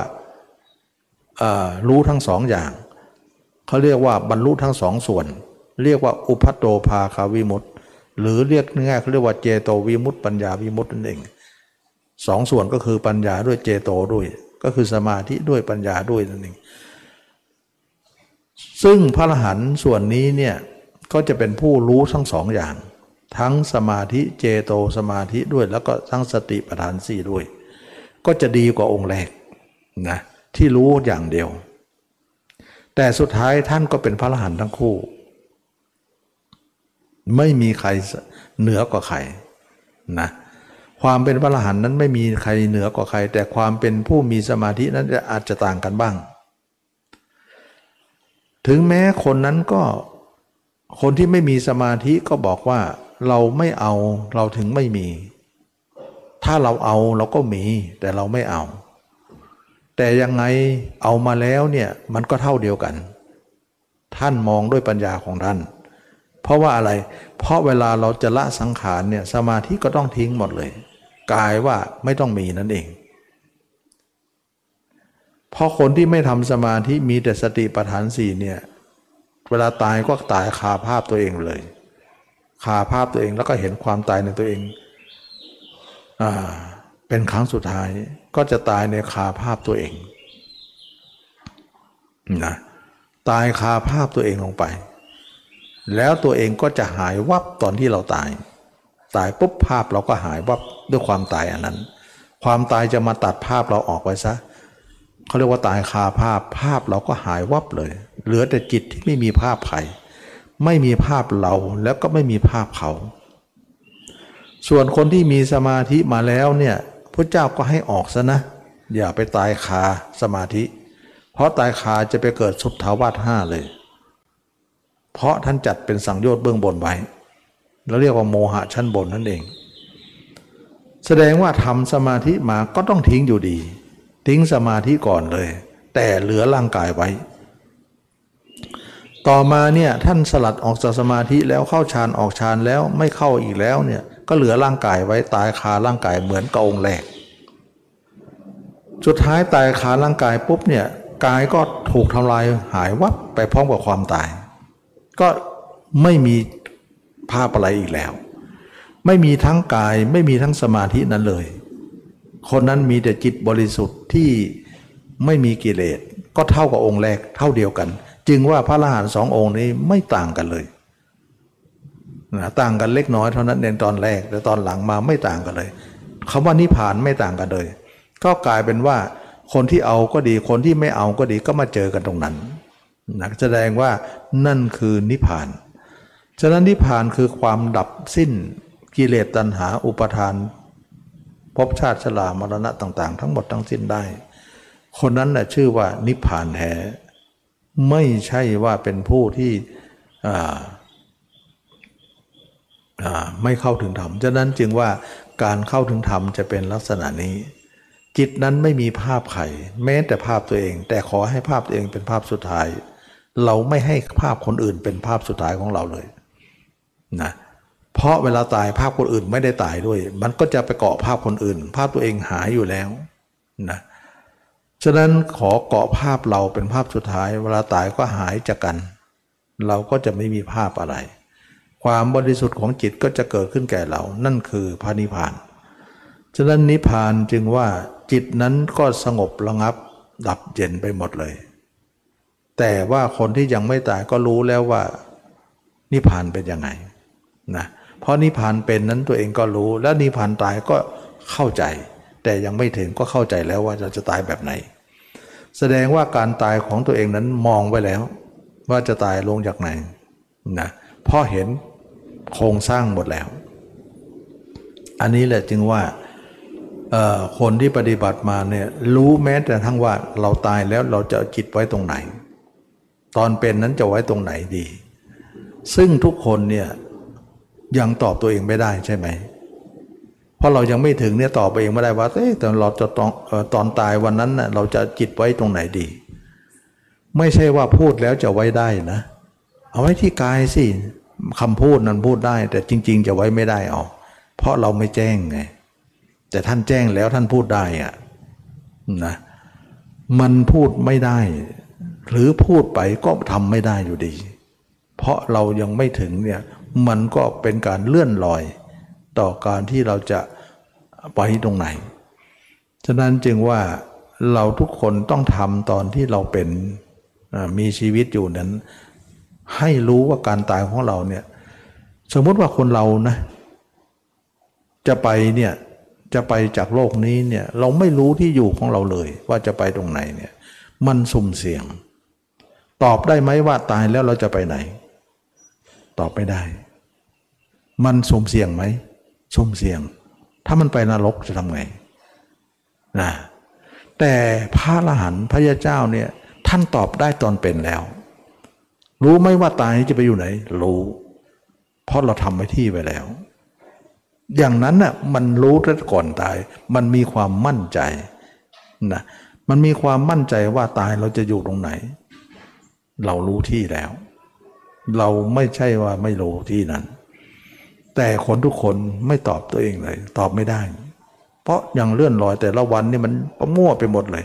รู้ทั้งสองอย่างเขาเรียกว่าบรรลุทั้งสองส่วน เรียกว่าอุพัตโตภาคาวิมุตต์หรือเรียกง่ายเขาเรียกว่าเจโตวิมุตต์ปัญญาวิมุตต์นั่นเองสองส่วนก็คือปัญญาด้วยเจโตด้วย ก็คือสมาธิด้วยปัญญาด้วยนั่นเองซึ่งพระอรหันต์ส่วนนี้เนี่ยก็จะเป็นผู้รู้ทั้งสองอย่าง ทั้งสมาธิเจโตสมาธิด้วย แล้วก็ทั้งสติปัฏฐานสี่ด้วย ก็จะดีกว่าองค์แรกนะที่รู้อย่างเดียว แต่สุดท้ายท่านก็เป็นพระอรหันต์ทั้งคู่ ไม่มีใครเหนือกว่าใครนะความเป็นพระอรหันต์นั้นไม่มีใครเหนือกว่าใคร แต่ความเป็นผู้มีสมาธินั้นอาจจะต่างกันบ้าง ถึงแม้คนนั้นก็คนที่ไม่มีสมาธิก็บอกว่า เราไม่เอาเราถึงไม่มี ถ้าเราเอาเราก็มี แต่เราไม่เอา แต่ยังไงเอามาแล้วเนี่ยมันก็เท่าเดียวกัน ท่านมองด้วยปัญญาของท่าน เพราะว่าอะไร เพราะเวลาเราจะละสังขารเนี่ยสมาธิก็ต้องทิ้งหมดเลยกายว่าไม่ต้องมีนั่นเองเพราะคนที่ไม่ทำสมาธิมีแต่สติปัฏฐานสี่เนี่ย เวลาตายก็ตายคาภาพตัวเองเลย คาภาพตัวเองแล้วก็เห็นความตายในตัวเองอเป็นครั้งสุดท้ายก็จะตายในคาภาพตัวเองนะตายคาภาพตัวเองลงไป แล้วตัวเองก็จะหายวับตอนที่เราตาย ตายปุ๊บภาพเราก็หายวับด้วยความตายอันนั้น ความตายจะมาตัดภาพเราออกไปซะเขาเรียกว่าตายคาภาพภาพเราก็หายวับเลย เหลือแต่จิตที่ไม่มีภาพไผ่ ไม่มีภาพเราแล้วก็ไม่มีภาพเขา ส่วนคนที่มีสมาธิมาแล้วเนี่ยพระเจ้าก็ให้ออกซะนะ อย่าไปตายคาสมาธิ เพราะตายคาจะไปเกิดสุดทาวาสห้าเลย เพราะท่านจัดเป็นสังโยชน์เบื้องบนไว้เราเรียกว่าโมหะชั้นบนนั่นเอง แสดงว่าทำสมาธิมาก็ต้องทิ้งอยู่ดี ทิ้งสมาธิก่อนเลย แต่เหลือร่างกายไว้ ต่อมาเนี่ยท่านสลัดออกจากสมาธิแล้วเข้าฌานออกฌานแล้วไม่เข้าอีกแล้วเนี่ยก็เหลือร่างกายไว้ตายคาร่างกายเหมือนกระองค์แรกสุดท้ายตายคาร่างกายปุ๊บเนี่ยกายก็ถูกทำลายหายวับไปพร้อมกับความตาย ก็ไม่มีภาพอะไรอีกแล้ว ไม่มีทั้งกายไม่มีทั้งสมาธินั้นเลย คนนั้นมีแต่จิตบริสุทธิ์ที่ไม่มีกิเลสก็เท่ากับองค์แรกเท่าเดียวกัน จึงว่าพระอรหันต์สององค์นี้ไม่ต่างกันเลยนะต่างกันเล็กน้อยเท่านั้นในตอนแรกแต่ตอนหลังมาไม่ต่างกันเลยคำว่านิพพานไม่ต่างกันเลย ก็กลายเป็นว่าคนที่เอาก็ดีคนที่ไม่เอาก็ดีก็มาเจอกันตรงนั้นนะแสดงว่านั่นคือนิพพาน ฉะนั้นนิพพานคือความดับสิ้นกิเลสตัณหาอุปทานภพชาติชรามรณะต่าง ๆ ทั้งหมดทั้งสิ้นได้ คนนั้นแหละชื่อว่านิพพานแท้ ไม่ใช่ว่าเป็นผู้ที่ไม่เข้าถึงธรรม ฉะนั้นจึงว่าการเข้าถึงธรรมจะเป็นลักษณะนี้ จิตนั้นไม่มีภาพไข่แม้แต่ภาพตัวเอง แต่ขอให้ภาพตัวเองเป็นภาพสุดท้าย เราไม่ให้ภาพคนอื่นเป็นภาพสุดท้ายของเราเลยนะเพราะเวลาตายภาพคนอื่นไม่ได้ตายด้วย มันก็จะไปเกาะภาพคนอื่น ภาพตัวเองหายอยู่แล้วนะ ฉะนั้นขอเกาะภาพเราเป็นภาพสุดท้าย เวลาตายก็หายจากกัน เราก็จะไม่มีภาพอะไร ความบริสุทธิ์ของจิตก็จะเกิดขึ้นแก่เรา นั่นคือพระนิพพาน ฉะนั้นนิพพานจึงว่าจิตนั้นก็สงบระงับดับเย็นไปหมดเลย แต่ว่าคนที่ยังไม่ตายก็รู้แล้วว่า นิพพานเป็นยังไงนะเพราะนิพพานเป็นนั้นตัวเองก็รู้ แล้วนิพพานตายก็เข้าใจ แต่ยังไม่ถึงก็เข้าใจแล้วว่าจะจะตายแบบไหน แสดงว่าการตายของตัวเองนั้นมองไว้แล้ว ว่าจะตายลงจากไหนนะเพราะเห็นโครงสร้างหมดแล้ว อันนี้แหละจึงว่าคนที่ปฏิบัติมาเนี่ยรู้แม้แต่ทั้งว่าเราตายแล้วเราจะจิตไว้ตรงไหน ตอนเป็นนั้นจะไว้ตรงไหนดี ซึ่งทุกคนเนี่ยยังตอบตัวเองไม่ได้ใช่ไหม เพราะเรายังไม่ถึงเนี่ยตอบไปเองไม่ได้ว่าเอ๊ะแต่เราจะตอนตอนตายวันนั้นน่ะเราจะจิตไว้ตรงไหนดี ไม่ใช่ว่าพูดแล้วจะไว้ได้นะ เอาไว้ที่กายสิคำพูดนั้นพูดได้ แต่จริง ๆ จะไว้ไม่ได้เอาเพราะเราไม่แจ้งไงแต่ท่านแจ้งแล้วท่านพูดได้อะนะมันพูดไม่ได้ หรือพูดไปก็ทำไม่ได้อยู่ดี เพราะเรายังไม่ถึงเนี่ยมันก็เป็นการเลื่อนลอย ต่อการที่เราจะไปตรงไหน ฉะนั้นจึงว่าเราทุกคนต้องทำตอนที่เราเป็นมีชีวิตอยู่นั้น ให้รู้ว่าการตายของเราเนี่ยสมมติว่าคนเรานะจะไปเนี่ยจะไปจากโลกนี้เนี่ยเราไม่รู้ที่อยู่ของเราเลย ว่าจะไปตรงไหนเนี่ยมันสุ่มเสี่ยง ตอบได้ไหมว่าตายแล้วเราจะไปไหน ตอบไม่ได้ มันสุ่มเสี่ยงไหม สุ่มเสี่ยง ถ้ามันไปนรกจะทำไงนะแต่พระอรหันต์พระยาเจ้าเนี่ยท่านตอบได้ตอนเป็นแล้ว รู้ไหมว่าตายจะไปอยู่ไหน รู้ เพราะเราทำไว้ที่ไปแล้ว อย่างนั้นน่ะมันรู้ตั้งก่อนตาย มันมีความมั่นใจนะมันมีความมั่นใจว่าตายเราจะอยู่ตรงไหน เรารู้ที่แล้ว เราไม่ใช่ว่าไม่รู้ที่นั้น แต่คนทุกคนไม่ตอบตัวเองเลย ตอบไม่ได้ เพราะยังเลื่อนลอยแต่ละวันนี่มันประมั่วไปหมดเลย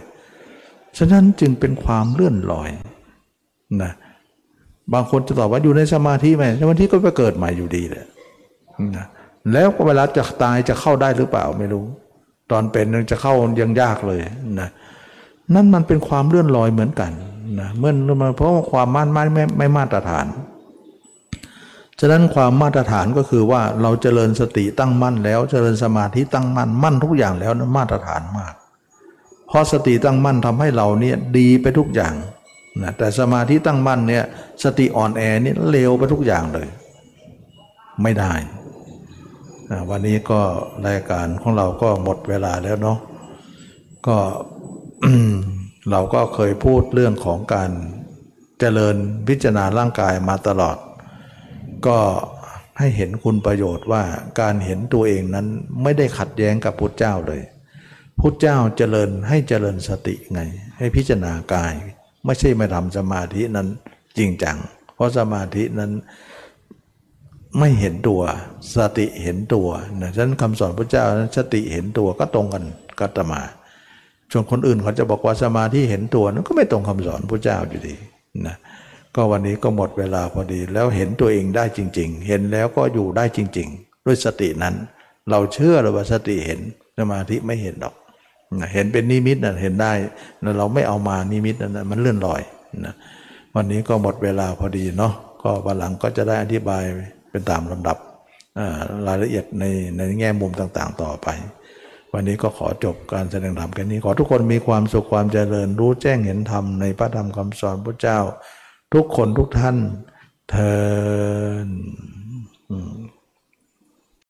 ฉะนั้นจึงเป็นความเลื่อนลอยนะบางคนจะตอบว่าอยู่ในสมาธิไหมสมาธิก็ไปเกิดใหม่อยู่ดีเลยนะแล้วเวลาจะตายจะเข้าได้หรือเปล่าไม่รู้ ตอนเป็นจะเข้ายังยากเลยนะนั่นมันเป็นความเลื่อนลอยเหมือนกันนะเมื่อมาเพราะความมั่นไม่ไม่ไม่มาตรฐาน ฉะนั้นความมาตรฐานก็คือว่าเราเจริญสติตั้งมั่นแล้วเจริญสมาธิตั้งมั่นมั่นทุกอย่างแล้วนั้นมาตรฐานมาก เพราะสติตั้งมั่นทำให้เราเนี่ยดีไปทุกอย่างนะแต่สมาธิตั้งมั่นเนี่ยสติอ่อนแอนี่เลวไปทุกอย่างเลย ไม่ได้นะวันนี้ก็รายการของเราก็หมดเวลาแล้วเนาะก็เราก็เคยพูดเรื่องของการเจริญพิจารณาร่างกายมาตลอด ก็ให้เห็นคุณประโยชน์ว่าการเห็นตัวเองนั้นไม่ได้ขัดแย้งกับพุทธเจ้าเลยพุทธเจ้าเจริญให้เจริญสติไง ให้พิจารณากาย ไม่ใช่มาทำสมาธินั้นจริงจัง เพราะสมาธินั้นไม่เห็นตัวสติเห็นตัวนะฉะนั้นคำสอนพระเจ้านั้นสติเห็นตัวก็ตรงกันกัตมาส่วนคนอื่นเขาจะบอกว่าสมาธิเห็นตัวนั้นก็ไม่ตรงคำสอนพระเจ้าอยู่ดีนะ ก็วันนี้ก็หมดเวลาพอดี แล้วเห็นตัวเองได้จริง ๆ เห็นแล้วก็อยู่ได้จริง ๆ ด้วยสตินั้น เราเชื่อเลยว่าสติเห็นสมาธิไม่เห็นหรอกเห็นเป็นนิมิตนะเห็นได้แล้วเราไม่เอามานิมิตนะมันเลื่อนลอยนะวันนี้ก็หมดเวลาพอดีเนาะก็วันหลังก็จะได้อธิบายเป็นตามลำดับรายละเอียดในในแง่มุมต่างๆ ต่อไป วันนี้ก็ขอจบการแสดงธรรมแค่นี้ขอทุกคนมีความสุขความเจริญรู้แจ้งเห็นธรรมในพระธรรมคำสอนพระเจ้า ทุกคนทุกท่านเทอ